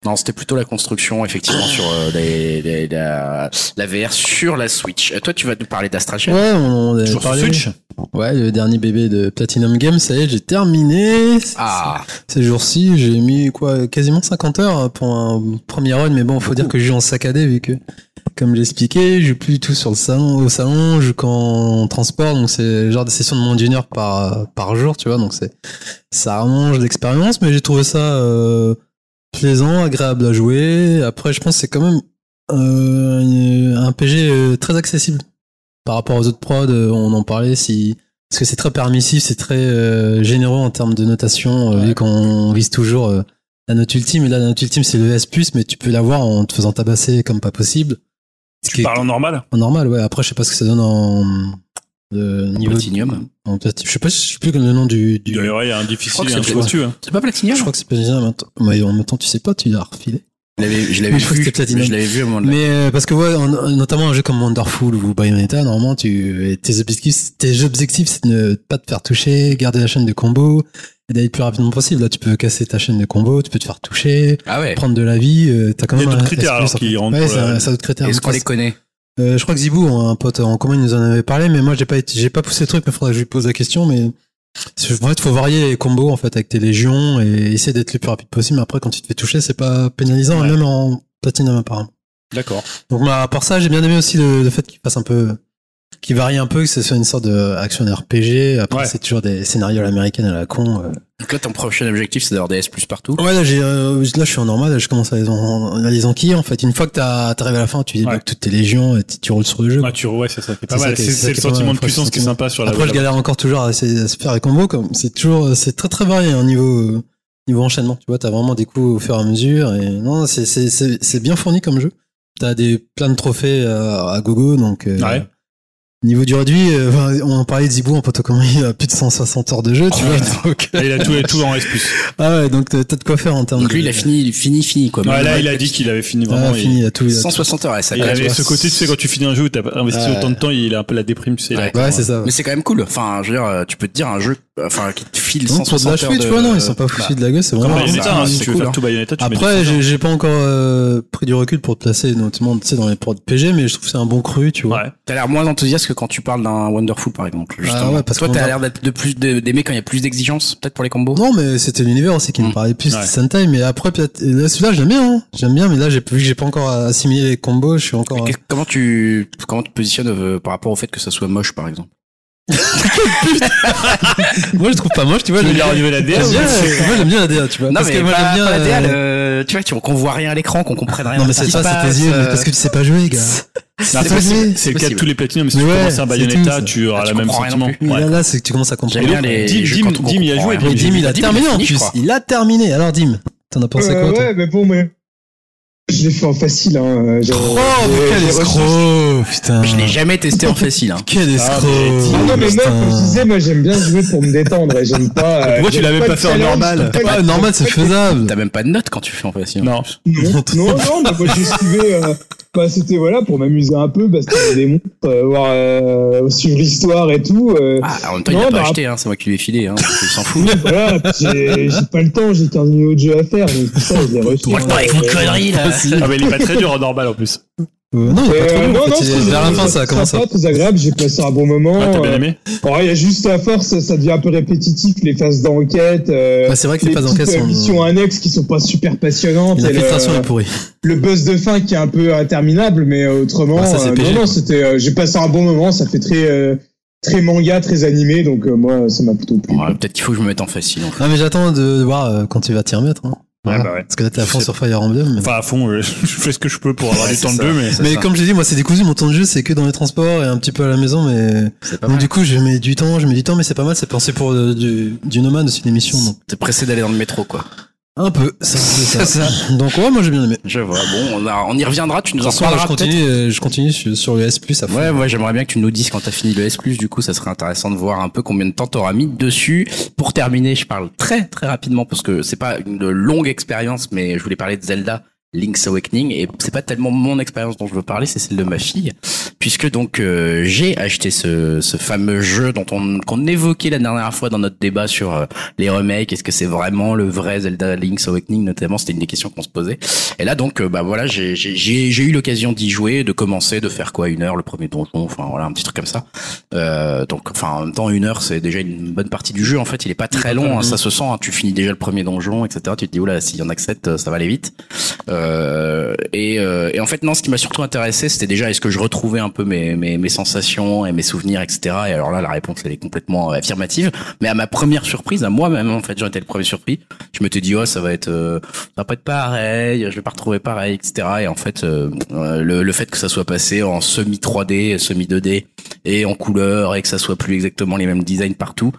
Non, c'était plutôt la construction, effectivement, sur euh, les, les- la, la VR sur la Switch. Euh, toi, tu vas nous parler d'Astral Chain. Ouais, on, on parlé. Switch. Ouais, le dernier bébé de Platinum Games, ça y est, j'ai terminé. Ah, Ces jours-ci, j'ai mis quoi, quasiment 50 heures pour un premier run, mais bon, faut dire que je joue en saccadé vu que, comme j'ai expliqué, je joue plus du tout sur le salon, au salon, je joue qu'en transport, donc c'est genre de session de moins d'une heure par, par jour, tu vois, donc c'est, ça rallonge l'expérience, mais j'ai trouvé ça, euh, plaisant, agréable à jouer. Après, je pense que c'est quand même, euh, un PG euh, très accessible par rapport aux autres prods, euh, on en parlait, si, parce que c'est très permissif, c'est très euh, généreux en termes de notation, euh, vu qu'on vise toujours euh, la note ultime. Et là, la note ultime, c'est le S+, mais tu peux l'avoir en te faisant tabasser comme pas possible. Ce qui Tu est- parles en normal? En normal, ouais. Après, je sais pas ce que ça donne en euh, niveau Platinum. En je sais pas, je sais plus le nom du. du... Il y aurait un Je difficile crois que et un hein. C'est pas Platinum Je crois que c'est platinum. Mais en même temps, tu sais pas, tu l'as refilé. Je l'avais, je l'avais vu, je l'avais vu à moment. Mais euh, parce que ouais, en- notamment un jeu comme Wonderful ou Bayonetta, normalement, tu tes objectifs, tes objectifs, c'est de ne pas te faire toucher, garder la chaîne de combo et d'aller le plus rapidement possible. Là, tu peux casser ta chaîne de combo, tu peux te faire toucher, Ah ouais. prendre de la vie. euh, T'as quand Il y a même d'autres un critères, qui rentrent Ouais, la- critère. Est-ce qu'on les connaît? Euh, je crois que Zibou, un pote en commun, il nous en avait parlé, mais moi j'ai pas été, j'ai pas poussé le truc, mais faudrait que je lui pose la question, mais en fait, faut varier les combos, en fait, avec tes légions et essayer d'être le plus rapide possible. Mais après, quand tu te fais toucher, c'est pas pénalisant, Ouais. même en platinum, apparemment. D'accord. Donc, bah, à part ça, j'ai bien aimé aussi le, le fait qu'il fasse un peu, qu'il varie un peu, que ce soit une sorte de action RPG. Après, Ouais. c'est toujours des scénarios à l'américaine à la con. euh. Donc là, ton prochain objectif, c'est d'avoir des S plus partout. Ouais, là, j'ai, euh, là, je suis en normal, je commence à les, en, à les enquiller, en fait. Une fois que t'as- t'arrives à la fin, tu débloques Ouais. toutes tes légions et tu, tu roules sur le jeu. Ouais, tu, ouais, c'est ça qui est pas C'est ça mal. qui est- C'est qui le pas sentiment de puissance qui est sympa sur la Après, je galère encore toujours à, essayer de se faire les combos, comme c'est toujours, c'est très très varié, hein, niveau, niveau enchaînement. Tu vois, t'as vraiment des coups au fur et à mesure et non, c'est, c'est, c'est, bien fourni comme jeu. T'as des, plein de trophées euh, à gogo, donc, euh, Ouais. Niveau du réduit, euh, on en parlait de Zibou en pote commun, il a plus de 160 heures de jeu, tu vois. Donc, Et il a tout, tout en S+. ah ouais, donc t'as de quoi faire en termes Donc de. lui, il a fini, fini, fini, quoi. Ouais, là, il a dit qu'il avait fini vraiment. Ah, il- fini, il a tout. il a tout. 160 heures, ça Il quand même- avait ce côté, tu sais, quand tu finis un jeu où t'as investi Ouais. autant de temps, il a un peu la déprime, tu sais. Ouais, c'est ça. Mais c'est quand même cool. Enfin, je veux dire, euh, tu peux te dire un jeu, enfin, qui te file Non, pour de 160 la heures cheville, de... tu vois, non, ils sont pas bah, foutus de la gueule, c'est vraiment. Bayonetta, hein, si c'est tu veux cool, faire hein. tout Bayonetta, tu Après, j'ai j'ai pas encore euh, pris du recul pour te placer, notamment tu sais, dans les ports de PG, mais je trouve que c'est un bon cru, tu vois. Ouais. T'as l'air moins enthousiaste que quand tu parles d'un Wonderful, par exemple. Justement. Ah ouais, parce Toi, t'as l'air d'être de plus d'aimer quand il y a plus d'exigences, peut-être pour les combos. Non, mais c'était l'univers aussi qui me Mm. parlait plus Ouais. de Sentai, mais après, peut-être, là, celui-là, j'aime bien, hein. J'aime bien, mais là, j'ai, vu que j'ai pas encore assimilé les combos, je suis encore. Comment tu comment tu te positionnes euh, par rapport au fait que ça soit moche, par exemple? Moi, je trouve pas moche, tu vois. Tu veux j'aime dire au niveau de la DA, bien, ouais. moi, j'aime bien la DA, tu vois. Non, parce mais que moi, j'aime bien. la DA, euh, tu vois, tu- qu'on voit rien à l'écran, qu'on comprenne rien. Non, à mais ce c'est ça, se c'est tes yeux, euh, parce que tu sais pas jouer, gars. C'est le cas de tous les platinums, mais si Mais tu ouais, commences un c'est Bayonetta, tout, tu auras Ah, le même sentiment. Ouais. là, là, c'est que tu commences à comprendre. Bien les Dim, il a joué, Dim, il a terminé en plus. Il a terminé. Alors, Dim, t'en as pensé Euh, quoi, ouais, mais bon, mais. Je l'ai fait en facile, hein. Oh, mais quel escroc Putain. Je l'ai jamais testé en facile. Hein. Quel escroc mais Ah non, mais moi, comme je Putain. disais, moi, j'aime bien jouer pour me détendre et j'aime pas. euh, Pourquoi tu l'avais pas fait en normal le- normal, c'est faisable. T'as même pas de notes quand tu fais en facile. Non. Non, non, non, mais moi, je suivais. euh, bah, c'était voilà, pour m'amuser un peu, parce qu'il y avait des monstres, euh, voir, euh, suivre l'histoire et tout. euh, Ah, en même temps, il l'a pas bah, acheté, hein, c'est moi qui lui ai filé, hein, il s'en fout. voilà, j'ai j'ai pas le temps, j'ai 15 millions de jeux à faire, donc tout ça, je l'ai reçu. Moi, le temps avec vos conneries, là. Ah, mais il est pas très dur en normal en plus. Euh, non, il est pas trop Euh, non, non, c'est- vers la fin, ça commence sympa, très agréable, j'ai passé un bon moment. Ouais, t'as bien euh, aimé bon, il y a juste à force, ça devient un peu répétitif, les phases d'enquête. euh, Ouais, c'est vrai que les les phases d'enquête sont. missions annexes qui sont pas super passionnantes. L'infiltration le, est pourrie. le buzz de fin qui est un peu interminable, mais autrement, Ah, ça, euh, non, non, c'était, euh, j'ai passé un bon moment, ça fait très, euh, très manga, très animé, donc euh, moi, ça m'a plutôt plu. Ouais, Peut-être qu'il faut que je me mette en facile. En fait. Non, mais j'attends de de voir euh, quand tu vas t'y remettre. Hein. Bah ouais. Parce que là, t'es à fond C'est- sur Fire Emblem. mais- Enfin, à fond, euh, je fais ce que je peux pour avoir Ouais, du c'est temps de jeu, mais. C'est mais ça. comme j'ai dit, moi, c'est décousu. Mon temps de jeu, c'est que dans les transports et un petit peu à la maison. Mais C'est pas donc mal. du coup, je mets du temps. Je mets du temps, mais c'est pas mal. C'est pensé pour euh, du, du nomade aussi l'émission. Donc T'es pressé d'aller dans le métro, quoi. Un peu. Ça, c'est C'est ça. Donc ouais, moi j'ai bien aimé. Je vois. Bon, on, a- on y reviendra. Tu nous en soir, parleras je continue. euh, Je continue sur, sur le S fond. Ouais, ouais, j'aimerais bien que tu nous dises quand t'as fini le S+, du coup, ça serait intéressant de voir un peu combien de temps t'auras mis dessus. Pour terminer, je parle très, très rapidement parce que c'est pas une longue expérience, mais je voulais parler de Zelda. Link's Awakening et c'est pas tellement mon expérience dont je veux parler, c'est celle de ma fille, puisque donc euh, j'ai acheté ce, ce fameux jeu dont on qu'on évoquait la dernière fois dans notre débat sur euh, les remakes, est-ce que c'est vraiment le vrai Zelda Link's Awakening notamment, c'était une des questions qu'on se posait. Et là donc euh, bah voilà, j'ai j'ai eu l'occasion d'y jouer, de commencer, de faire quoi une heure le premier donjon, enfin voilà un petit truc comme ça. Euh, donc enfin en même temps une heure c'est déjà une bonne partie du jeu. En fait il est pas très long, hein, ça se sent. hein, tu finis déjà le premier donjon, etc. Tu te dis oula s'il y en a que ça va aller vite. Euh, et, euh, et en fait non, ce qui m'a surtout intéressé, c'était déjà est-ce que je retrouvais un peu mes, mes, mes sensations et mes souvenirs, etc. Et alors là, la réponse, elle est complètement euh, affirmative. Mais à ma première surprise, à moi-même, en fait, j'en étais le premier surpris. Je m'étais dit, oh, ça va être, euh, ça va pas être pareil, je vais pas retrouver pareil, etc. Et en fait, euh, euh, le, le fait que ça soit passé en semi 3D, semi 2D et en couleur et que ça soit plus exactement les mêmes designs partout,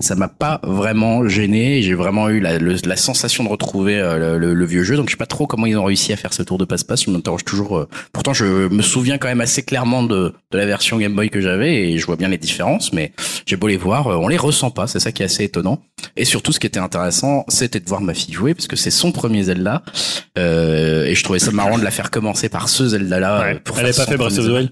ça m'a pas vraiment gêné. J'ai vraiment eu la, le- la sensation de retrouver euh, le, le- le vieux jeu. Donc je sais pas trop comment ils ont réussi à faire ce tour de passe-passe. Je m'interroge toujours. euh, pourtant, je me souviens quand même assez clairement de, de la version Game Boy que j'avais et je vois bien les différences. Mais j'ai beau les voir, euh, on les ressent pas. C'est ça qui est assez étonnant. Et surtout, ce qui était intéressant, c'était de voir ma fille jouer parce que c'est son premier Zelda. Euh, et je trouvais ça marrant de la faire commencer par ce Zelda-là. pour Elle faire avait pas fait Breath of the premier Wild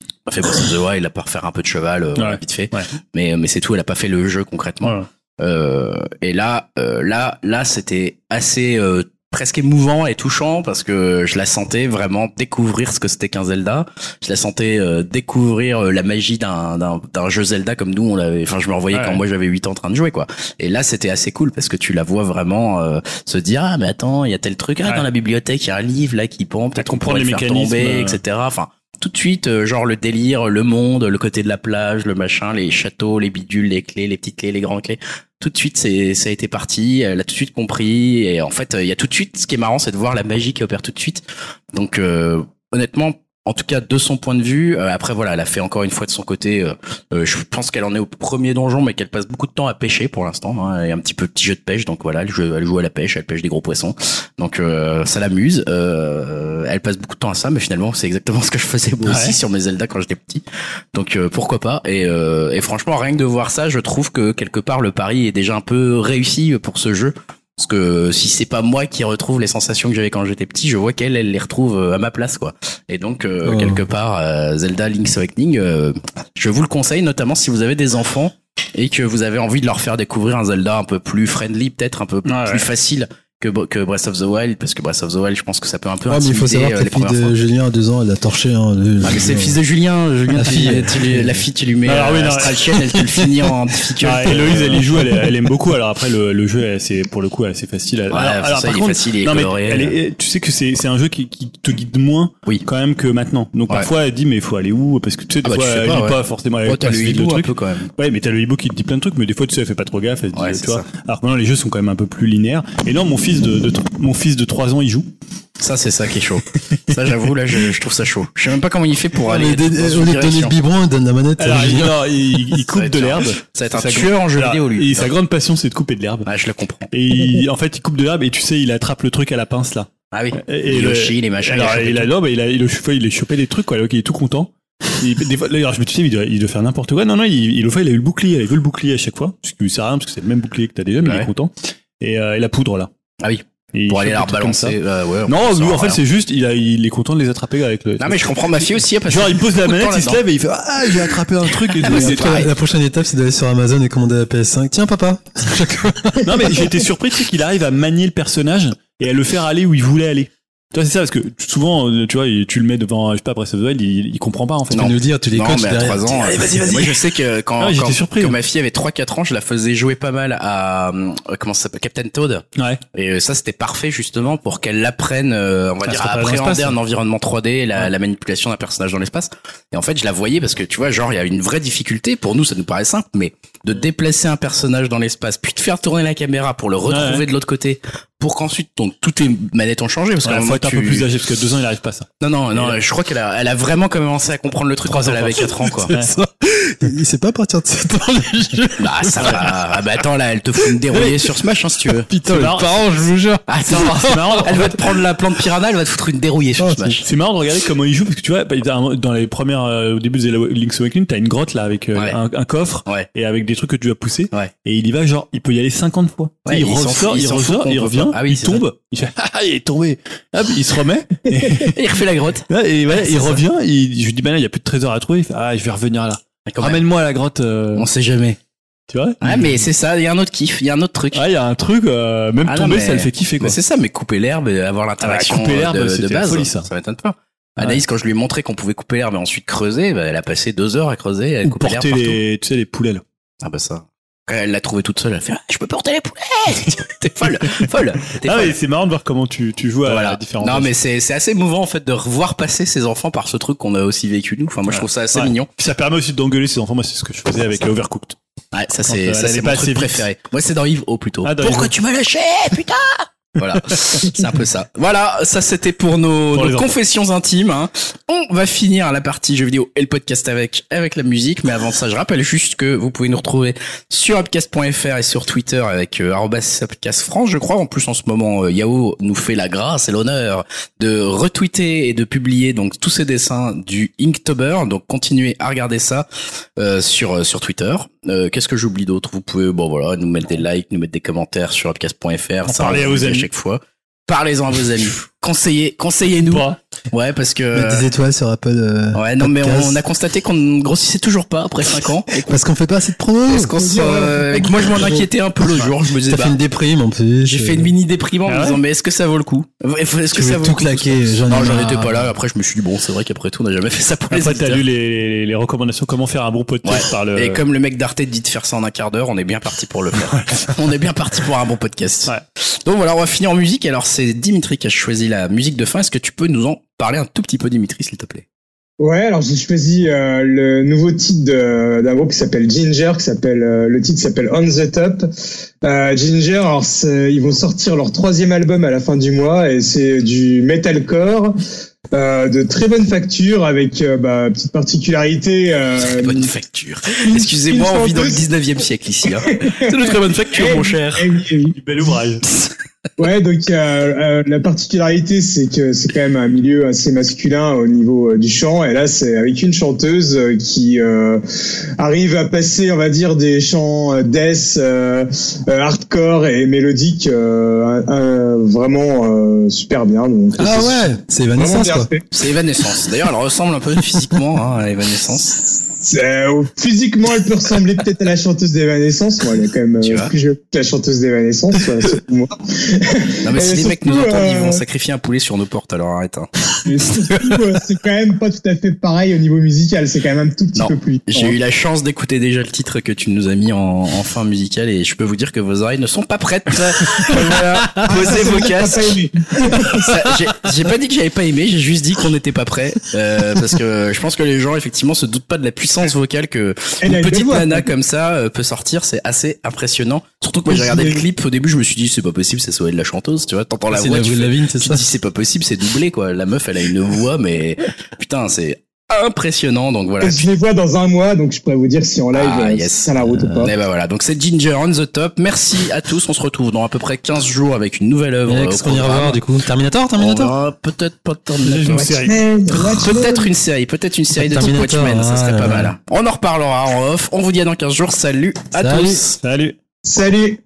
elle a fait Breath of the Wild, elle a pas refaire un peu de cheval, euh, Ouais. vite fait. Ouais. Mais, mais c'est tout, elle a pas fait le jeu concrètement. Ouais. Euh, et là, euh, là, là, c'était assez euh, presque émouvant et touchant parce que je la sentais vraiment découvrir ce que c'était qu'un Zelda. Je la sentais euh, découvrir euh, la magie d'un d'un d'un jeu Zelda comme nous on l'avait. Enfin, je me revoyais Ouais. quand moi j'avais 8 ans en train de jouer quoi. Et là, c'était assez cool parce que tu la vois vraiment euh, se dire ah mais attends, il y a tel truc ah Ouais. dans la bibliothèque, il y a un livre là qui pend, peut-être qu'on pourrait le les faire tomber, euh. etc. Enfin tout de suite, euh, genre le délire, le monde, le côté de la plage, le machin, les châteaux, les bidules, les clés, les petites clés, les grandes clés. Tout de suite, c'est ça a été parti. Elle a tout de suite compris. Et en fait, euh, il y a tout de suite. Ce qui est marrant, c'est de voir la magie qui opère tout de suite. Donc, euh, honnêtement. En tout cas, de son point de vue. euh, après, voilà, elle a fait encore une fois de son côté. euh, euh, je pense qu'elle en est au premier donjon, mais qu'elle passe beaucoup de temps à pêcher pour l'instant. Hein, et un petit peu petit jeu de pêche. Donc voilà, elle joue, elle joue à la pêche, elle pêche des gros poissons. Donc euh, ça l'amuse. Euh, elle passe beaucoup de temps à ça, mais finalement c'est exactement ce que je faisais moi Ouais. aussi sur mes Zelda quand j'étais petit. Donc euh, pourquoi pas. Et, euh, et franchement, rien que de voir ça, je trouve que quelque part le pari est déjà un peu réussi pour ce jeu. Parce que si c'est pas moi qui retrouve les sensations que j'avais quand j'étais petit, je vois qu'elle, elle les retrouve euh, à ma place, quoi. Et donc euh, Oh. quelque part, euh, Zelda Link's Awakening, euh, je vous le conseille, notamment si vous avez des enfants et que vous avez envie de leur faire découvrir un Zelda un peu plus friendly, peut-être un peu plus ouais. facile que, que Breath of the Wild, parce que Breath of the Wild, je pense que ça peut un peu Ah, mais il faut savoir euh, que les la fille de Julien à deux ans, elle a torché. Hein, le- Ah, mais c'est le fils de Julien, Julien La tu- fille. tu lui- la fille, tu lui mets Alors oui, euh, non, Chain, elle te le finit en difficulté. Ah, Héloïse, elle y joue, elle, elle aime beaucoup. Alors après, le, le jeu, elle, c'est pour le coup assez facile. Ouais, alors, c'est ça, il est facile, il est non, mais coloré. elle est- tu sais que c'est c'est un jeu qui, qui te guide moins Oui. quand même que maintenant. Donc Ouais. parfois, elle dit mais il faut aller où? Parce que tu sais, des Ah bah, fois, elle pas, lit ouais. pas forcément. Ouais, t'as le hibou un truc. peu quand même. Ouais, mais t'as le hibou qui te dit plein de trucs, mais des fois, tu sais, elle fait pas trop gaffe. Tu vois. Alors maintenant, les jeux sont quand même un peu plus linéaires. Et là, mon fils de, de- mon fils de 3 ans, il joue. Ça, c'est ça qui est chaud. ça, j'avoue, là, je, je trouve ça chaud. Je sais même pas comment il fait pour aller dans Au lieu de donner le biberon, il donne la manette. Alors, il, non, il, il coupe de l'herbe. Ça va être un Sa tueur en jeu vidéo, lui. Et sa grande passion, c'est de couper de l'herbe. Ah, je le comprends. Et il- en fait, il coupe de l'herbe et tu sais, il attrape le truc à la pince là. Ah oui. Et, le- Yoshi, les machins. Alors, il a, non, mais il a, il a, il a chopé des trucs, quoi. Donc, il est tout content. Il- des fois, je me suis dit, il doit, il doit faire n'importe quoi. Non, non, il, il, fait, il a eu le bouclier. Il veut le bouclier à chaque fois. Ce qui lui sert à rien, parce que c'est le même bouclier que t'as déjà, mais il est content. Et, euh, et la poudre, là. Tout. Ah oui. Et Pour aller ça. rebalancer. euh, ouais, Non, lui, en fait, c'est juste, il, a, il est content de les attraper avec le. Non, mais je comprends ma fille aussi, hein, parce Genre, que il pose la manette, il se lève et il fait Ah, j'ai attrapé un truc et tout. Trop- pareil. La prochaine étape, c'est d'aller sur Amazon et commander la PS5. Tiens, papa. Non, mais j'ai été surpris, tu sais, qu'il arrive à manier le personnage et à le faire aller où il voulait aller. Tu vois, c'est ça, parce que souvent, euh, tu vois, tu le mets devant, je sais pas, Breath of the Wild, il, il comprend pas, en fait. Tu peux nous dire, tu les Non, coachs mais à derrière. 3 ans. Allez, euh, vas-y, vas-y. Moi, je sais que quand, Ah, j'étais quand, surpris, quand hein. ma fille avait 3-4 ans, je la faisais jouer pas mal à, euh, comment ça s'appelle, Captain Toad. Ouais. Et euh, ça, c'était parfait justement pour qu'elle apprenne, euh, on va Ah, dire, à appréhender un environnement 3D, la, Ouais. la manipulation d'un personnage dans l'espace. Et en fait, je la voyais parce que tu vois, genre, il y a une vraie difficulté. Pour nous, ça nous paraît simple, mais de déplacer un personnage dans l'espace, puis de faire tourner la caméra pour le retrouver Ouais. de l'autre côté, pour qu'ensuite, toutes les manettes ont changé. Parce qu'à faut être un peu plus âgé, parce que deux ans, il arrive pas à ça. Non, non, non, je crois qu'elle a, elle a vraiment commencé à comprendre le truc quand Trois elle ans, avait. 4 ans, quoi. Il sait pas à partir de 7 ans, les jeux. Bah, ça va. Ah, bah, attends, là, elle te fout une dérouillée sur Smash, hein, si tu veux. Putain, les parents, je vous jure. Attends, C'est marrant. elle va te prendre la plante piranha, elle va te foutre une dérouillée sur Smash. C'est marrant de regarder comment il joue parce que tu vois, bah, dans les premières, euh, au début de Link's Awakening, t'as une grotte là avec euh, Ouais. un, un coffre Ouais. et avec des trucs que tu dois pousser. Ouais. Et il y va genre, il peut y aller 50 fois. Il ressort, il ressort, il revient. Ah oui, il ça. tombe, il fait ah il est tombé. Hop, il se remet et, il refait la grotte. et voilà, il revient, il, je lui dis bah là il y a plus de trésor à trouver. Il fait ah je vais revenir là. Ramène-moi à la grotte. euh, On sait jamais. tu vois? Ouais, mais c'est ça, il y a un autre kiff, il y a un autre truc. Ah il y a un truc, euh, même Ah non, tomber mais- ça le fait kiffer quoi. C'est ça, mais couper l'herbe et avoir l'interaction Ah bah, couper euh, l'herbe, de, de c'était base, folie, ça. ça m'étonne pas. Anaïs, quand je lui ai montré qu'on pouvait couper l'herbe et ensuite creuser, bah, elle a passé deux heures à creuser, à Ou couper l'herbe porter partout. les, tu sais les poulets là. Ah bah ça. Quand elle l'a trouvée toute seule, elle fait ah, je peux porter les poulets. T'es folle, folle. T'es Ah folle. oui, c'est marrant de voir comment tu, tu joues à Voilà. différents. Non mais c'est c'est assez émouvant en fait de revoir passer ses enfants par ce truc qu'on a aussi vécu nous. Enfin moi je trouve ça assez Ouais. mignon. Puis ça permet aussi d'engueuler ses enfants. Moi, c'est ce que je faisais avec Overcooked. Ouais, ça c'est euh, ça c'est pas mon assez truc vite. préféré. Moi c'est dans Yves O plutôt. Ah, dans Pourquoi Yves tu m'as lâché putain Voilà, c'est un peu ça. Voilà, ça c'était pour nos, Pour nos confessions intimes. hein. On va finir la partie jeux vidéo et le podcast avec avec la musique, mais avant ça, je rappelle juste que vous pouvez nous retrouver sur upcast.fr et sur Twitter avec euh, arobase upcast France, je crois. En plus, en ce moment, euh, Yahoo nous fait la grâce et l'honneur de retweeter et de publier donc tous ces dessins du Inktober. Donc continuez à regarder ça euh, sur euh, sur Twitter. Euh, Qu'est-ce que j'oublie d'autre? Vous pouvez bon voilà nous mettre des likes, nous mettre des commentaires sur upcast.fr. On à vos amis. Fois. Parlez-en à vos amis. Conseillez, conseillez-nous. Ouais, parce que. Mettre des étoiles sur Apple. euh, Ouais, non, mais on a constaté qu'on ne grossissait toujours pas après 5 ans. Et Parce qu'on fait pas assez de promos. Est-ce qu'on se- euh, et que moi je m'en inquiétais un peu le jour, je me disais T'as bah, fait une déprime en plus. j'ai fait une mini déprime en Ah me ouais disant mais est-ce que ça vaut le coup? Est-ce que Tu ça vaut tout le coup claquer. Non, j'en étais pas là. Après, je me suis dit bon, c'est vrai qu'après tout, on n'a jamais fait ça pour les Après, t'as lu les, les recommandations comment faire un bon podcast Ouais. par le. Et comme le mec d'Arte dit de faire ça en un quart d'heure, on est bien parti pour le faire. on est bien parti pour un bon podcast. Ouais. Donc voilà, on va finir en musique. Alors c'est Dimitri qui a choisi la musique de fin. Est-ce que tu peux nous en parler un tout petit peu, Dimitri, s'il te plaît? Ouais, alors j'ai choisi euh, le nouveau titre d'un groupe qui s'appelle Ginger, qui s'appelle euh, le titre s'appelle On the Top. Euh, Ginger, alors ils vont sortir leur troisième album à la fin du mois et c'est du metalcore euh, de très bonne facture avec euh, bah, petite particularité. Euh, Bonne facture. Excusez-moi, on vit dans le chanteuse- 19e siècle ici. Hein. C'est de très bonne facture, Eh mon cher. eh oui, eh oui. Du bel ouvrage. Ouais, donc euh, euh, la particularité, c'est que c'est quand même un milieu assez masculin au niveau euh, du chant. Et là, c'est avec une chanteuse qui euh, arrive à passer, on va dire, des chants death, euh, hardcore et mélodiques euh, vraiment euh, super bien. Donc, Ah ouais, c'est Evanescence. C'est Evanescence. D'ailleurs, elle ressemble un peu physiquement hein, à Evanescence. Euh, physiquement, elle peut ressembler peut-être à la chanteuse d'Evanescence. Moi, elle est quand même Tu euh, plus jeune que la chanteuse d'Evanescence, euh, surtout moi. Non, mais Et si les mecs nous entendent, ils euh, vont sacrifier un poulet sur nos portes, alors arrête. hein. Euh, c'est quand même pas tout à fait pareil au niveau musical. C'est quand même un tout petit Non, peu plus. J'ai eu la chance d'écouter déjà le titre que tu nous as mis en, en fin musicale et je peux vous dire que vos oreilles ne sont pas prêtes. voilà, posez vos casques. J'ai- pas dit que j'avais pas aimé, j'ai juste dit qu'on n'était pas prêt euh, parce que je pense que les gens effectivement se doutent pas de la puissance vocale que Elle une petite nana comme ça euh, peut sortir. C'est assez impressionnant. Surtout que moi j'ai regardé le clip au début, je me suis dit c'est pas possible, c'est soit de la chanteuse, tu vois, t'entends la voix, tu fais- Lavigne, c'est tu ça te dis c'est pas possible, c'est doublé quoi. La meuf elle a une voix mais putain c'est impressionnant donc voilà. Je les vois dans un mois, donc je pourrais vous dire si en live Ah, euh, yes. ça la route ou pas. Et ben voilà, donc c'est Ginger on the top. Merci à tous. On se retrouve dans à peu près 15 jours avec une nouvelle œuvre. Qu'est-ce qu'on ira voir du coup Terminator Terminator peut-être pas Une Terminator. série. Peut-être une série, peut-être une série de type Terminator, Watchmen, ça serait pas mal. là. On en reparlera en off. On vous dit à dans 15 jours. Salut à Salut. tous. Salut. Salut